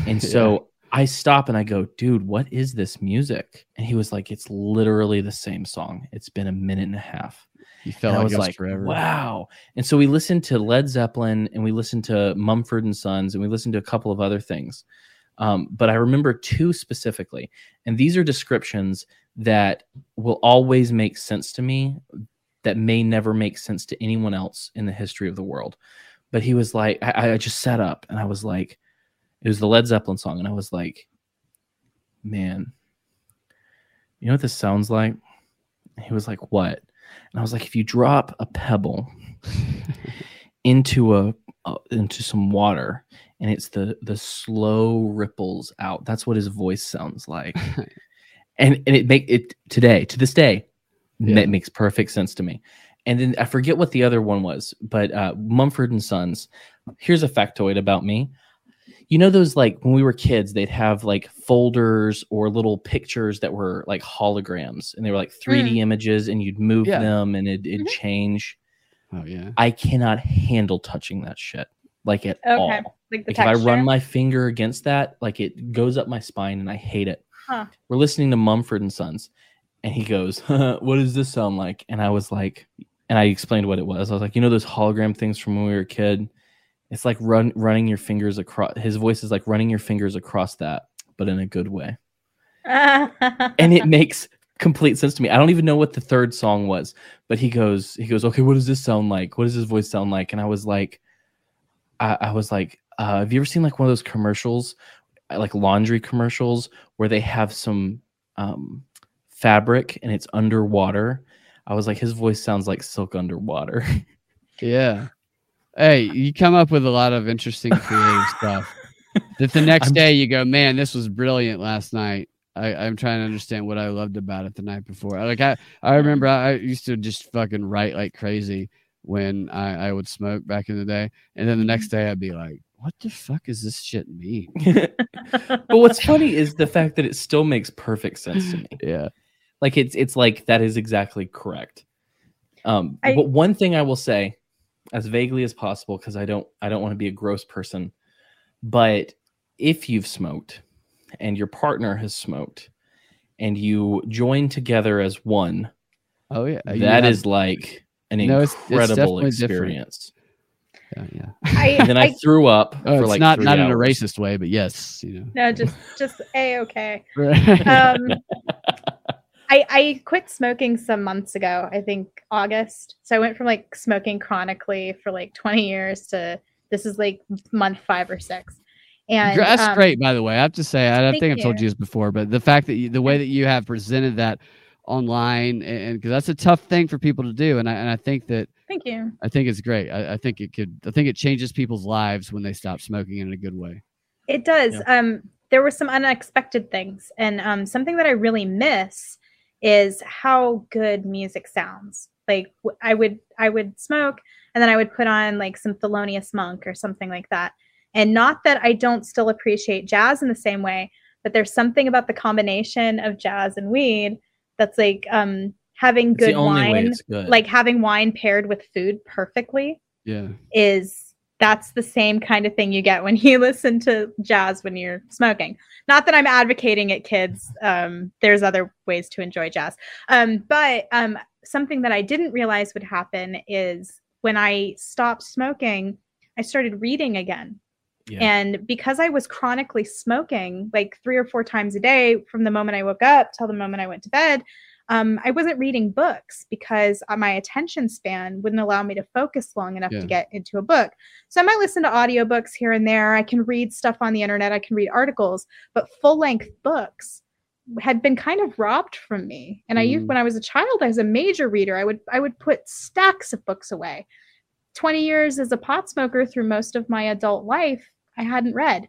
and so I stop and I go, dude, what is this music? And he was like, it's literally the same song. It's been a minute and a half. He felt And I like was like, forever. wow. And so we listened to Led Zeppelin and we listened to Mumford and Sons and we listened to a couple of other things. Um, but I remember two specifically. And these are descriptions that will always make sense to me that may never make sense to anyone else in the history of the world. But he was like, I, I just sat up and I was like, it was the Led Zeppelin song. And I was like, man, you know what this sounds like? And he was like, what? And I was like, if you drop a pebble into a uh, into some water and it's the the slow ripples out, that's what his voice sounds like. and and it make it today to this day Yeah. that makes perfect sense to me. And then I forget what the other one was, but uh, Mumford and Sons. Here's a factoid about me. You know those like when we were kids, they'd have like folders or little pictures that were like holograms, and they were like 3D images, and you'd move Yeah. them and it, it'd Mhm. change. Oh yeah. I cannot handle touching that shit like at Okay. all. Like the Like if. I run my finger against that, like it goes up my spine and I hate it. Huh. We're listening to Mumford and Sons, and he goes, "What does this sound like?" And I was like, and I explained what it was. I was like, you know those hologram things from when we were a kid. It's like run running your fingers across. His voice is like running your fingers across that, but in a good way, and it makes complete sense to me. I don't even know what the third song was, but he goes, he goes, okay, what does this sound like? What does his voice sound like? And I was like, I, I was like, uh, have you ever seen like one of those commercials, uh, like laundry commercials, where they have some um, fabric and it's underwater? I was like, his voice sounds like silk underwater. Yeah. Hey, you come up with a lot of interesting creative stuff. That the next I'm- day you go, man, this was brilliant last night. I, I'm trying to understand what I loved about it the night before. Like I, I remember I, I used to just fucking write like crazy when I, I would smoke back in the day, and then the next day I'd be like, what the fuck is this shit mean? but what's funny is the fact that it still makes perfect sense to me. Yeah. like it's it's like that is exactly correct um I- but one thing i will say as vaguely as possible because i don't i don't want to be a gross person but if you've smoked and your partner has smoked and you join together as one Oh yeah. that You is like an No, it's- it's incredible different. experience yeah. yeah. I, and then I, I- threw up Oh, for it's like not three not in a racist way, but yes, you know. no, just just a okay. Um, I I quit smoking some months ago. I think August. So I went from like smoking chronically for like 20 years to this is like month five or six. And That's um, great, by the way. I have to say, I, I think I've told you. you this before, but the fact that you, the way that you have presented that online, and because that's a tough thing for people to do, and I and I think that Thank you. I think it's great. I, I think it could. I think it changes people's lives when they stop smoking in a good way. It does. Um, there were some unexpected things, and um, something that I really miss is how good music sounds. Like I would I would smoke and then I would put on like some Thelonious Monk or something like that. And not that I don't still appreciate jazz in the same way, but there's something about the combination of jazz and weed that's like um having good wine, good. like having wine paired with food perfectly Yeah. is that's the same kind of thing you get when you listen to jazz when you're smoking. Not that I'm advocating it, kids. Um, there's other ways to enjoy jazz. Um, but um, something that I didn't realize would happen is when I stopped smoking, I started reading again. Yeah. And because I was chronically smoking like three or four times a day from the moment I woke up till the moment I went to bed, um, I wasn't reading books because uh, my attention span wouldn't allow me to focus long enough Yeah. to get into a book. So I might listen to audiobooks here and there. I can read stuff on the internet. I can read articles, but full length books had been kind of robbed from me. And I used Mm. when I was a child, I was a major reader. I would I would put stacks of books away. 20 years as a pot smoker through most of my adult life, I hadn't read.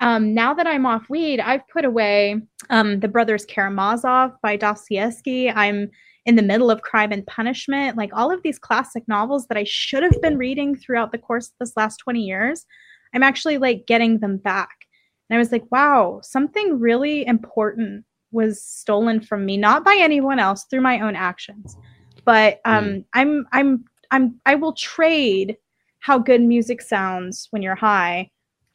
Um, now that I'm off weed, I've put away um, The Brothers Karamazov by Dostoevsky. I'm in the middle of Crime and Punishment, like all of these classic novels that I should have been reading throughout the course of this last 20 years. I'm actually like getting them back. And I was like, wow, something really important was stolen from me, not by anyone else through my own actions. But um, I'm I'm I'm I will trade how good music sounds when you're high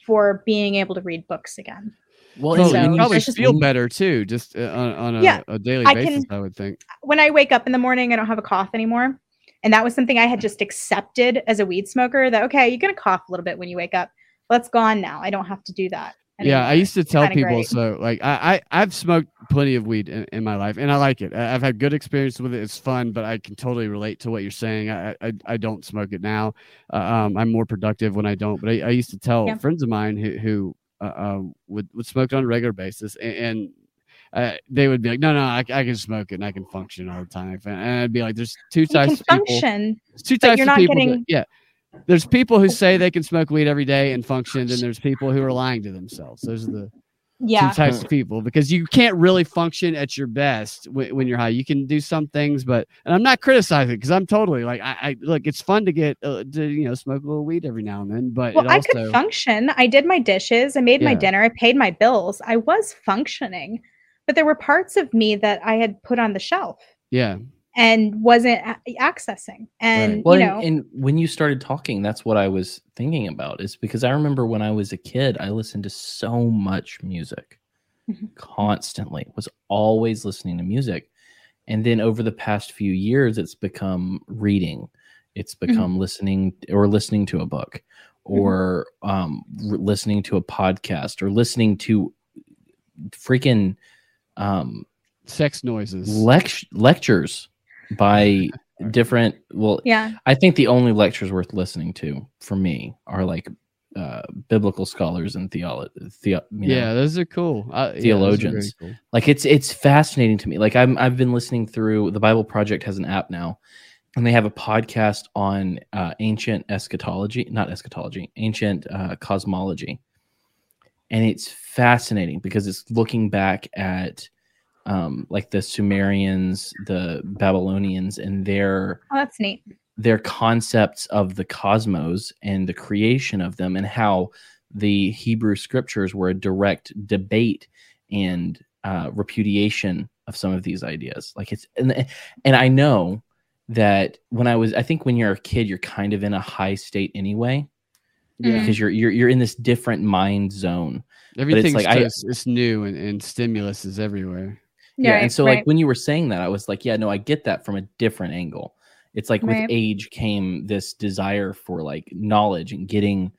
for being able to read books again. well, so and you probably it's just- feel better too, just uh, on, on a, Yeah, a daily I basis. can- I would think. when I wake up in the morning, I don't have a cough anymore. And that was something I had just accepted as a weed smoker that, okay, you're going to cough a little bit when you wake up. Well, it's gone now. I don't have to do that. Yeah, I used to tell people great. so. Like I, I, I've smoked plenty of weed in, in my life, and I like it. I- I've had good experience with it. It's fun, but I can totally relate to what you're saying. I, I, I don't smoke it now. Uh, um, I'm more productive when I don't. But I, I used to tell Yeah. friends of mine who, who uh, uh, would would smoke it on a regular basis, and, and uh, they would be like, "No, no, I, I can smoke it and I can function all the time." And I'd be like, "There's two You types of people." function. There's two types you're of not people. that- getting- yeah. There's people who say they can smoke weed every day and function, and there's people who are lying to themselves. Those are the Yeah. two types of people because you can't really function at your best when, when you're high. You can do some things, but and I'm not criticizing because I'm totally like I, I look. It's fun to get uh, to you know smoke a little weed every now and then, but Well, it I could function. I did my dishes. I made my dinner. I paid my bills. I was functioning. But there were parts of me that I had put on the shelf yeah and wasn't accessing. And, Well, you know, and when you started talking, that's what I was thinking about. Is because I remember when I was a kid, I listened to so much music, Mhm. constantly. Was always listening to music, and then over the past few years, it's become reading. It's Mm-hmm. become listening or listening to a book, or um, r- listening to a podcast, or listening to freaking um, sex noises. lect- lectures by different. Well, yeah. I think the only lectures worth listening to for me are like uh, biblical scholars and theology. The, you know, yeah, those are cool. Uh, yeah, are Theologians. cool. like it's it's fascinating to me. Like I'm I've been listening through the Bible Project has an app now, and they have a podcast on uh, ancient eschatology, not eschatology, ancient uh, cosmology, and it's fascinating because it's looking back at um, like the Sumerians, the Babylonians, and their Oh, that's neat. their concepts of the cosmos and the creation of them and how the Hebrew scriptures were a direct debate and uh, repudiation of some of these ideas. Like it's and, and I know that when I was I think when you're a kid you're kind of in a high state anyway Yeah, because you're you're you're in this different mind zone. everything's like, I- it's new and, and stimulus is everywhere. Yeah, Right, and so right. like when you were saying that I was like yeah no I get that from a different angle. It's like with age came this desire for like knowledge and getting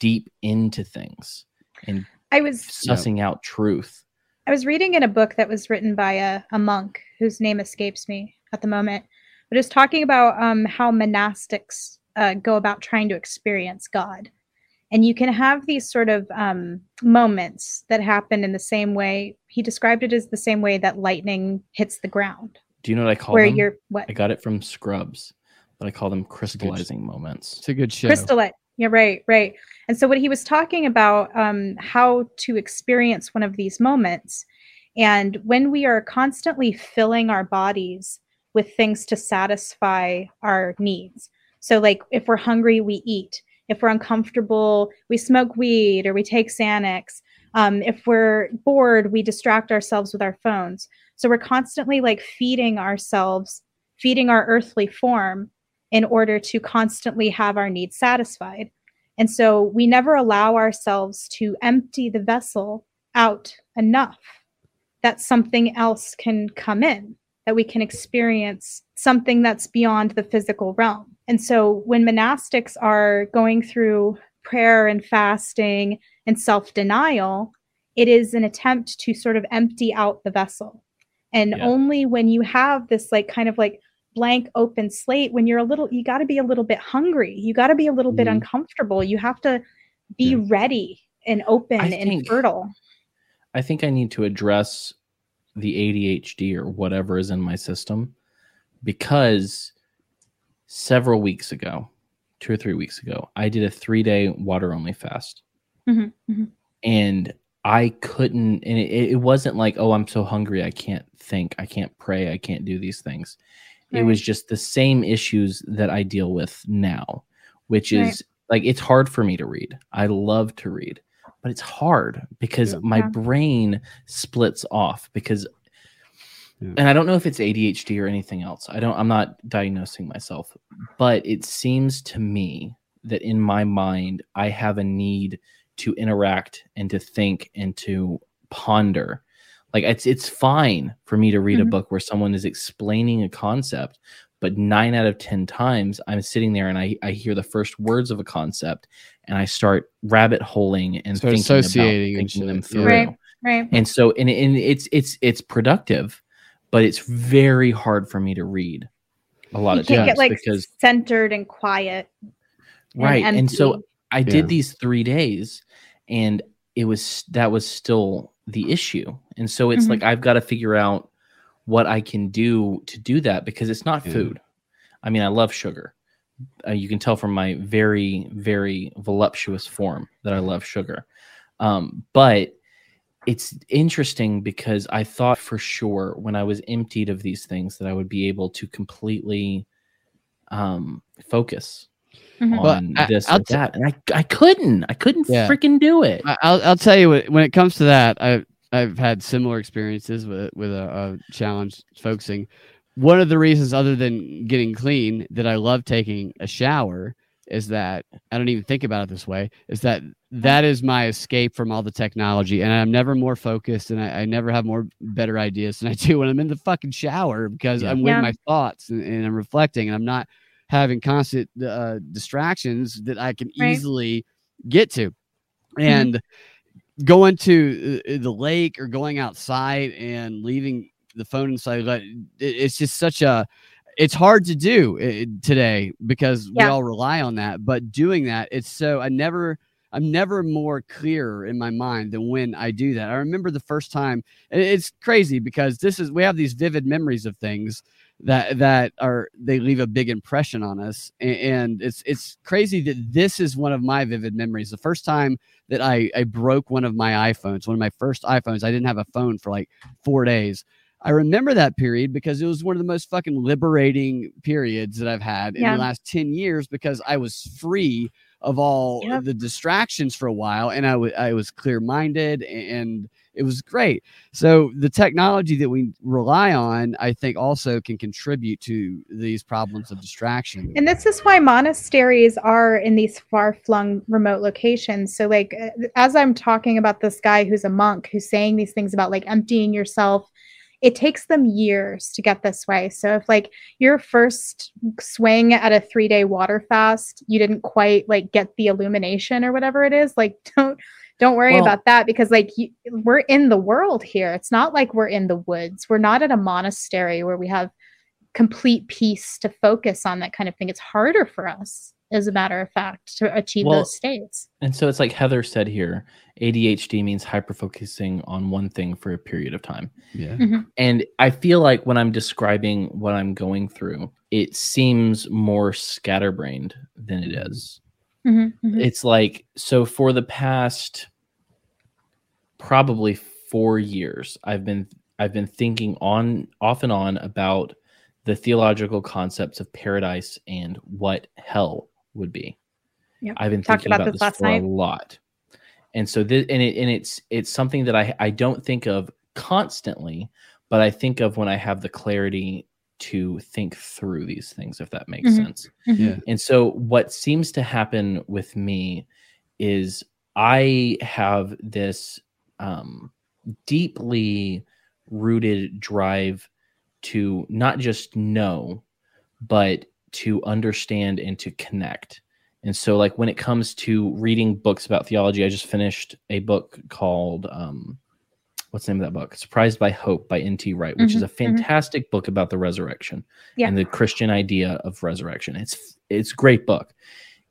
deep into things and I was sussing out truth. I was reading in a book that was written by a, a monk whose name escapes me at the moment, but it's talking about um, how monastics uh, go about trying to experience God. And you can have these sort of um, moments that happen in the same way. He described it as the same way that lightning hits the ground, Do you know what I call where them? you're what I got it from Scrubs, but I call them crystallizing moments. It's a good show. crystallite. Yeah, right, right. And so what he was talking about um, how to experience one of these moments, and when we are constantly filling our bodies with things to satisfy our needs. So, like if we're hungry, we eat. If we're uncomfortable, we smoke weed or we take Xanax. Um, if we're bored, we distract ourselves with our phones. So, we're constantly like feeding ourselves, feeding our earthly form in order to constantly have our needs satisfied. And so, we never allow ourselves to empty the vessel out enough that something else can come in, that we can experience something that's beyond the physical realm. And so when monastics are going through prayer and fasting and self denial, it is an attempt to sort of empty out the vessel. And Yeah. only when you have this, like, kind of like blank open slate, when you're a little, you got to be a little bit hungry. You got to be a little bit Mhm. uncomfortable. You have to be Yeah. ready and open I and think- fertile. I think I need to address the ADHD or whatever is in my system because several weeks ago, two or three weeks ago, I did a three day water only fast. Mhm, mhm. And I couldn't, and it, it wasn't like, oh, I'm so hungry. I can't think. I can't pray. I can't do these things. It was just the same issues that I deal with now, which Right. is like, it's hard for me to read. I love to read, but it's hard because Yeah. my brain splits off because Yeah. and I don't know if it's ADHD or anything else. I don't I'm not diagnosing myself, but it seems to me that in my mind I have a need to interact and to think and to ponder. Like it's it's fine for me to read a Mhm. book where someone is explaining a concept, but 9 out of 10 times I'm sitting there and I I hear the first words of a concept and I start rabbit holing and Start thinking associating about and thinking them through. Right. Right. And so and, and it's it's it's productive, but it's very hard for me to read a lot you of can't times get like because centered and quiet. right. And so. I Yeah. did these three days and it was that was still the issue. And so it's Mhm. like I've got to figure out what I can do to do that because it's not Yeah. food. I mean, I love sugar. Uh, you can tell from my very, very voluptuous form that I love sugar. Um, but it's interesting because I thought for sure when I was emptied of these things that I would be able to completely um, focus Mhm. On I- this I'll or t- that, and I I couldn't. I couldn't Yeah. freaking do it. I- I'll I'll tell you what, when it comes to that, I I've had similar experiences with with a, a challenge focusing. One of the reasons, other than getting clean, that I love taking a shower is that I don't even think about it this way. Is that that is my escape from all the technology, and I'm never more focused, and I, I never have more better ideas than I do when I'm in the fucking shower because Yeah. I'm with Yeah. my thoughts and, and I'm reflecting, and I'm not having constant uh, distractions that I can Right. easily get to and going to uh, the lake or going outside and leaving the phone inside it's just such a it's hard to do uh, today because we all rely on that but doing that it's so i never i'm never more clear in my mind than when i do that i remember the first time and it's crazy because this is we have these vivid memories of things that that are they leave a big impression on us and it's it's crazy that this is one of my vivid memories the first time that I, I broke one of my iPhones, one of my first iPhones. I didn't have a phone for like four days. I remember that period because it was one of the most fucking liberating periods that I've had in Yeah. the last 10 years because I was free of all the distractions for a while and I wa- I was clear minded and it was great. So the technology that we rely on, I think also can contribute to these problems of distraction. And this is why monasteries are in these far flung remote locations. So, like, uh, as I'm talking about this guy who's a monk who's saying these things about like emptying yourself, it takes them years to get this way. So, if like your first swing at a three day water fast, you didn't quite like get the illumination or whatever it is, like, don't. Don't worry Well- about that because, like, you, we're in the world here. It's not like we're in the woods. We're not at a monastery where we have complete peace to focus on that kind of thing. It's harder for us, as a matter of fact, to achieve Well, those states. And so it's like Heather said here ADHD means hyper focusing on one thing for a period of time. yeah. And I feel like when I'm describing what I'm going through, it seems more scatterbrained than it is. Mhm, mhm. It's like, so for the past probably four years, I've been I've been thinking on off and on about the theological concepts of paradise and what hell would be. Yep. I've been Talked thinking about about, this this, last for night. a lot, and so this and it and it's it's something that I I don't think of constantly, but I think of when I have the clarity to think through these things, if that makes Mhm. sense. Yeah. And so what seems to happen with me is I have this um, deeply rooted drive to not just know, but to understand and to connect. And so, like when it comes to reading books about theology, I just finished a book called um, what's the name of that book? Surprised by Hope by N.T. Wright, which is Mhm, a mhm. fantastic book about the resurrection Yeah. and the Christian idea of resurrection. It's it's a great book.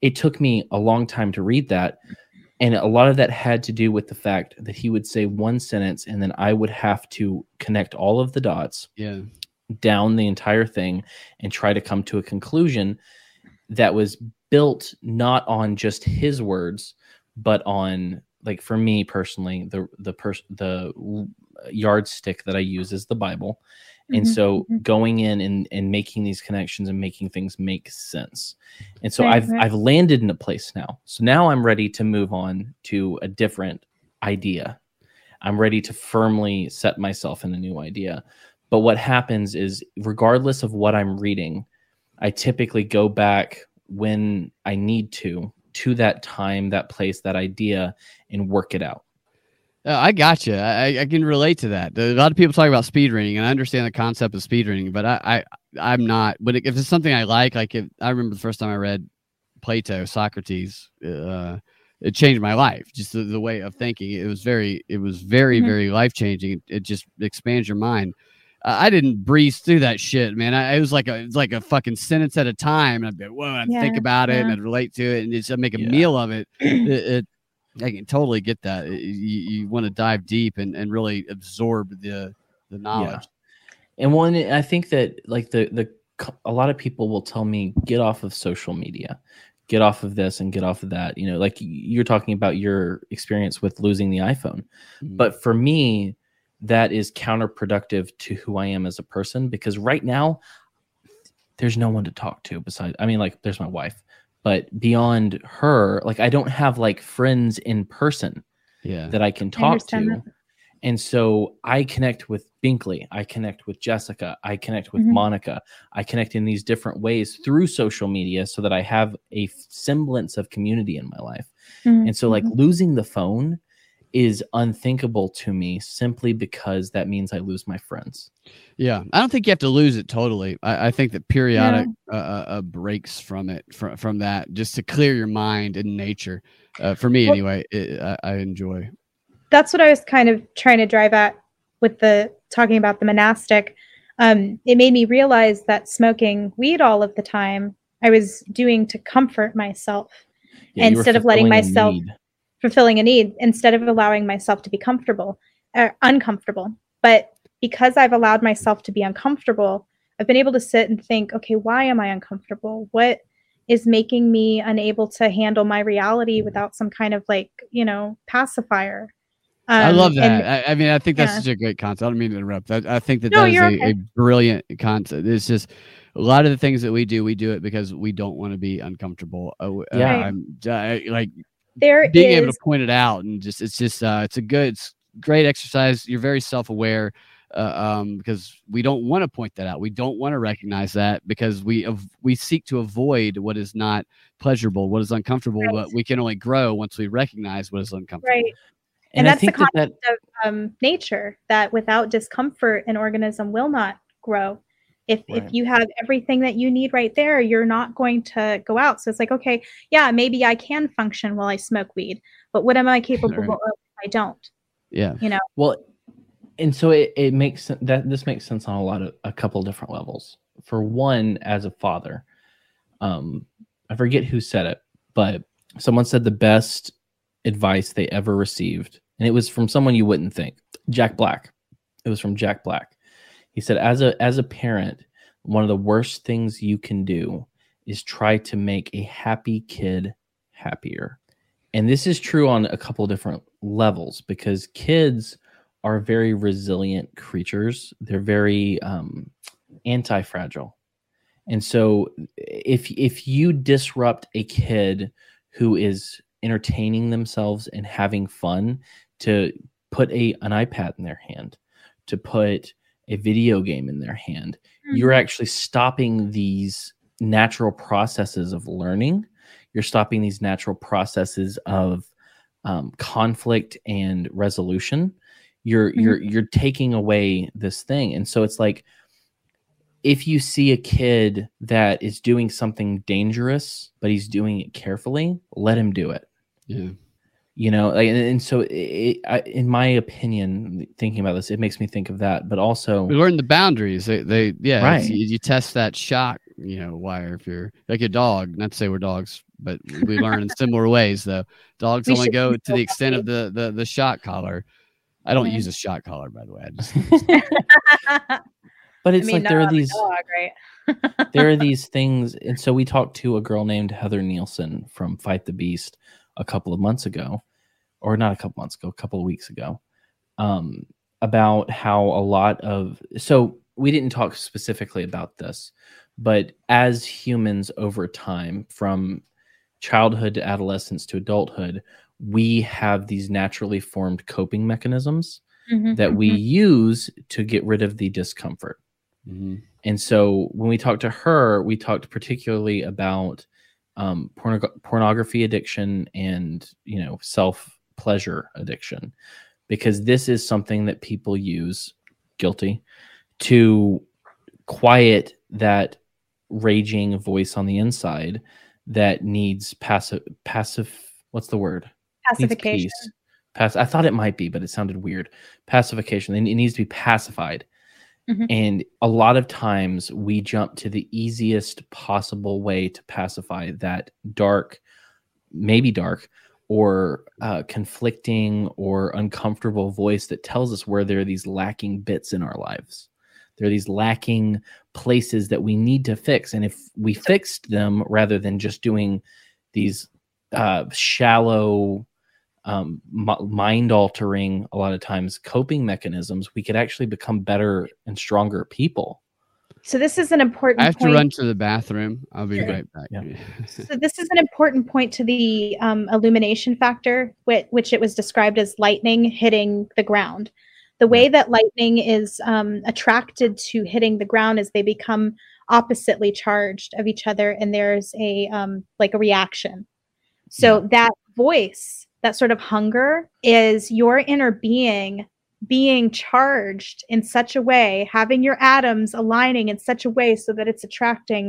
It took me a long time to read that, and a lot of that had to do with the fact that he would say one sentence, and then I would have to connect all of the dots Yeah. Down the entire thing and try to come to a conclusion that was built not on just his words but on like for me personally the the person the yardstick that i use is the bible. And Mhm, so mhm. going in and, and making these connections and making things make sense. And so Right, i've right. i've landed in a place now. So now i'm ready to move on to a different idea. I'm ready to firmly set myself in a new idea but what happens is regardless of what i'm reading i typically go back when i need to to that time that place that idea and work it out Uh, I got you. I, I can relate to that. A lot of people talk about speed reading, and I understand the concept of speed reading, but I, I I'm not. But if it's something I like, like if I remember the first time I read Plato, Socrates, uh, it changed my life. Just the, the way of thinking. It was very, it was very, Mhm. very life changing. It, it just expands your mind. I didn't breeze through that shit, man. I, it was like a, it was like a fucking sentence at a time, and I'd be, whoa, I'd think Yeah, about it, and. I'd relate to it, and just I'd make a Yeah. meal of it. it, it I can totally get that. It- you, you want to dive deep and, and really absorb the the knowledge. and one i think that like the the c- a lot of people will tell me get off of social media get off of this and get off of that you know like you're talking about your experience with losing the iphone Mhm. but for me that is counterproductive to who i am as a person because right now there's no one to talk to besides i mean like there's my wife but beyond her like i don't have like friends in person yeah, that I can talk understand to. that. And so I connect with Binkley, I connect with Jessica, I connect with Mhm. Monica, I connect in these different ways through social media so that I have a semblance of community in my life. Mhm, And so, like, mhm. losing the phone is unthinkable to me simply because that means I lose my friends. yeah. I don't think you have to lose it totally. I, I think that periodic uh, uh, uh, breaks from it from from that just to clear your mind in nature. Uh, for me, Well- anyway, it, I, I enjoy. that's what I was kind of trying to drive at with the talking about the monastic. Um, it made me realize that smoking weed all of the time I was doing to comfort myself, you were Instead of letting myself- need. Fulfilling a need instead of allowing myself to be comfortable, uh, uncomfortable. But because I've allowed myself to be uncomfortable, I've been able to sit and think, okay, why am I uncomfortable? What is making me unable to handle my reality without some kind of like, you know, pacifier? I Um, love that. and- I, I mean, I think that's yeah. such a great concept. I don't mean to interrupt. I, I think that No, that is a, okay. a brilliant concept. It's just a lot of the things that we do, we do it because we don't want to be uncomfortable. Uh, w- uh, Yeah. I'm I, like there being is able to point it out and just it's just uh it's a good it's great exercise. You're very self-aware uh, um because we don't want to point that out. We don't want to recognize that because we av- we seek to avoid what is not pleasurable what is uncomfortable Right. but we can only grow once we recognize what is uncomfortable. Right. And, And I that's the concept that, that of um, nature that without discomfort an organism will not grow if Right. if you have everything that you need right there you're not going to go out so it's like okay yeah maybe i can function while i smoke weed but what am i capable Right. of if i don't yeah You know. Well, and so it, it makes that this makes sense on a lot of a couple different levels. For one, as a father, um, I forget who said it, but someone said the best advice they ever received, and it was from someone you wouldn't think, Jack Black. It was from Jack Black. He said, as a as a parent, one of the worst things you can do is try to make a happy kid happier. And this is true on a couple different levels because kids are very resilient creatures. They're very um, anti-fragile. And so if if you disrupt a kid who is entertaining themselves and having fun to put a an iPad in their hand, to put a video game in their hand, you're actually stopping these natural processes of learning. You're stopping these natural processes of um, conflict and resolution. You're Mhm. you're you're taking away this thing, and so it's like if you see a kid that is doing something dangerous, but he's doing it carefully, let him do it Yeah. You know like, and, and so it, I, in my opinion thinking about this it makes me think of that but also We learn the boundaries. They, they yeah. Right. You, you test that shock, you know, wire. If you're like a dog, not to say we're dogs, but we learn in similar ways. Though dogs We only go to the extent of the the the shot collar. I don't Yeah. use a shot collar, by the way. I just but I it's mean, like there are these dog, right? there are these things and so we talked to a girl named heather nielsen from fight the beast a couple of months ago or not a couple months ago a couple of weeks ago um, about how a lot of so we didn't talk specifically about this but as humans over time from childhood to adolescence to adulthood we have these naturally formed coping mechanisms Mhm, that we mhm. use to get rid of the discomfort Mhm. and so when we talked to her, we talked particularly about um, pornog- pornography addiction and you know self pleasure addiction, because this is something that people use guilty to quiet that raging voice on the inside that needs passive passive. What's the word? Pacification. Pass. I thought it might be, but it sounded weird. Pacification. It needs to be pacified. Mhm. And a lot of times we jump to the easiest possible way to pacify that dark, maybe dark, or uh, conflicting or uncomfortable voice that tells us where there are these lacking bits in our lives. There are these lacking places that we need to fix. And if we fixed them rather than just doing these uh, shallow, um, mind altering, a lot of times coping mechanisms, we could actually become better and stronger people. So this is an important I have point. to run to the bathroom. I'll be Sure. right back. Yeah. So this is an important point to the um, illumination factor, which, which it was described as lightning hitting the ground. The way that lightning is um, attracted to hitting the ground is they become oppositely charged of each other, and there's a um, like a reaction. So that voice, that sort of hunger, is your inner being being charged in such a way, having your atoms aligning in such a way so that it's attracting